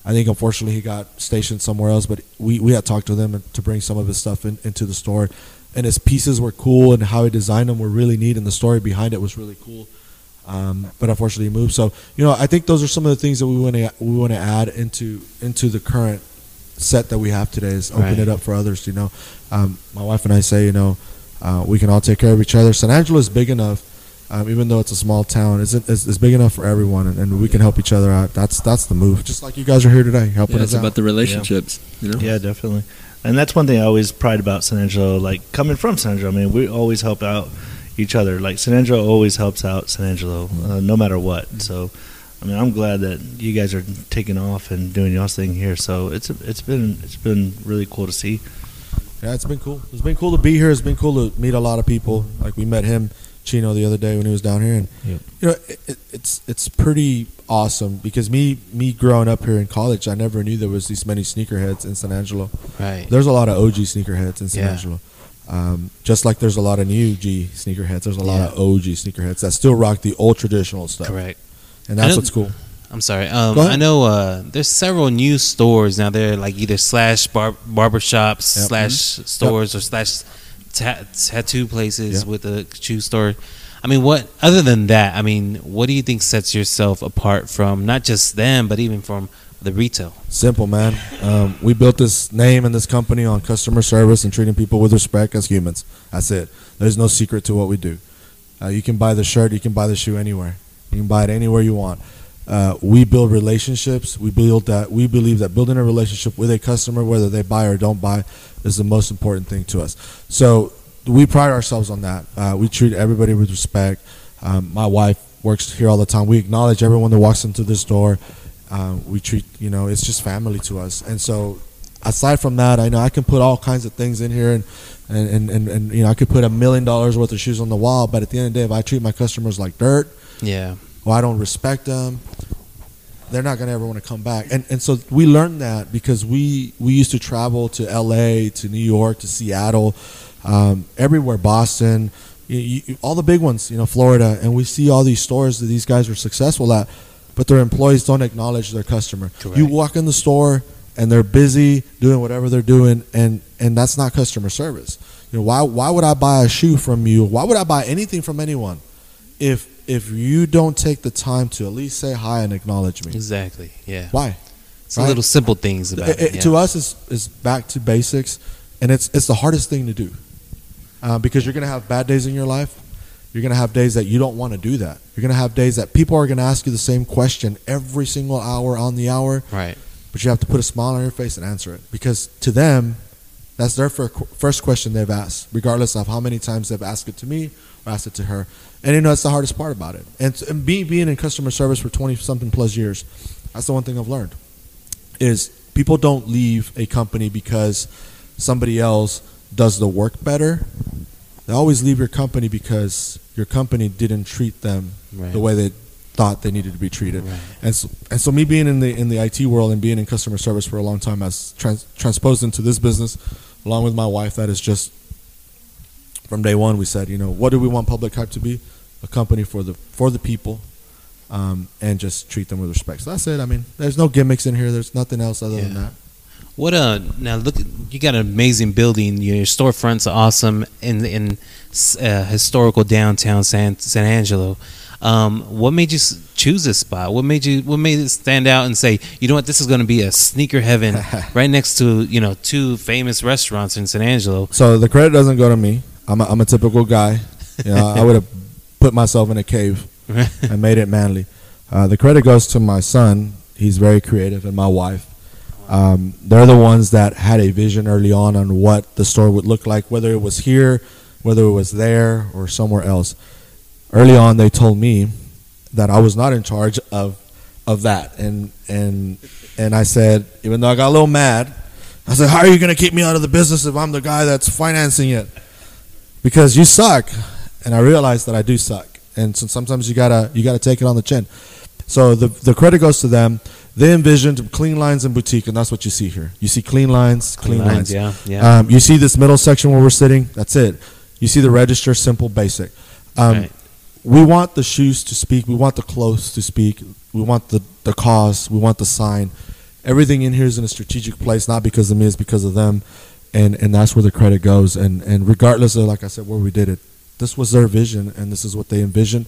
[SPEAKER 3] i think unfortunately he got stationed somewhere else but we, we had talked to them to bring some of his stuff in, into the store and his pieces were cool and how he designed them were really neat and the story behind it was really cool um, but unfortunately he moved so you know i think those are some of the things that we want to we want to add into into the current set that we have today is open
[SPEAKER 1] Right.
[SPEAKER 3] it up for others. You know, um, my wife and I say, you know, uh, we can all take care of each other. San Angelo is big enough, um, even though it's a small town, it's, it's, it's big enough for everyone, and, and we can help each other out. That's that's the move. Just like you guys are here today, helping
[SPEAKER 4] Yeah,
[SPEAKER 3] us
[SPEAKER 4] it's
[SPEAKER 3] out.
[SPEAKER 4] about the relationships. You know.
[SPEAKER 5] Yeah, definitely. And that's one thing I always pride about San Angelo. Like coming from San Angelo, I mean, we always help out each other. Like San Angelo always helps out San Angelo, uh, no matter what. So, I mean, I'm glad that you guys are taking off and doing y'all's thing here. So it's it's been it's been really cool to see.
[SPEAKER 3] Yeah, it's been cool. It's been cool to be here. It's been cool to meet a lot of people. Like we met him, Chino, the other day when he was down here, and
[SPEAKER 2] Yep.
[SPEAKER 3] you know, it, it, it's it's pretty awesome because me me growing up here in college, I never knew there was these many sneakerheads in San Angelo.
[SPEAKER 1] Right.
[SPEAKER 3] There's a lot of OG sneakerheads in San
[SPEAKER 1] Yeah.
[SPEAKER 3] Angelo. Um, just like there's a lot of new G sneakerheads, there's a lot
[SPEAKER 1] Yeah.
[SPEAKER 3] of OG sneakerheads that still rock the old traditional stuff,
[SPEAKER 1] Correct.
[SPEAKER 3] And that's what's cool.
[SPEAKER 1] I'm sorry. Um. I know uh, there's several new stores now. They're like either slash bar- barber shops,
[SPEAKER 3] Yep.
[SPEAKER 1] slash stores, or slash ta- tattoo places
[SPEAKER 3] Yep.
[SPEAKER 1] with a shoe store. I mean, what other than that? I mean, what do you think sets yourself apart from not just them, but even from the retail?
[SPEAKER 3] Simple, man. Um, we built this name and this company on customer service and treating people with respect as humans. That's it. There's no secret to what we do. Uh, you can buy the shirt, you can buy the shoe anywhere. You can buy it anywhere you want. Uh, we build relationships. We build that. We believe that building a relationship with a customer, whether they buy or don't buy, is the most important thing to us. So we pride ourselves on that. Uh, we treat everybody with respect. Um, my wife works here all the time. We acknowledge everyone that walks into this door. Um, we treat, you know, it's just family to us. And so, aside from that, I know I can put all kinds of things in here, and and, and, and, and you know, I could put a million dollars worth of shoes on the wall. But at the end of the day, if I treat my customers like dirt,
[SPEAKER 1] Yeah.
[SPEAKER 3] Well, I don't respect them, they're not going to ever want to come back. And and so we learned that because we we used to travel to L.A., to New York, to Seattle, um, everywhere, Boston, you, you, all the big ones, you know, Florida, and we see all these stores that these guys are successful at, but their employees don't acknowledge their customer.
[SPEAKER 1] Correct.
[SPEAKER 3] You walk in the store and they're busy doing whatever they're doing, and and that's not customer service. You know, why why would I buy a shoe from you? Why would I buy anything from anyone if if you don't take the time to at least say hi and acknowledge me?
[SPEAKER 1] Exactly. Yeah.
[SPEAKER 3] Why?
[SPEAKER 1] It's
[SPEAKER 3] Right.
[SPEAKER 1] little simple things about it.
[SPEAKER 3] It- it-
[SPEAKER 1] yeah.
[SPEAKER 3] To us, is is back to basics, and it's it's the hardest thing to do uh, because you're gonna have bad days in your life. You're gonna have days that you don't want to do that. You're gonna have days that people are gonna ask you the same question every single hour on the hour,
[SPEAKER 1] Right.
[SPEAKER 3] but you have to put a smile on your face and answer it because to them, that's their fir- first question they've asked, regardless of how many times they've asked it to me or asked it to her. And you know, that's the hardest part about it. And, and being being in customer service for twenty something plus years, that's the one thing I've learned is people don't leave a company because somebody else does the work better. They always leave your company because your company didn't treat them
[SPEAKER 1] Right.
[SPEAKER 3] the way they thought they needed to be treated.
[SPEAKER 1] Right.
[SPEAKER 3] And so, and so me being in the in the IT world and being in customer service for a long time has trans, transposed into this business, along with my wife. That is just from day one. We said, you know, what do we want Publik Hype to be? A company for the for the people, um, and just treat them with respect. So that's it. I mean, there's no gimmicks in here. There's nothing else other than that.
[SPEAKER 1] What uh now look you got an amazing building. Your storefronts are awesome in in uh, historical downtown San San Angelo. Um, what made you choose this spot? What made you what made it stand out and say, you know what, this is going to be a sneaker heaven <laughs> right next to you know two famous restaurants in San Angelo.
[SPEAKER 3] So the credit doesn't go to me. I'm a, I'm a typical guy. You know, I would have put myself in a cave <laughs> and made it manly. Uh, the credit goes to my son. He's very creative, and my wife. Um, they're the ones that had a vision early on on what the store would look like, whether it was here, whether it was there, or somewhere else. Early on, they told me that I was not in charge of of that, and and and I said, even though I got a little mad, I said, "How are you going to keep me out of the business if I'm the guy that's financing it?" Because you suck, and I realized that I do suck, and so sometimes you gotta you gotta take it on the chin. So the the credit goes to them. They envisioned clean lines and boutique, and that's what you see here. You see clean lines, clean, lines.
[SPEAKER 1] yeah, yeah.
[SPEAKER 3] Um, you see this middle section where we're sitting. That's it. You see the register, simple, basic. Um,
[SPEAKER 1] Right.
[SPEAKER 3] We want the shoes to speak. We want the clothes to speak. We want the the cause. We want the sign. Everything in here is in a strategic place, not because of me, it's because of them, and and that's where the credit goes. And and regardless of like I said, where we did it, this was their vision, and this is what they envisioned.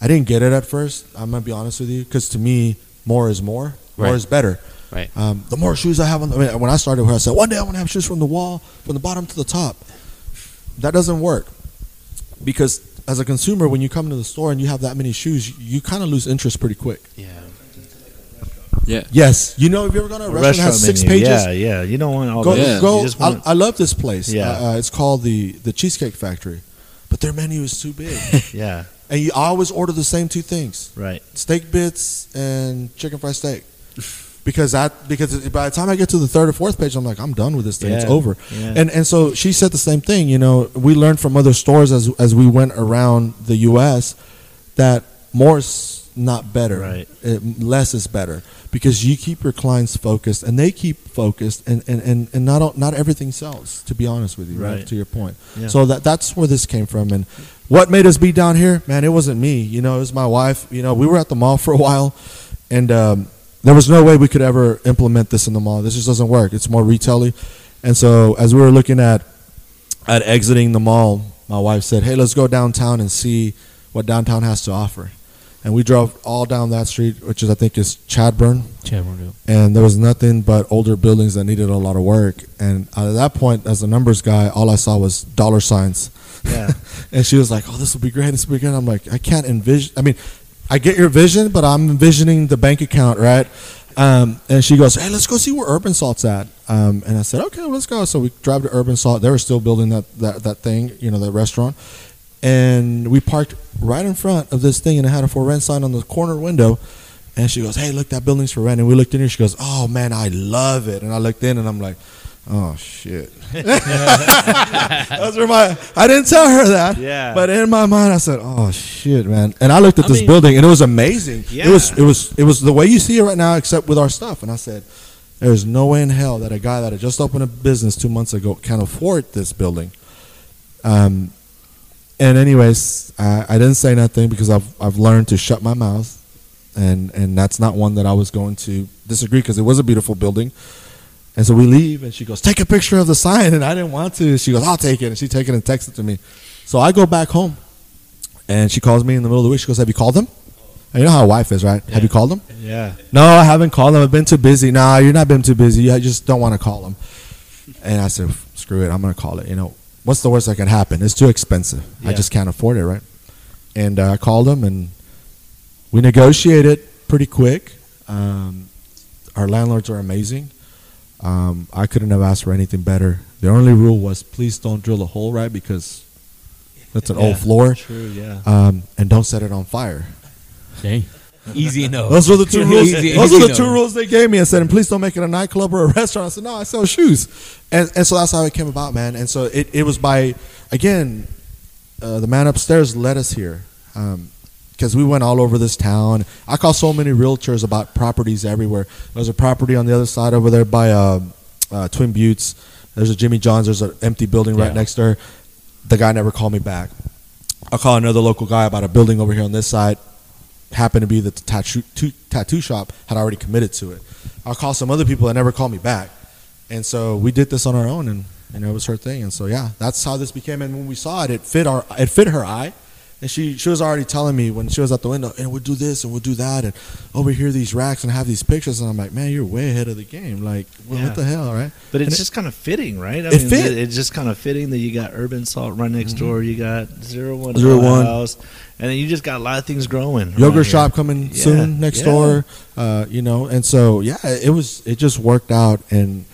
[SPEAKER 3] I didn't get it at first. I'm gonna be honest with you, because to me, more is more. More
[SPEAKER 1] Right.
[SPEAKER 3] is better.
[SPEAKER 1] Right.
[SPEAKER 3] Um, the more shoes I have on the, I mean, when I started here, I said one day I want to have shoes from the wall, from the bottom to the top. That doesn't work because as a consumer, when you come to the store and you have that many shoes, you, you kind of lose interest pretty quick.
[SPEAKER 1] Yeah.
[SPEAKER 4] Yeah.
[SPEAKER 3] Yes, you know if you ever gone to a restaurant, that has six
[SPEAKER 5] menu.
[SPEAKER 3] pages.
[SPEAKER 5] Yeah, yeah. You don't want all
[SPEAKER 3] Go,
[SPEAKER 5] that.
[SPEAKER 4] Yeah.
[SPEAKER 3] go.
[SPEAKER 5] Just
[SPEAKER 3] I, I love this place.
[SPEAKER 5] Yeah.
[SPEAKER 3] Uh, uh, it's called the the Cheesecake Factory, but their menu is too big, <laughs>
[SPEAKER 5] yeah,
[SPEAKER 3] and you always order the same two things:
[SPEAKER 5] right.
[SPEAKER 3] steak bits and chicken fried steak. Because that because by the time I get to the third or fourth page, I'm like, I'm done with this thing. It's over.
[SPEAKER 5] Yeah.
[SPEAKER 3] And and so she said the same thing. You know, we learned from other stores as as we went around the U.S. that more not better.
[SPEAKER 5] Right.
[SPEAKER 3] It, less is better because you keep your clients focused and they keep focused and and, and, and not all- not everything sells. To be honest with you, right?
[SPEAKER 5] Right.
[SPEAKER 3] To your point.
[SPEAKER 5] Yeah.
[SPEAKER 3] So that that's where this came from and. What made us be down here, man? It wasn't me. You know, it was my wife. You know, we were at the mall <laughs> for a while, and um, there was no way we could ever implement this in the mall. This just doesn't work. It's more retailing. And so as we were looking at at exiting the mall, my wife said, "Hey, let's go downtown and see what downtown has to offer." And we drove all down that street, which is I think is Chadbourne,
[SPEAKER 2] Chadbourne. yeah.
[SPEAKER 3] and there was nothing but older buildings that needed a lot of work. And at that point, as a numbers guy, all I saw was dollar signs.
[SPEAKER 5] Yeah. <laughs>
[SPEAKER 3] and she was like, "Oh, this will be great. This will be great." I'm like, I can't envision. I mean, I get your vision, but I'm envisioning the bank account, right? Um, and she goes, "Hey, let's go see where Urban Salt's at." Um, and I said, "Okay, well, let's go." So we drive to Urban Salt. They were still building that that that thing, you know, that restaurant. And we parked right in front of this thing, and it had a for rent sign on the corner window. And she goes, "Hey, look, that building's for rent." And we looked in here. She goes, "Oh man, I love it." And I looked in, and I'm like, "Oh shit." <laughs> Those were my. I didn't tell her that.
[SPEAKER 5] Yeah.
[SPEAKER 3] But in my mind, I said, "Oh shit, man!" And I looked at
[SPEAKER 5] I
[SPEAKER 3] this
[SPEAKER 5] mean-
[SPEAKER 3] building, and it was amazing. yeah. It was. It was. It was the way you see it right now, except with our stuff. And I said, "There's no way in hell that a guy that had just opened a business two months ago can afford this building." Um. And anyways, I, I didn't say nothing because I've I've learned to shut my mouth, and and that's not one that I was going to disagree because it was a beautiful building. And so we leave, and she goes, "Take a picture of the sign," and I didn't want to. She goes, "I'll take it," and she take it and text it to me. So I go back home, and she calls me in the middle of the week. She goes, "Have you called them?" And you know how a wife is, right? Have you called them?
[SPEAKER 5] Yeah.
[SPEAKER 3] No, I haven't called them. I've been too busy. Nah, you're not been too busy. I just don't want to call them. And I said, screw it. I'm going to call it. You know, what's the worst that can happen? It's too expensive. I just can't afford it, right? And uh, I called them, and we negotiated pretty quick. Um, our landlords are amazing. Um, I couldn't have asked for anything better. The only rule was please don't drill a hole, right? Because that's an
[SPEAKER 5] Yeah.
[SPEAKER 3] old floor.
[SPEAKER 5] True. Yeah.
[SPEAKER 3] Um, and don't set it on fire.
[SPEAKER 2] Okay. Easy <laughs> enough.
[SPEAKER 3] Those were the two <laughs> rules.
[SPEAKER 2] Easy-
[SPEAKER 3] Those
[SPEAKER 2] easy
[SPEAKER 3] were the two rules they gave me. I said, and please don't make it a nightclub or a <laughs> restaurant. I said, no, I sell shoes, and and so that's how it came about, man. And so it, it was by again, uh, the man upstairs led us here, because we went all over this town. I call so many realtors about properties everywhere. There's a property on the other side over there by uh, uh, Twin Buttes. There's a Jimmy John's. There's an empty building right
[SPEAKER 2] Yeah.
[SPEAKER 3] next there. The guy never called me back. I'll call another local guy about a building over here on this side happened to be that the tattoo, tattoo shop had already committed to it. I'll call some other people that never called me back. And so we did this on our own and, and it was her thing. And so yeah, that's how this became and when we saw it, it fit our it fit her eye. And she she was already telling me when she was at the window, and we'll do this and we'll do that and over here these racks and have these pictures and I'm like, Man, you're way ahead of the game. Like well,
[SPEAKER 5] Yeah.
[SPEAKER 3] what the hell, right?
[SPEAKER 5] But it's
[SPEAKER 3] And it-
[SPEAKER 5] just kind of fitting, right? I
[SPEAKER 3] It fit.
[SPEAKER 5] It's just kind of fitting that you got Urban Salt right next door. You got Zero One
[SPEAKER 3] Mm-hmm. Zero One.
[SPEAKER 5] House, and then you just got a lot of things growing.
[SPEAKER 3] yogurt shop coming
[SPEAKER 5] Yeah,
[SPEAKER 3] soon next
[SPEAKER 5] yeah.
[SPEAKER 3] door uh, you know and so yeah it was it just worked out and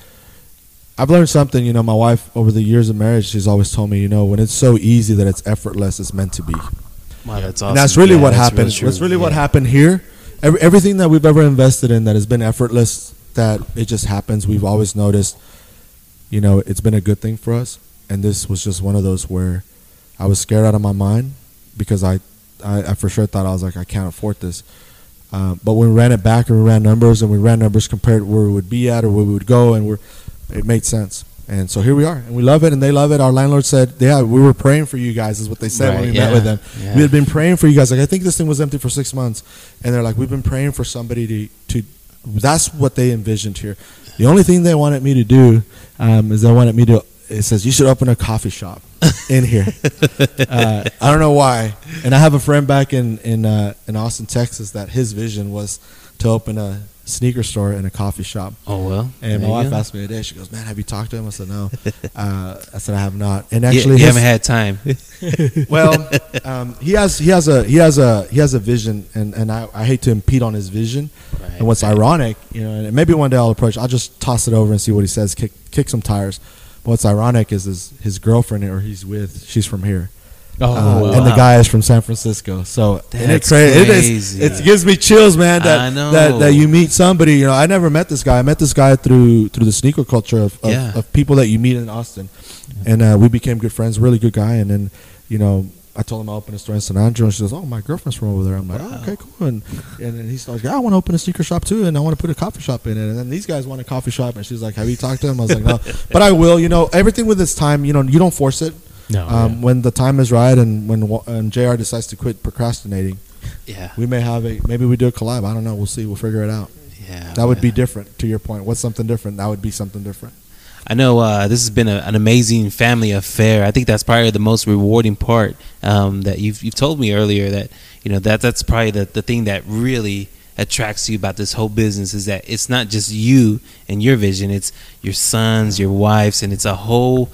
[SPEAKER 3] i've learned something you know my wife over the years of marriage she's always told me you know when it's so easy that it's effortless it's meant to be.
[SPEAKER 1] Wow, that's awesome.
[SPEAKER 3] and that's really
[SPEAKER 1] Yeah,
[SPEAKER 3] what
[SPEAKER 1] that's
[SPEAKER 3] happened
[SPEAKER 1] true.
[SPEAKER 3] that's really what happened here. Every, everything that we've ever invested in that has been effortless that it just happens we've always noticed you know it's been a good thing for us. And this was just one of those where i was scared out of my mind because i i, I for sure thought i was like i can't afford this. Uh, but when we ran it back and we ran numbers and we ran numbers compared to where we would be at or where we would go and we're it made sense and so here we are and we love it and they love it our landlord said yeah we were praying for you guys is what they said when
[SPEAKER 1] Right,
[SPEAKER 3] we met with them
[SPEAKER 1] yeah.
[SPEAKER 3] we had been praying for you guys like i think this thing was empty for six months and they're like we've been praying for somebody to to that's what they envisioned here the only thing they wanted me to do um, is they wanted me to it says you should open a coffee shop in here. <laughs> uh, I don't know why. And I have a friend back in in uh, in Austin, Texas, that his vision was to open a sneaker store and a coffee shop.
[SPEAKER 1] Oh well.
[SPEAKER 3] And my wife
[SPEAKER 1] you go.
[SPEAKER 3] asked me today. She goes, "Man, have you talked to him?" I said, "No." <laughs> uh, I said, "I have not." And
[SPEAKER 1] You-
[SPEAKER 3] actually,
[SPEAKER 1] you,
[SPEAKER 3] his-
[SPEAKER 1] haven't had time. <laughs>
[SPEAKER 3] well, um, he has he has a he has a he has a vision, and and I, I hate to impede on his vision.
[SPEAKER 1] Right,
[SPEAKER 3] and what's
[SPEAKER 1] right.
[SPEAKER 3] ironic, you know, and maybe one day I'll approach. I'll just toss it over and see what he says. Kick kick some tires. But what's ironic is his his girlfriend or he's with. She's from here.
[SPEAKER 2] Oh,
[SPEAKER 3] Uh,
[SPEAKER 2] wow.
[SPEAKER 3] and the guy is from San Francisco. So it's cra- It, is,
[SPEAKER 1] crazy.
[SPEAKER 3] it gives me chills, man. That, that that you meet somebody. You know, I never met this guy. I met this guy through through the sneaker culture of of,
[SPEAKER 1] Yeah.
[SPEAKER 3] of people that you meet in Austin, and uh, we became good friends. Really good guy. And then you know. I told him I opened a store in San Andreas. And she goes, "Oh, my girlfriend's from over there." I'm like,
[SPEAKER 1] Wow.
[SPEAKER 3] "Oh, okay, cool." And and then he starts, "Yeah, I want to open a sneaker shop too, and I want to put a coffee shop in it." And then these guys want a coffee shop, and she's like, "Have you talked to him?" I was like, "No," <laughs> but I will. You know, everything with its time. You know, you don't force it.
[SPEAKER 2] No,
[SPEAKER 3] Um, When the time is right, and when and Jr. decides to quit procrastinating,
[SPEAKER 1] yeah.
[SPEAKER 3] we may have a maybe we do a collab. I don't know. We'll see. We'll figure it out.
[SPEAKER 1] Yeah.
[SPEAKER 3] That would be different. To your point, what's something different? That would be something different.
[SPEAKER 1] I know uh, this has been a, an amazing family affair. I think that's probably the most rewarding part um, that you've you've told me earlier. That you know that that's probably the, the thing that really attracts you about this whole business is that it's not just you and your vision. It's your sons, your wives, and it's a whole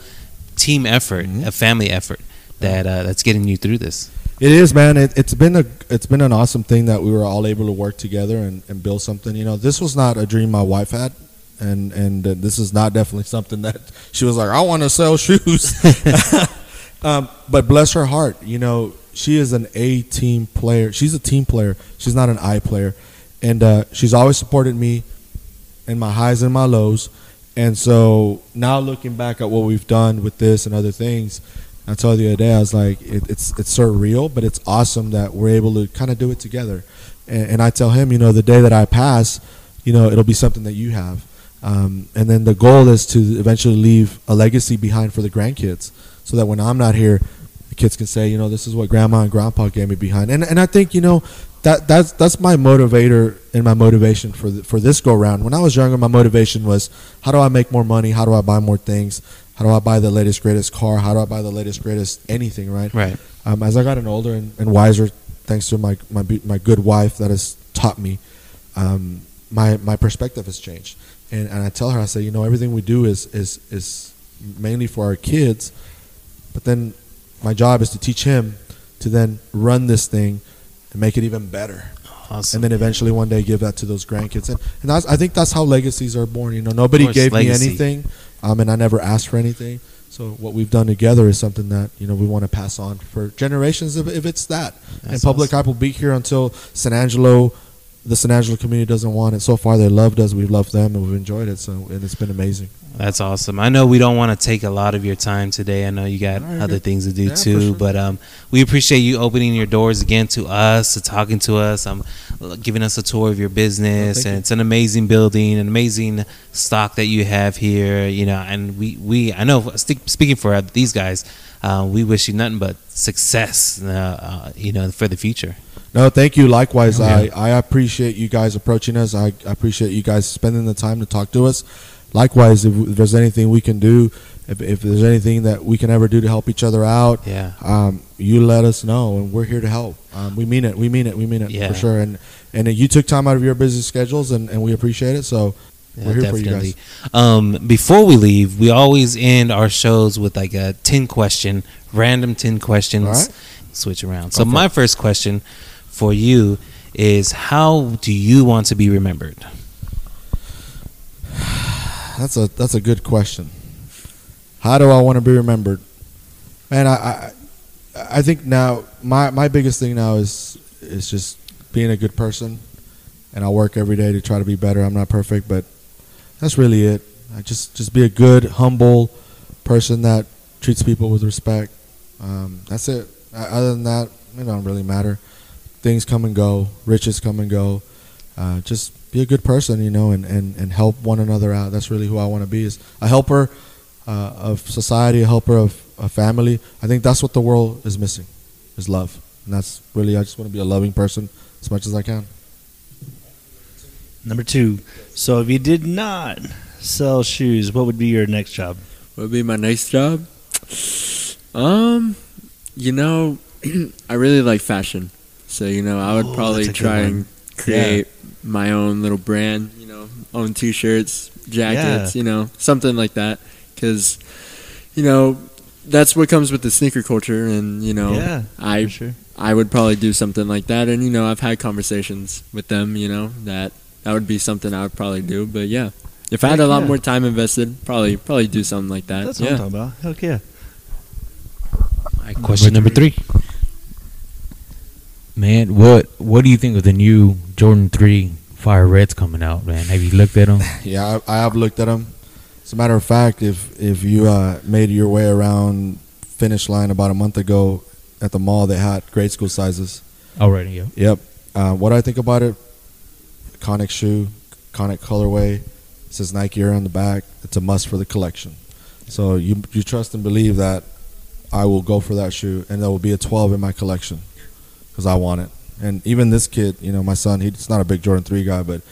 [SPEAKER 1] team effort,
[SPEAKER 3] Mhm.
[SPEAKER 1] a family effort that uh, that's getting you through this.
[SPEAKER 3] It is, man. It, it's been a it's been an awesome thing that we were all able to work together and, and build something. You know, this was not a dream my wife had, and and uh, this is not definitely something that <laughs> she was like, I want to sell shoes. <laughs> um, but bless her heart, you know, she is an A team player. She's a team player. She's not an I player, and uh, she's always supported me in my highs and my lows. And so now looking back at what we've done with this and other things, I told you the other day, I was like, it, it's it's surreal, but it's awesome that we're able to kind of do it together. And, and I tell him, you know, the day that I pass, you know, it'll be something that you have. Um, and then the goal is to eventually leave a legacy behind for the grandkids, so that when I'm not here, the kids can say, you know, this is what grandma and grandpa gave me behind. And and I think you know that that's that's my motivator and my motivation for the, for this go round. When I was younger, my motivation was how do I make more money? How do I buy more things? How do I buy the latest greatest car? How do I buy the latest greatest anything? Right.
[SPEAKER 1] Right.
[SPEAKER 3] Um, as I got an older and, and wiser, thanks to my, my my good wife that has taught me, um, my my perspective has changed. And, and I tell her, I say, you know, everything we do is is is mainly for our kids, but then my job is to teach him to then run this thing and make it even better
[SPEAKER 1] Awesome.
[SPEAKER 3] and then eventually one day give that to those grandkids. And, and that's, I think that's how legacies are born. You know, nobody
[SPEAKER 1] course,
[SPEAKER 3] gave
[SPEAKER 1] legacy.
[SPEAKER 3] me anything, um, and I never asked for anything. So what we've done together is something that you know we want to pass on for generations. If, if it's that, and Publik
[SPEAKER 1] awesome.
[SPEAKER 3] Hype will be here until San Angelo, the San Angelo community doesn't want it. So far, they loved us. We've loved them, and we've enjoyed it. So and it's been amazing.
[SPEAKER 1] That's awesome. I know we don't want to take a lot of your time today. I know you got
[SPEAKER 3] right,
[SPEAKER 1] other
[SPEAKER 3] good.
[SPEAKER 1] things to do
[SPEAKER 3] Yeah,
[SPEAKER 1] too,
[SPEAKER 3] sure.
[SPEAKER 1] but um, we appreciate you opening your doors again to us, to talking to us, um, giving us a tour of your business,
[SPEAKER 3] thank
[SPEAKER 1] and
[SPEAKER 3] you.
[SPEAKER 1] it's an amazing building, an amazing stock that you have here. You know, and we, we I know speaking for these guys, uh, we wish you nothing but success. Uh, uh, you know, for the future.
[SPEAKER 3] No, thank you. Likewise,
[SPEAKER 2] yeah.
[SPEAKER 3] I, I appreciate you guys approaching us. I, I appreciate you guys spending the time to talk to us. Likewise, if, if there's anything we can do, if, if there's anything that we can ever do to help each other out,
[SPEAKER 1] Yeah.
[SPEAKER 3] um, you let us know, and we're here to help. Um, we mean it. We mean it. We mean it
[SPEAKER 1] Yeah.
[SPEAKER 3] for sure. And and you took time out of your busy schedules, and, and we appreciate it. So we're here for you guys.
[SPEAKER 1] Um, before we leave, we always end our shows with like a ten question, random ten questions.
[SPEAKER 3] Right.
[SPEAKER 1] Switch around. So my first question for you is: How do you want to be remembered?
[SPEAKER 3] That's a that's a good question. How do I want to be remembered? Man, I I, I think now my, my biggest thing now is is just being a good person, and I work every day to try to be better. I'm not perfect, but that's really it. I just just be a good, humble person that treats people with respect. Um, that's it. Other than that, it don't really matter. Things come and go. Riches come and go. Uh, just be a good person, you know, and, and, and help one another out. That's really who I want to be is a helper uh, of society, a helper of a family. I think that's what the world is missing, is love. And that's really, I just want to be a loving person as much as I can.
[SPEAKER 5] Number two. So if you did not sell shoes, what would be your next job?
[SPEAKER 4] What would be my next job? Um, you know, <clears throat> I really like fashion, so you know, I would
[SPEAKER 5] Ooh,
[SPEAKER 4] probably
[SPEAKER 5] that's a good
[SPEAKER 4] try and create my own little brand. You know, own T-shirts, jackets, you know, something like that. Because, you know, that's what comes with the sneaker culture, and you know,
[SPEAKER 5] yeah,
[SPEAKER 4] I
[SPEAKER 5] sure.
[SPEAKER 4] I would probably do something like that. And you know, I've had conversations with them. You know, that that would be something I would probably do. But yeah, if I had a lot
[SPEAKER 5] yeah.
[SPEAKER 4] more time invested, probably probably do something like that.
[SPEAKER 5] That's what
[SPEAKER 4] yeah.
[SPEAKER 5] I'm talking about. Heck yeah.
[SPEAKER 1] All right, question number three.
[SPEAKER 2] Man, what what do you think of the new Jordan Three Fire Reds coming out? Man, have you looked at them? <laughs>
[SPEAKER 3] Yeah, I, I have looked at them. As a matter of fact, if if you uh, made your way around finish line about a month ago at the mall, they had grade school sizes.
[SPEAKER 2] Already, yeah.
[SPEAKER 3] Yep. Uh, what do I think about it? Conic shoe, Conic colorway. It says Nike Air on the back. It's a must for the collection. So you you trust and believe that I will go for that shoe, and there will be a 12 in my collection because I want it. And even this kid, you know, my son, he's not a big Jordan 3 guy, but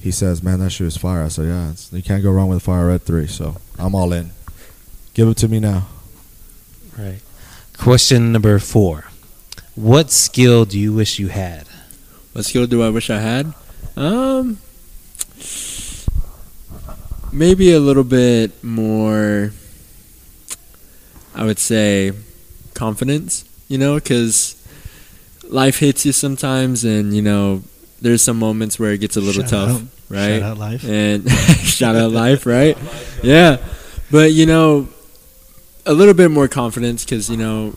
[SPEAKER 3] he says, "Man, that shoe is fire." I said, "Yeah, it's, you can't go wrong with a Fire Red 3." So I'm all in. Give it to me now.
[SPEAKER 1] Right. Question number four. What skill do you wish you had?
[SPEAKER 4] What skill do I wish I had? Um, maybe a little bit more. I would say confidence. You know, because life hits you sometimes, and you know there's some moments where it gets a little
[SPEAKER 5] Shout
[SPEAKER 4] tough,
[SPEAKER 5] out.
[SPEAKER 4] right?
[SPEAKER 5] Shout out life.
[SPEAKER 4] and <laughs> shout out life, right? Yeah, but you know, a little bit more confidence because you know,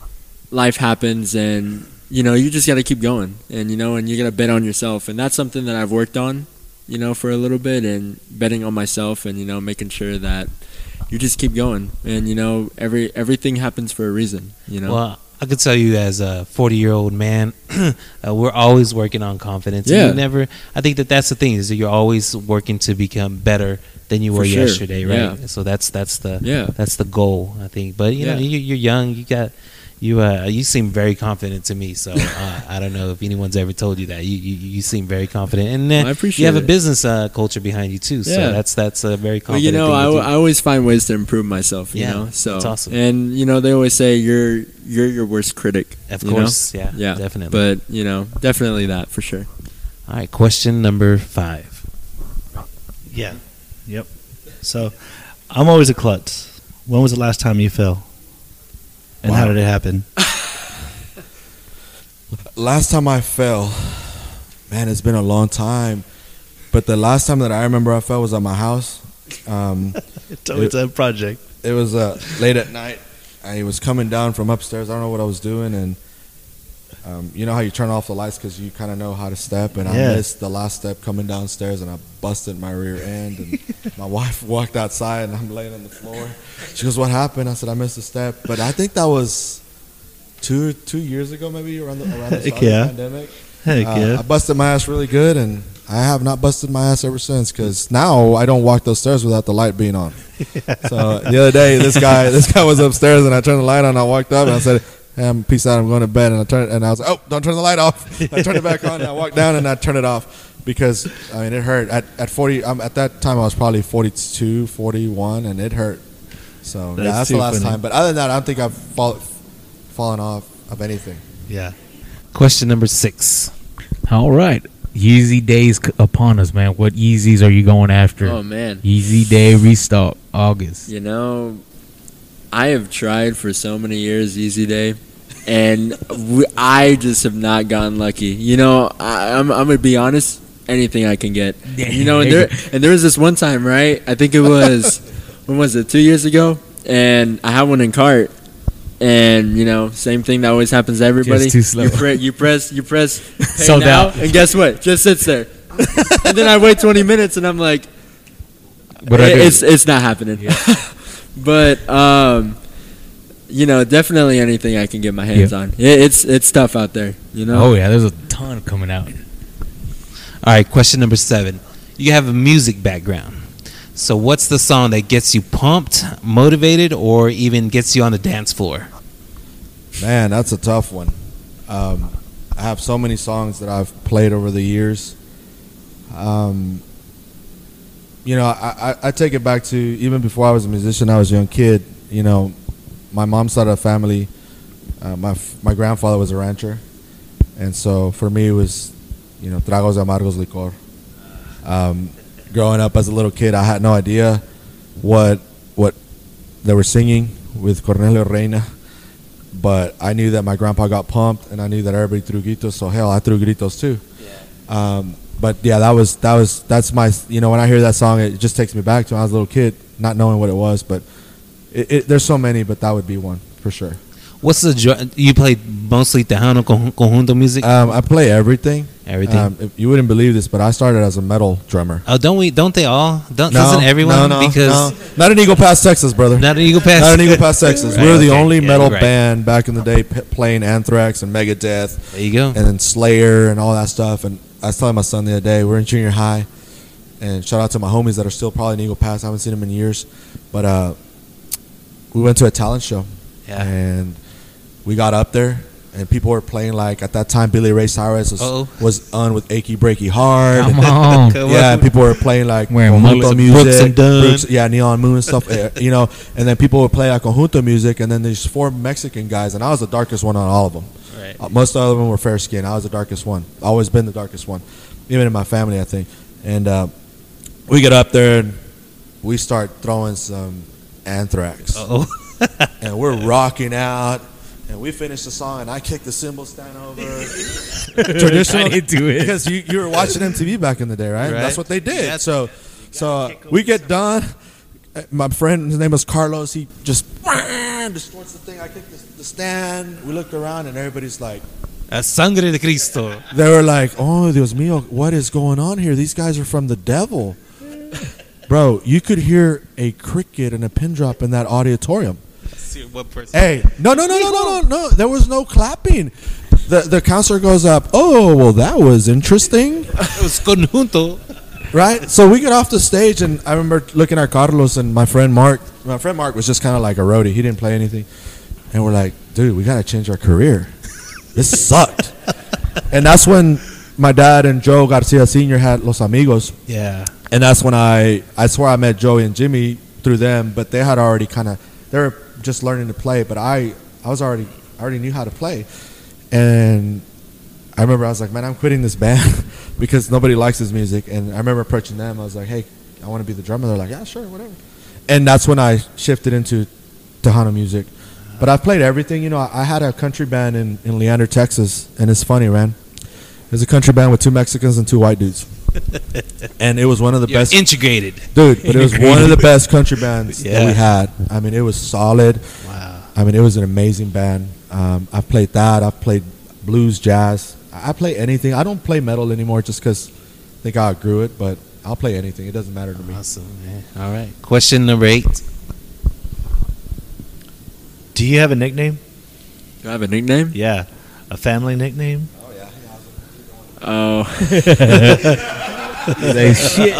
[SPEAKER 4] life happens, and you know, you just got to keep going, and you know, and you got to bet on yourself, and that's something that I've worked on, you know, for a little bit, and betting on myself, and you know, making sure that you just keep going, and you know, every everything happens for a reason, you know.
[SPEAKER 1] Well, I could tell you as a 40 year old man, <clears throat> uh, we're always working on confidence.
[SPEAKER 4] Yeah.
[SPEAKER 1] You never, I think that that's the thing is that you're always working to become better than you
[SPEAKER 4] For
[SPEAKER 1] were
[SPEAKER 4] sure.
[SPEAKER 1] yesterday, right?
[SPEAKER 4] Yeah.
[SPEAKER 1] So that's that's the
[SPEAKER 4] yeah,
[SPEAKER 1] that's the goal, I think. But you know, you, you're young. You got you. Uh, you seem very confident to me. So uh, <laughs> I don't know if anyone's ever told you that. You you, you seem very confident, and uh,
[SPEAKER 4] Well, I appreciate
[SPEAKER 1] you have a business uh, culture behind you too. So
[SPEAKER 4] Yeah.
[SPEAKER 1] that's that's a very confident.
[SPEAKER 4] Well, you know,
[SPEAKER 1] thing
[SPEAKER 4] I,
[SPEAKER 1] to do.
[SPEAKER 4] I always find ways to improve myself. You
[SPEAKER 1] Yeah,
[SPEAKER 4] know, so
[SPEAKER 1] that's awesome.
[SPEAKER 4] And you know, they always say you're you're your worst critic.
[SPEAKER 1] of
[SPEAKER 4] you know?
[SPEAKER 1] course, yeah,
[SPEAKER 4] Yeah,
[SPEAKER 1] definitely.
[SPEAKER 4] But you know, definitely that for sure.
[SPEAKER 1] All right, question number five.
[SPEAKER 5] Yeah. Yep. So, I'm always a klutz. When was the last time you fell? And how did it happen? <laughs>
[SPEAKER 3] Last time I fell, man, it's been a long time. But the last time that I remember I fell was at my house. Um, <laughs>
[SPEAKER 5] It's always a project.
[SPEAKER 3] it was uh, late at night. I was coming down from upstairs. I don't know what I was doing, and um, you know how you turn off the lights because you kind of know how to step. And I missed the last step coming downstairs, and I busted my rear end. And <laughs> my wife walked outside, and I'm laying on the floor. She goes, "What happened?" I said, "I missed a step." But I think that was two two years ago, maybe around the around the start
[SPEAKER 5] yeah.
[SPEAKER 3] of the pandemic.
[SPEAKER 5] Heck
[SPEAKER 3] Uh,
[SPEAKER 5] yeah.
[SPEAKER 3] I busted my ass really good, and I have not busted my ass ever since. Because now I don't walk those stairs without the light being on. <laughs> So the other day, this guy, this guy was upstairs, and I turned the light on. I walked up and I said, I'm peace out. I'm going to bed. And I turned, and I was like, oh, don't turn the light off. <laughs> I turned it back on. And I walked down and I turned it off because I mean it hurt. At at 40, um, at that time I was probably 42, 41, and it hurt. So yeah,
[SPEAKER 5] That's
[SPEAKER 3] that's the last
[SPEAKER 5] funny.
[SPEAKER 3] time. But other than that, I don't think I've fall, fallen off of anything.
[SPEAKER 5] Yeah.
[SPEAKER 1] Question number six.
[SPEAKER 2] All right. Yeezy days upon us, man. What Yeezys are you going after?
[SPEAKER 4] Oh man,
[SPEAKER 2] Yeezy Day restock August.
[SPEAKER 4] you know, I have tried for so many years Yeezy Day, and we, I just have not gotten lucky. You know, I, I'm I'm gonna be honest. Anything I can get, you know, and there and there was this one time, right? I think it was <laughs> when was it? Two years ago, and I had one in cart. And you know, same thing that always happens to everybody.
[SPEAKER 2] too slow.
[SPEAKER 4] You, pre- you press, you press, <laughs>
[SPEAKER 2] Sold
[SPEAKER 4] now,
[SPEAKER 2] out.
[SPEAKER 4] and guess what? Just sits there. and then I wait 20 minutes, and I'm like,
[SPEAKER 2] But
[SPEAKER 4] it- it's it's not happening. <laughs> but um, you know, definitely anything I can get my hands
[SPEAKER 2] Yeah.
[SPEAKER 4] on. It, it's it's tough out there. You know.
[SPEAKER 2] oh yeah, there's a ton coming out.
[SPEAKER 1] All right, question number seven. You have a music background. So, what's the song that gets you pumped, motivated, or even gets you on the dance floor?
[SPEAKER 3] Man, that's a tough one. Um, I have so many songs that I've played over the years. Um, you know, I, I, I take it back to even before I was a musician. I was a young kid. You know, my mom started a family. Uh, my f- my grandfather was a rancher, and so for me it was, you know, tragos amargos licor. Um, growing up as a little kid, I had no idea what what they were singing with Cornelio Reyna, but I knew that my grandpa got pumped, and I knew that everybody threw gritos. So hell, I threw gritos too. Um, but yeah, that was that was that's my you know when I hear that song, it just takes me back to when I was a little kid, not knowing what it was. But it, it, there's so many, but that would be one for sure.
[SPEAKER 1] What's the you play mostly Tejano conjunto music?
[SPEAKER 3] Um, I play everything.
[SPEAKER 1] Everything.
[SPEAKER 3] Um, you wouldn't believe this, but I started as a metal drummer.
[SPEAKER 1] oh, don't we? Don't they all? Don't doesn't everyone?
[SPEAKER 3] No, no,
[SPEAKER 1] because
[SPEAKER 3] no. not in Eagle Pass, Texas, brother.
[SPEAKER 1] not an Eagle Pass.
[SPEAKER 3] Not in Eagle Pass, Texas. <laughs>
[SPEAKER 1] Right,
[SPEAKER 3] we were the
[SPEAKER 1] okay.
[SPEAKER 3] only
[SPEAKER 1] Yeah,
[SPEAKER 3] metal
[SPEAKER 1] right.
[SPEAKER 3] band back in the day p- playing Anthrax and Megadeth
[SPEAKER 1] There you go.
[SPEAKER 3] and then Slayer and all that stuff. And I was telling my son the other day, we're in junior high, and shout out to my homies that are still probably in Eagle Pass. I haven't seen them in years, but uh, we went to a talent show,
[SPEAKER 1] Yeah.
[SPEAKER 3] and we got up there. And people were playing like at that time Billy Ray Cyrus was,
[SPEAKER 1] Uh-oh.
[SPEAKER 3] was on with Achy Breaky Heart.
[SPEAKER 2] Come <laughs> on.
[SPEAKER 3] Yeah, and people were playing like
[SPEAKER 2] Wearing
[SPEAKER 3] conjunto music,
[SPEAKER 1] Brooks and Dunn.
[SPEAKER 3] Brooks- yeah, Neon Moon and stuff. <laughs> eh, you know, and then people would play like conjunto music, and then there's four Mexican guys, and I was the darkest one on all of them.
[SPEAKER 1] Right.
[SPEAKER 3] Uh, most of them were fair skin. I was the darkest one. Always been the darkest one, even in my family, I think. And uh, we get up there and we start throwing some Anthrax,
[SPEAKER 1] Oh, <laughs>
[SPEAKER 3] and we're rocking out. And we finish the song, and I kick the cymbal stand over. <laughs> Traditional,
[SPEAKER 2] Right into it.
[SPEAKER 3] because you, you were watching MTV back in the day, right?
[SPEAKER 1] Right.
[SPEAKER 3] That's what they did.
[SPEAKER 1] That's-
[SPEAKER 3] so, so uh, we get done. Uh, My friend, his name was Carlos. He just distorts the thing. I kick the, the stand. We looked around, and everybody's like,
[SPEAKER 1] a sangre de Cristo.
[SPEAKER 3] they were like, "Oh, Dios mío, what is going on here? These guys are from the devil." Bro, you could hear a cricket and a pin drop in that auditorium.
[SPEAKER 1] See what person?
[SPEAKER 3] Hey, no, no, no, no, no, no, no. There was no clapping. The the counselor goes up. Oh, well, that was interesting,
[SPEAKER 1] It was conjunto.
[SPEAKER 3] right? So we get off the stage, and I remember looking at Carlos and my friend Mark. My friend Mark was just kind of like a roadie. He didn't play anything, and we're like, dude, we gotta change our career. This sucked. <laughs> and that's when my dad and Joe Garcia Senior had Los Amigos.
[SPEAKER 1] Yeah.
[SPEAKER 3] And that's when I I swear I met Joey and Jimmy through them, but they had already kind of they were just learning to play, but I I was already I already knew how to play, and I remember I was like, man, I'm quitting this band <laughs> because nobody likes this music, and I remember approaching them. I was like, hey, I want to be the drummer. They're like, yeah, sure, whatever, and that's when I shifted into Tejano music. But I've played everything. You know, I, I had a country band in, in Leander, Texas, and it's funny, man. There's a country band with two Mexicans and two white dudes. <laughs> and it was one of the
[SPEAKER 1] You're
[SPEAKER 3] best
[SPEAKER 1] integrated.
[SPEAKER 3] dude. But it was one of the best country bands that we had. I mean, it was solid.
[SPEAKER 1] Wow.
[SPEAKER 3] I mean, it was an amazing band. Um, I've played that. I've played blues, jazz. I I play anything. I don't play metal anymore just because I think I outgrew it. But I'll play anything. It doesn't matter to me.
[SPEAKER 1] Awesome, man. All right. Question number eight.
[SPEAKER 5] Do you have a nickname?
[SPEAKER 4] Do I have a nickname?
[SPEAKER 5] Yeah, a family nickname.
[SPEAKER 4] Oh, <laughs>
[SPEAKER 2] Like, shit.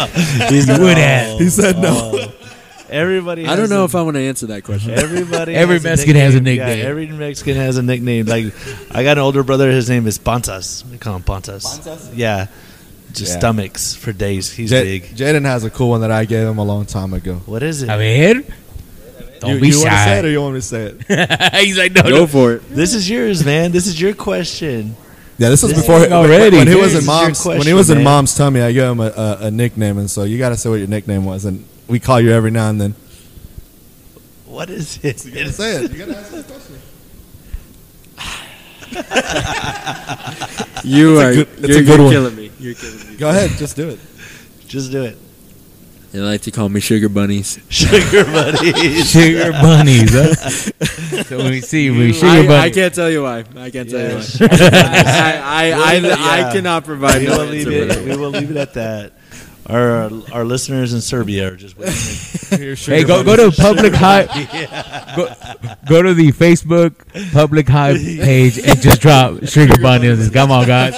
[SPEAKER 2] You would have.
[SPEAKER 3] He said no.
[SPEAKER 5] Oh. Everybody.
[SPEAKER 4] I don't know
[SPEAKER 5] a-
[SPEAKER 4] if I want to answer that question.
[SPEAKER 5] Everybody.
[SPEAKER 2] Every
[SPEAKER 5] has
[SPEAKER 2] Mexican has a
[SPEAKER 5] Yeah,
[SPEAKER 2] nickname.
[SPEAKER 5] every Mexican has a nickname. Like, I got an older brother. His name is Pantas. We call him Pantas. Yeah, just
[SPEAKER 3] Yeah.
[SPEAKER 5] stomachs for days. He's
[SPEAKER 3] J-
[SPEAKER 5] big.
[SPEAKER 3] Jayden has a cool one that I gave him a long time ago.
[SPEAKER 5] What is it?
[SPEAKER 2] A ver. Don't
[SPEAKER 3] you
[SPEAKER 2] be
[SPEAKER 3] you want to say it or you want me to say it? <laughs>
[SPEAKER 2] He's like, no,
[SPEAKER 4] Go
[SPEAKER 2] no.
[SPEAKER 4] for it.
[SPEAKER 5] This is yours, man. This is your question.
[SPEAKER 3] Yeah, this was
[SPEAKER 5] This
[SPEAKER 3] before
[SPEAKER 2] already.
[SPEAKER 3] when he was in
[SPEAKER 5] is your
[SPEAKER 3] mom's when he was in
[SPEAKER 5] man.
[SPEAKER 3] mom's tummy. I gave him a, a, a nickname, and so you got to say what your nickname was, and we call you every now and then.
[SPEAKER 5] What is it?
[SPEAKER 3] You gotta say it. You gotta answer the question. <laughs>
[SPEAKER 4] You are.
[SPEAKER 3] good- it's
[SPEAKER 4] you're
[SPEAKER 3] a good
[SPEAKER 4] you're
[SPEAKER 3] one.
[SPEAKER 4] killing me. You're killing me.
[SPEAKER 3] Go ahead, just do it.
[SPEAKER 5] Just do it.
[SPEAKER 4] They like to call me sugar bunnies. <laughs>
[SPEAKER 5] Sugar buddies.
[SPEAKER 2] Sugar bunnies. Huh? <laughs> so when we see we sugar
[SPEAKER 4] I, I
[SPEAKER 2] bunnies.
[SPEAKER 4] can't tell you why. I can't tell
[SPEAKER 5] Yeah.
[SPEAKER 4] you why. <laughs> I, I, I,
[SPEAKER 5] Yeah.
[SPEAKER 4] I, cannot provide
[SPEAKER 5] we
[SPEAKER 4] no
[SPEAKER 5] will leave it. We will leave it at that. Our our listeners in Serbia are just waiting. <laughs>
[SPEAKER 2] Hey, go go to Publik <laughs> high. Go, go to the Facebook Publik high page and just drop sugar bunnies. Come on, guys,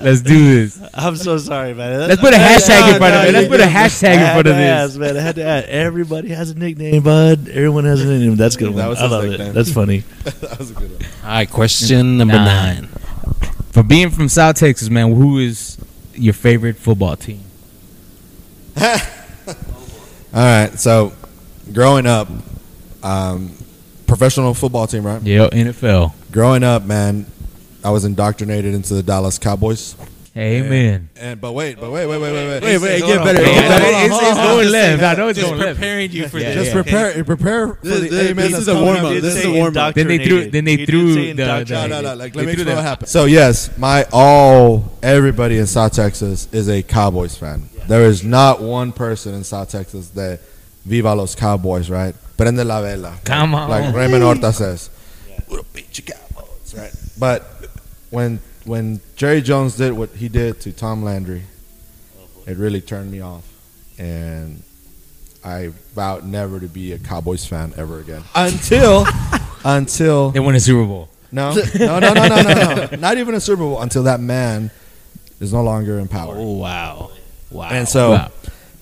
[SPEAKER 2] let's do this.
[SPEAKER 5] I'm so sorry, man.
[SPEAKER 2] Let's put a hashtag in
[SPEAKER 5] No,
[SPEAKER 2] front of it. Let's put a hashtag in front of
[SPEAKER 5] to
[SPEAKER 2] this.
[SPEAKER 5] ask, man. I had to ask. Everybody has a nickname, bud. Everyone has a nickname. That's a good. One.
[SPEAKER 3] That was
[SPEAKER 5] I love
[SPEAKER 3] nickname.
[SPEAKER 5] it. That's funny. <laughs>
[SPEAKER 3] that was a good one.
[SPEAKER 1] All right. Question number
[SPEAKER 2] Nine.
[SPEAKER 1] nine.
[SPEAKER 2] For being from South Texas, man, who is your favorite football team? <laughs>
[SPEAKER 3] All right. So, growing up, um, professional football team, right?
[SPEAKER 2] Yeah, NFL.
[SPEAKER 3] Growing up, man, I was indoctrinated into the Dallas Cowboys.
[SPEAKER 2] Amen.
[SPEAKER 3] And but wait, but wait, wait, wait, wait, wait.
[SPEAKER 4] Wait, wait,
[SPEAKER 1] Hold
[SPEAKER 4] get better.
[SPEAKER 1] hold on,
[SPEAKER 4] Get better.
[SPEAKER 1] hold on,
[SPEAKER 2] It's-
[SPEAKER 1] hold
[SPEAKER 2] it's
[SPEAKER 1] on,
[SPEAKER 2] going left. I know it's
[SPEAKER 1] just
[SPEAKER 2] going left.
[SPEAKER 1] preparing you for
[SPEAKER 2] Yeah,
[SPEAKER 1] this.
[SPEAKER 3] Just
[SPEAKER 2] yeah.
[SPEAKER 3] prepare, prepare for
[SPEAKER 4] This-
[SPEAKER 3] the
[SPEAKER 4] this-
[SPEAKER 3] amen
[SPEAKER 4] this is a
[SPEAKER 3] coming
[SPEAKER 4] warm-up. This
[SPEAKER 3] this.
[SPEAKER 4] is a warm-up.
[SPEAKER 2] Then they threw- then they
[SPEAKER 5] He did
[SPEAKER 2] threw the- the-
[SPEAKER 3] No, no, no. Like, let me
[SPEAKER 2] threw
[SPEAKER 3] explain what happened. So yes, my all everybody in South Texas is a Cowboys fan. There is not one person in South Texas that viva los Cowboys, right? Prende la vela.
[SPEAKER 2] Come on.
[SPEAKER 3] Like Raymond Horta says, "We'll beat you Cowboys," right? But when when Jerry Jones did what he did to Tom Landry, it really turned me off, and I vowed never to be a Cowboys fan ever again until <laughs> until
[SPEAKER 2] They won a Super Bowl.
[SPEAKER 3] no, <laughs> no, no, no, no, no, no. Not even a Super Bowl until that man is no longer in power.
[SPEAKER 1] Oh wow, wow.
[SPEAKER 3] And so
[SPEAKER 2] Wow.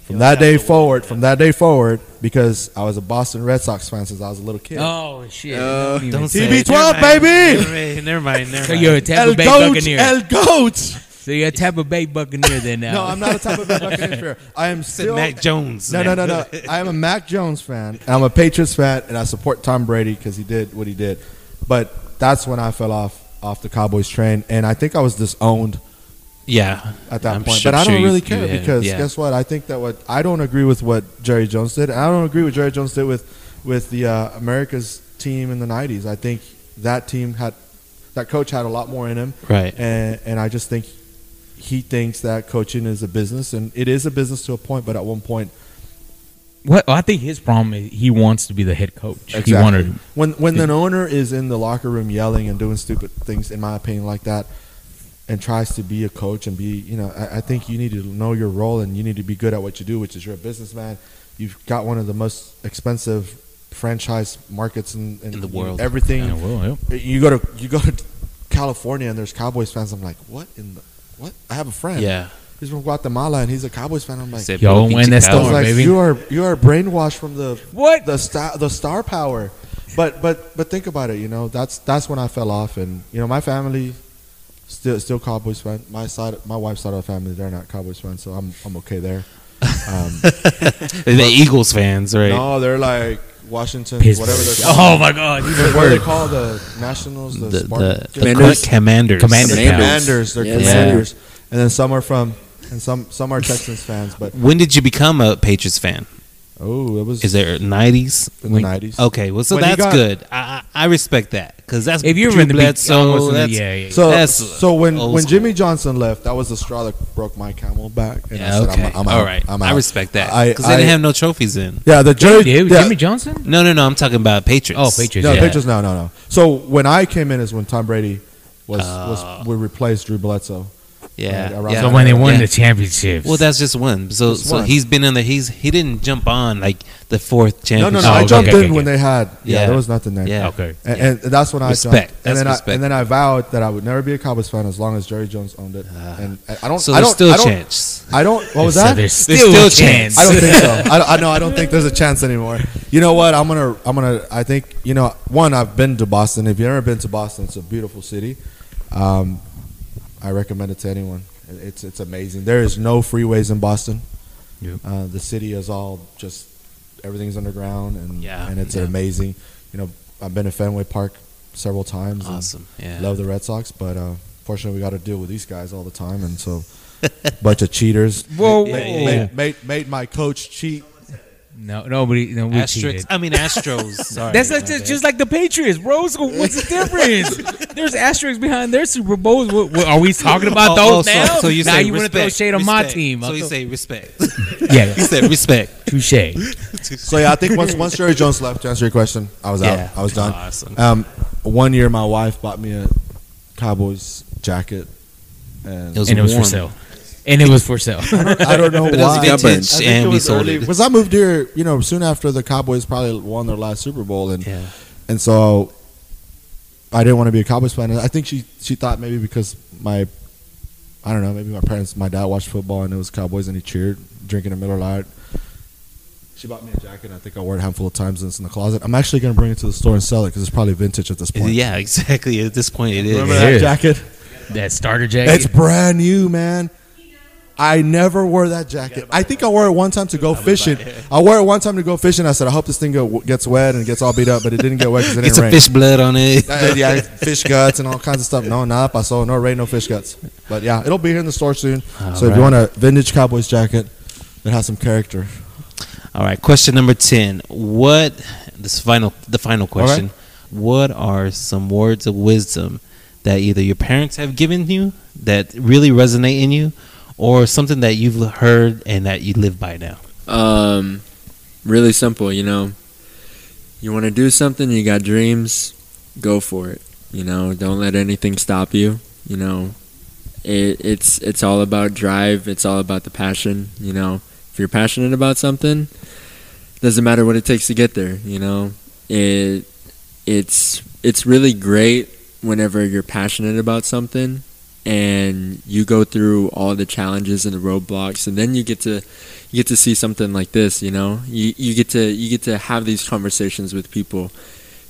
[SPEAKER 3] from that day forward, from that day forward, because I was a Boston Red Sox fan since I was a little kid.
[SPEAKER 2] Oh shit!
[SPEAKER 4] Uh,
[SPEAKER 2] Don't even
[SPEAKER 1] don't
[SPEAKER 2] say
[SPEAKER 1] say
[SPEAKER 2] it.
[SPEAKER 3] TB12,
[SPEAKER 1] Never mind.
[SPEAKER 3] baby!
[SPEAKER 1] Never mind, Never mind. Never
[SPEAKER 2] So
[SPEAKER 1] mind.
[SPEAKER 2] you're a Tampa
[SPEAKER 3] El
[SPEAKER 2] Bay
[SPEAKER 3] Goat,
[SPEAKER 2] Buccaneer.
[SPEAKER 3] El Goat.
[SPEAKER 2] so you're a Tampa Bay Buccaneer then now.
[SPEAKER 3] No, I'm not a type of Buccaneer fan. <laughs> I am still.
[SPEAKER 1] Mac Jones.
[SPEAKER 3] No, no, no, no. <laughs> I am a Mac Jones fan. and I'm a Patriots fan, and I support Tom Brady because he did what he did. But that's when I fell off off the Cowboys train, and I think I was disowned
[SPEAKER 1] Yeah,
[SPEAKER 3] at that
[SPEAKER 1] I'm
[SPEAKER 3] point.
[SPEAKER 1] sure-
[SPEAKER 3] but I don't
[SPEAKER 1] you-
[SPEAKER 3] really
[SPEAKER 1] you
[SPEAKER 3] care
[SPEAKER 1] had-
[SPEAKER 3] because
[SPEAKER 1] yeah.
[SPEAKER 3] guess what? I think that what I don't agree with what Jerry Jones did, I don't agree with Jerry Jones did with with the uh, America's team in the '90s. I think that team had that coach had a lot more in him,
[SPEAKER 1] Right.
[SPEAKER 3] and and I just think he thinks that coaching is a business, and it is a business to a point. But at one point,
[SPEAKER 2] What I think his problem is he wants to be the head coach. He wanted.
[SPEAKER 3] when when an owner is in the locker room yelling and doing stupid things, in my opinion, like that, and tries to be a coach and be, you know, I, I think you need to know your role and you need to be good at what you do, which is you're a businessman. You've got one of the most expensive franchise markets in,
[SPEAKER 1] In the world.
[SPEAKER 3] Everything
[SPEAKER 2] Yeah, well, yeah.
[SPEAKER 3] Uh, you go to you go to California and there's Cowboys fans. I'm like, what in the what? I have a friend.
[SPEAKER 1] Yeah.
[SPEAKER 3] He's from Guatemala and he's a Cowboys fan. I'm like,
[SPEAKER 1] Said,
[SPEAKER 2] Yo, when
[SPEAKER 1] you
[SPEAKER 2] that
[SPEAKER 3] I
[SPEAKER 1] Cowboys."
[SPEAKER 2] storm,
[SPEAKER 3] like,
[SPEAKER 2] baby.
[SPEAKER 3] you are you are brainwashed from the
[SPEAKER 2] What?
[SPEAKER 3] the star the star power. But but but think about it. You know that's that's when I fell off, and you know my family still still Cowboys fan. My side my wife's side of the family they're not Cowboys fans, so I'm I'm okay there. Um, <laughs>
[SPEAKER 1] the Eagles fans, right?
[SPEAKER 3] no, they're like Washington,
[SPEAKER 2] Pittsburgh.
[SPEAKER 3] whatever they're called.
[SPEAKER 2] Oh my God! Even
[SPEAKER 3] what do they
[SPEAKER 2] worse.
[SPEAKER 3] call the Nationals? The,
[SPEAKER 1] the,
[SPEAKER 3] Spartans?
[SPEAKER 1] the, the
[SPEAKER 4] Commanders.
[SPEAKER 1] commanders.
[SPEAKER 2] Commanders.
[SPEAKER 3] Commanders. They're
[SPEAKER 4] Yes.
[SPEAKER 3] Commanders, and then some are from and some some are Texans fans. But
[SPEAKER 1] When did you become a Patriots fan?
[SPEAKER 3] Oh, it was
[SPEAKER 1] Is there nineties?
[SPEAKER 3] the nineties.
[SPEAKER 1] Okay, well, so
[SPEAKER 3] When
[SPEAKER 1] that's
[SPEAKER 3] got-
[SPEAKER 1] good. I, I I respect that because that's
[SPEAKER 2] If you're
[SPEAKER 1] Drew
[SPEAKER 2] in the big,
[SPEAKER 1] Bledsoe,
[SPEAKER 2] almost in the-
[SPEAKER 1] that's-
[SPEAKER 2] yeah, yeah.
[SPEAKER 3] So
[SPEAKER 1] That's
[SPEAKER 3] so when when
[SPEAKER 1] school.
[SPEAKER 3] Jimmy Johnson left, that was the straw that broke my camel back. And I
[SPEAKER 1] Yeah,
[SPEAKER 3] said,
[SPEAKER 1] okay,
[SPEAKER 3] I'm, I'm
[SPEAKER 1] all
[SPEAKER 3] out.
[SPEAKER 1] right.
[SPEAKER 3] I'm
[SPEAKER 1] I respect that
[SPEAKER 3] I-
[SPEAKER 1] because they didn't have no trophies in.
[SPEAKER 3] Yeah, the Jerry.
[SPEAKER 2] Dude,
[SPEAKER 3] yeah,
[SPEAKER 2] Jimmy Johnson.
[SPEAKER 1] No, no, no. I'm talking about Patriots.
[SPEAKER 2] Oh, Patriots.
[SPEAKER 3] no,
[SPEAKER 2] yeah.
[SPEAKER 3] Patriots. No, no, no. So when I came in is when Tom Brady was
[SPEAKER 1] Uh.
[SPEAKER 3] was we replaced Drew Bledsoe.
[SPEAKER 1] Yeah,
[SPEAKER 3] Right,
[SPEAKER 1] yeah.
[SPEAKER 2] So when they won
[SPEAKER 1] Yeah.
[SPEAKER 2] the championships.
[SPEAKER 1] Well, that's just one. So,
[SPEAKER 3] Just
[SPEAKER 1] so
[SPEAKER 3] one.
[SPEAKER 1] he's been in the. He's he didn't jump on like the fourth
[SPEAKER 3] No, no, no.
[SPEAKER 2] Oh,
[SPEAKER 3] I jumped
[SPEAKER 2] okay,
[SPEAKER 3] in
[SPEAKER 2] okay.
[SPEAKER 3] when they had. Yeah,
[SPEAKER 1] Yeah.
[SPEAKER 3] there was nothing there.
[SPEAKER 1] Yeah.
[SPEAKER 2] okay.
[SPEAKER 3] And,
[SPEAKER 1] Yeah.
[SPEAKER 3] and that's when I
[SPEAKER 1] Respect.
[SPEAKER 3] jumped.
[SPEAKER 1] That's
[SPEAKER 3] and then
[SPEAKER 1] respect.
[SPEAKER 3] I and then I vowed that I would never be a Cowboys fan as long as Jerry Jones owned it.
[SPEAKER 1] Ah.
[SPEAKER 3] and I I don't.
[SPEAKER 1] So
[SPEAKER 3] I
[SPEAKER 1] there's
[SPEAKER 3] don't,
[SPEAKER 1] still
[SPEAKER 3] I
[SPEAKER 1] a
[SPEAKER 3] don't,
[SPEAKER 1] chance.
[SPEAKER 3] I don't. What was
[SPEAKER 2] So
[SPEAKER 3] that?
[SPEAKER 2] There's
[SPEAKER 1] There's
[SPEAKER 2] still,
[SPEAKER 1] still
[SPEAKER 2] a
[SPEAKER 1] a chance.
[SPEAKER 2] chance.
[SPEAKER 3] I don't think so. <laughs> I, I know. I don't think there's a chance anymore. You know what? I'm gonna. I'm gonna. I think. You know. One. I've been to Boston. If you've never been to Boston, it's a beautiful city. Um, I recommend it to anyone. It's it's amazing. There is no freeways in Boston.
[SPEAKER 2] Yep.
[SPEAKER 3] Uh, the city is all just everything's underground and
[SPEAKER 1] Yeah,
[SPEAKER 3] and it's
[SPEAKER 1] yeah.
[SPEAKER 3] amazing. You know, I've been to Fenway Park several times.
[SPEAKER 1] Awesome. Yeah.
[SPEAKER 3] Love the Red Sox, but uh, fortunately we got to deal with these guys all the time, and so <laughs> bunch of cheaters.
[SPEAKER 2] Whoa,
[SPEAKER 1] Yeah,
[SPEAKER 2] whoa,
[SPEAKER 1] yeah.
[SPEAKER 3] Made, made, made my coach cheat.
[SPEAKER 2] No, nobody. No, we
[SPEAKER 1] Asterisks.
[SPEAKER 2] cheated.
[SPEAKER 1] I mean Astros. <laughs> Sorry.
[SPEAKER 2] That's like just, just like the Patriots, bro. So what's the difference? <laughs> There's asterisks behind their Super Bowls. What, what, are we <laughs> talking about
[SPEAKER 1] Oh,
[SPEAKER 2] those
[SPEAKER 1] oh, so-
[SPEAKER 2] now?
[SPEAKER 1] So, you
[SPEAKER 2] now
[SPEAKER 1] say
[SPEAKER 2] you want to throw
[SPEAKER 1] respect,
[SPEAKER 2] shade on my team?
[SPEAKER 1] So
[SPEAKER 2] I'll
[SPEAKER 1] you say respect.
[SPEAKER 2] yeah,
[SPEAKER 1] he said respect.
[SPEAKER 2] touche.
[SPEAKER 3] So yeah, I think once once Jerry Jones left, to answer your question, I was
[SPEAKER 1] Yeah.
[SPEAKER 3] out. I was done.
[SPEAKER 1] Awesome.
[SPEAKER 3] Um, one year, my wife bought me a Cowboys jacket, and
[SPEAKER 1] It was
[SPEAKER 2] and it was for sale. And it was for sale. <laughs>
[SPEAKER 3] I don't know <laughs>
[SPEAKER 1] But it was
[SPEAKER 3] why.
[SPEAKER 1] vintage,
[SPEAKER 3] I
[SPEAKER 1] and
[SPEAKER 3] it
[SPEAKER 1] we sold
[SPEAKER 3] early-
[SPEAKER 1] it.
[SPEAKER 3] Because I moved here, you know, soon after the Cowboys probably won their last Super Bowl, and
[SPEAKER 1] Yeah.
[SPEAKER 3] and so I didn't want to be a Cowboys fan. And I think she she thought maybe because my I don't know, maybe my parents, my dad watched football and it was Cowboys and he cheered, drinking a Miller Lite. She bought me a jacket. I think I wore it a handful of times and it's in the closet. I'm actually going to bring it to the store and sell it because it's probably vintage at this point.
[SPEAKER 1] Yeah, exactly. At this point, it is.
[SPEAKER 3] Remember
[SPEAKER 2] It
[SPEAKER 3] that
[SPEAKER 2] is.
[SPEAKER 3] jacket?
[SPEAKER 2] that starter jacket.
[SPEAKER 3] It's brand new, man. I never wore that jacket. I think I wore it one time to go fishing. I wore it one time to go fishing. I said, I hope this thing go, gets wet and gets all beat up, but it didn't get wet because it didn't
[SPEAKER 1] some
[SPEAKER 3] rain.
[SPEAKER 1] fish blood on it. <laughs>
[SPEAKER 3] Uh, yeah, fish guts and all kinds of stuff. No, nada pasó. No rain, no fish guts. But yeah, it'll be here in the store soon. so if you want a vintage Cowboys jacket that has some character,
[SPEAKER 1] All right, question number ten. What this final the final question. What are some words of wisdom that either your parents have given you that really resonate in you, or something that you've heard and that you live by now?
[SPEAKER 4] Um, really simple, you know. You want to do something, you got dreams, go for it. You know, don't let anything stop you. You know, it, it's it's all about drive. It's all about the passion. You know, if you're passionate about something, doesn't matter what it takes to get there. You know, it it's it's really great whenever you're passionate about something and you go through all the challenges and the roadblocks and then you get to you get to see something like this you know? You you get to you get to have these conversations with people.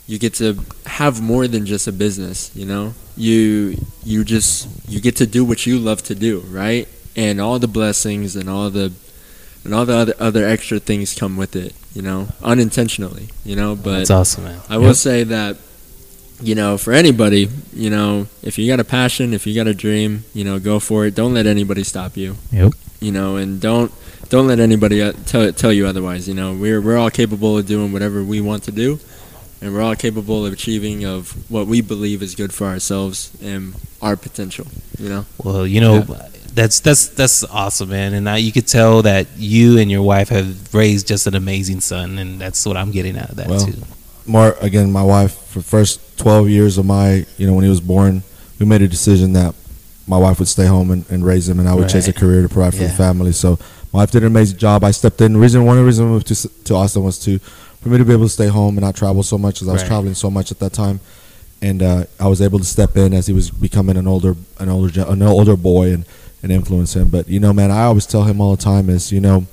[SPEAKER 4] You get to have more than just a business you know? You you just you get to do what you love to do right? And all the blessings and all the and all the other other extra things come with it you know? Unintentionally you know? But
[SPEAKER 1] That's awesome, man.
[SPEAKER 4] I will say that, you know, for anybody, you know, if you got a passion, if you got a dream, you know, go for it. Don't let anybody stop you.
[SPEAKER 2] Yep.
[SPEAKER 4] You know, and don't don't let anybody uh, tell tell you otherwise. You know, we're we're all capable of doing whatever we want to do, and we're all capable of achieving of what we believe is good for ourselves and our potential. You know.
[SPEAKER 1] Well, you know, that's that's that's awesome, man. And now you could tell that you and your wife have raised just an amazing son, and that's what I'm getting out of that
[SPEAKER 3] Well,
[SPEAKER 1] too.
[SPEAKER 3] More again, my wife for the first twelve years of my, you know, when he was born, we made a decision that my wife would stay home and, and raise him, and I would chase a career to provide for
[SPEAKER 1] Yeah.
[SPEAKER 3] the family. So my wife did an amazing job. I stepped in. Reason, one reason the I moved to, to Austin was to for me to be able to stay home and not travel so much, because I was
[SPEAKER 1] Right.
[SPEAKER 3] traveling so much at that time. And uh, I was able to step in as he was becoming an older, an older, an older boy, and and influence him. But you know, man, I always tell him all the time is, you know,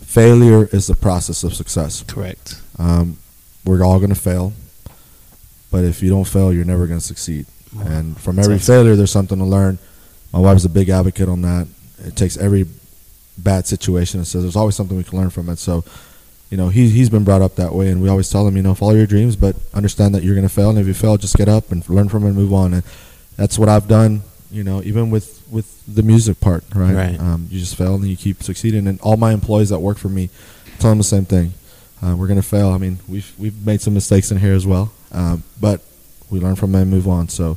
[SPEAKER 3] failure is the process of success.
[SPEAKER 1] Correct.
[SPEAKER 3] Um, we're all going to fail, but if you don't fail, you're never going to succeed. And from every failure, there's something to learn. My wife's a big advocate on that. It takes every bad situation and says there's always something we can learn from it. So, you know, he, he's been brought up that way, and we always tell him, you know, follow your dreams, but understand that you're going to fail, and if you fail, just get up and learn from it and move on. And that's what I've done, you know, even with, with the music part, right?
[SPEAKER 1] Right.
[SPEAKER 3] Um, you just fail and you keep succeeding. And all my employees that work for me tell them the same thing. Uh, we're going to fail. I mean, we've, we've made some mistakes in here as well, um, but we learn from them and move on. So,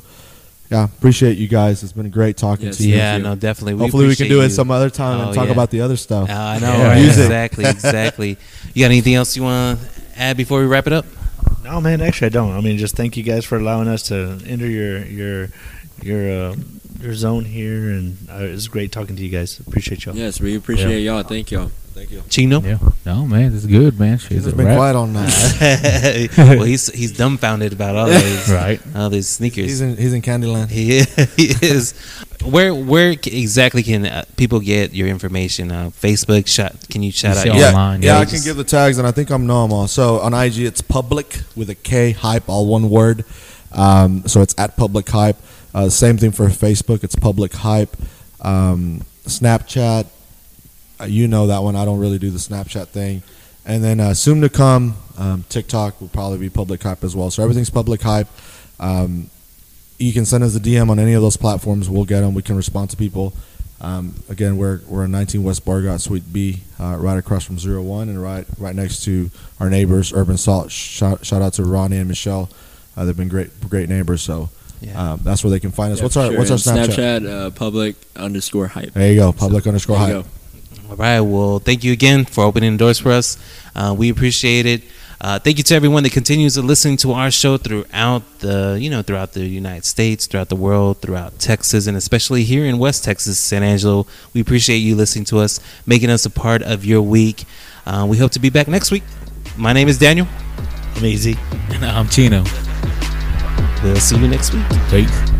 [SPEAKER 3] yeah, appreciate you guys. It's been great talking
[SPEAKER 4] Yes,
[SPEAKER 3] to you.
[SPEAKER 1] Yeah, no, definitely.
[SPEAKER 3] Hopefully, we can do
[SPEAKER 1] appreciate
[SPEAKER 3] it some other time
[SPEAKER 1] Oh,
[SPEAKER 3] and talk
[SPEAKER 1] yeah.
[SPEAKER 3] about the other stuff.
[SPEAKER 1] Uh, I know,
[SPEAKER 2] Yeah,
[SPEAKER 1] right? Exactly, exactly. <laughs> You got anything else you want to add before we wrap it up?
[SPEAKER 5] No, man. Actually, I don't. I mean, just thank you guys for allowing us to enter your your your uh, your zone here, and uh, it's great talking to you guys. Appreciate y'all.
[SPEAKER 4] Yes, we appreciate y'all. Thank y'all.
[SPEAKER 3] Thank you.
[SPEAKER 1] Chino?
[SPEAKER 2] Yeah. No, man, this is good, man. Shit,
[SPEAKER 3] He's
[SPEAKER 2] it's a
[SPEAKER 3] been
[SPEAKER 2] wrap.
[SPEAKER 3] quiet on that. <laughs> <laughs>
[SPEAKER 1] well, he's he's dumbfounded about all these <laughs>
[SPEAKER 2] Right.
[SPEAKER 1] all these sneakers.
[SPEAKER 3] he's in he's in Candyland.
[SPEAKER 1] He, he is. Where where exactly can uh, people get your information? Uh, Facebook. Shot. Can you shout
[SPEAKER 2] You
[SPEAKER 1] out?
[SPEAKER 2] see
[SPEAKER 1] your-
[SPEAKER 3] yeah,
[SPEAKER 2] online,
[SPEAKER 3] yeah,
[SPEAKER 2] yeah.
[SPEAKER 3] I can give the tags, and I think I'm normal. So on IG, it's public with a K hype, all one word. Um, so it's at Publik Hype. Uh, same thing for Facebook. It's Publik Hype. Um, Snapchat, you know that one. I don't really do the Snapchat thing. And then uh, soon to come, um, TikTok will probably be Publik Hype as well. So everything's Publik Hype. Um, you can send us a DM on any of those platforms. We'll get them. We can respond to people. Um, again, we're we're in 19 West Beauregard, Suite B, uh, right across from Zero One, and right right next to our neighbors, Urban Salt. Shout, shout out to Ronnie and Michelle. Uh, they've been great great neighbors. So
[SPEAKER 1] Yeah.
[SPEAKER 3] um, that's where they can find us.
[SPEAKER 4] Yeah,
[SPEAKER 3] what's our
[SPEAKER 4] sure.
[SPEAKER 3] what's our Snapchat?
[SPEAKER 4] Snapchat uh, Publik underscore hype.
[SPEAKER 3] There you go. Publik underscore
[SPEAKER 4] There you
[SPEAKER 3] hype.
[SPEAKER 4] go.
[SPEAKER 1] All right. Well, thank you again for opening the doors for us. Uh, we appreciate it. Uh, thank you to everyone that continues to listen to our show throughout the, you know, throughout the United States, throughout the world, throughout Texas, and especially here in West Texas, San Angelo. We appreciate you listening to us, making us a part of your week. Uh, we hope to be back next week. My name is Daniel.
[SPEAKER 5] I'm easy.
[SPEAKER 2] And I'm Chino.
[SPEAKER 1] We'll see you next week.
[SPEAKER 2] Peace.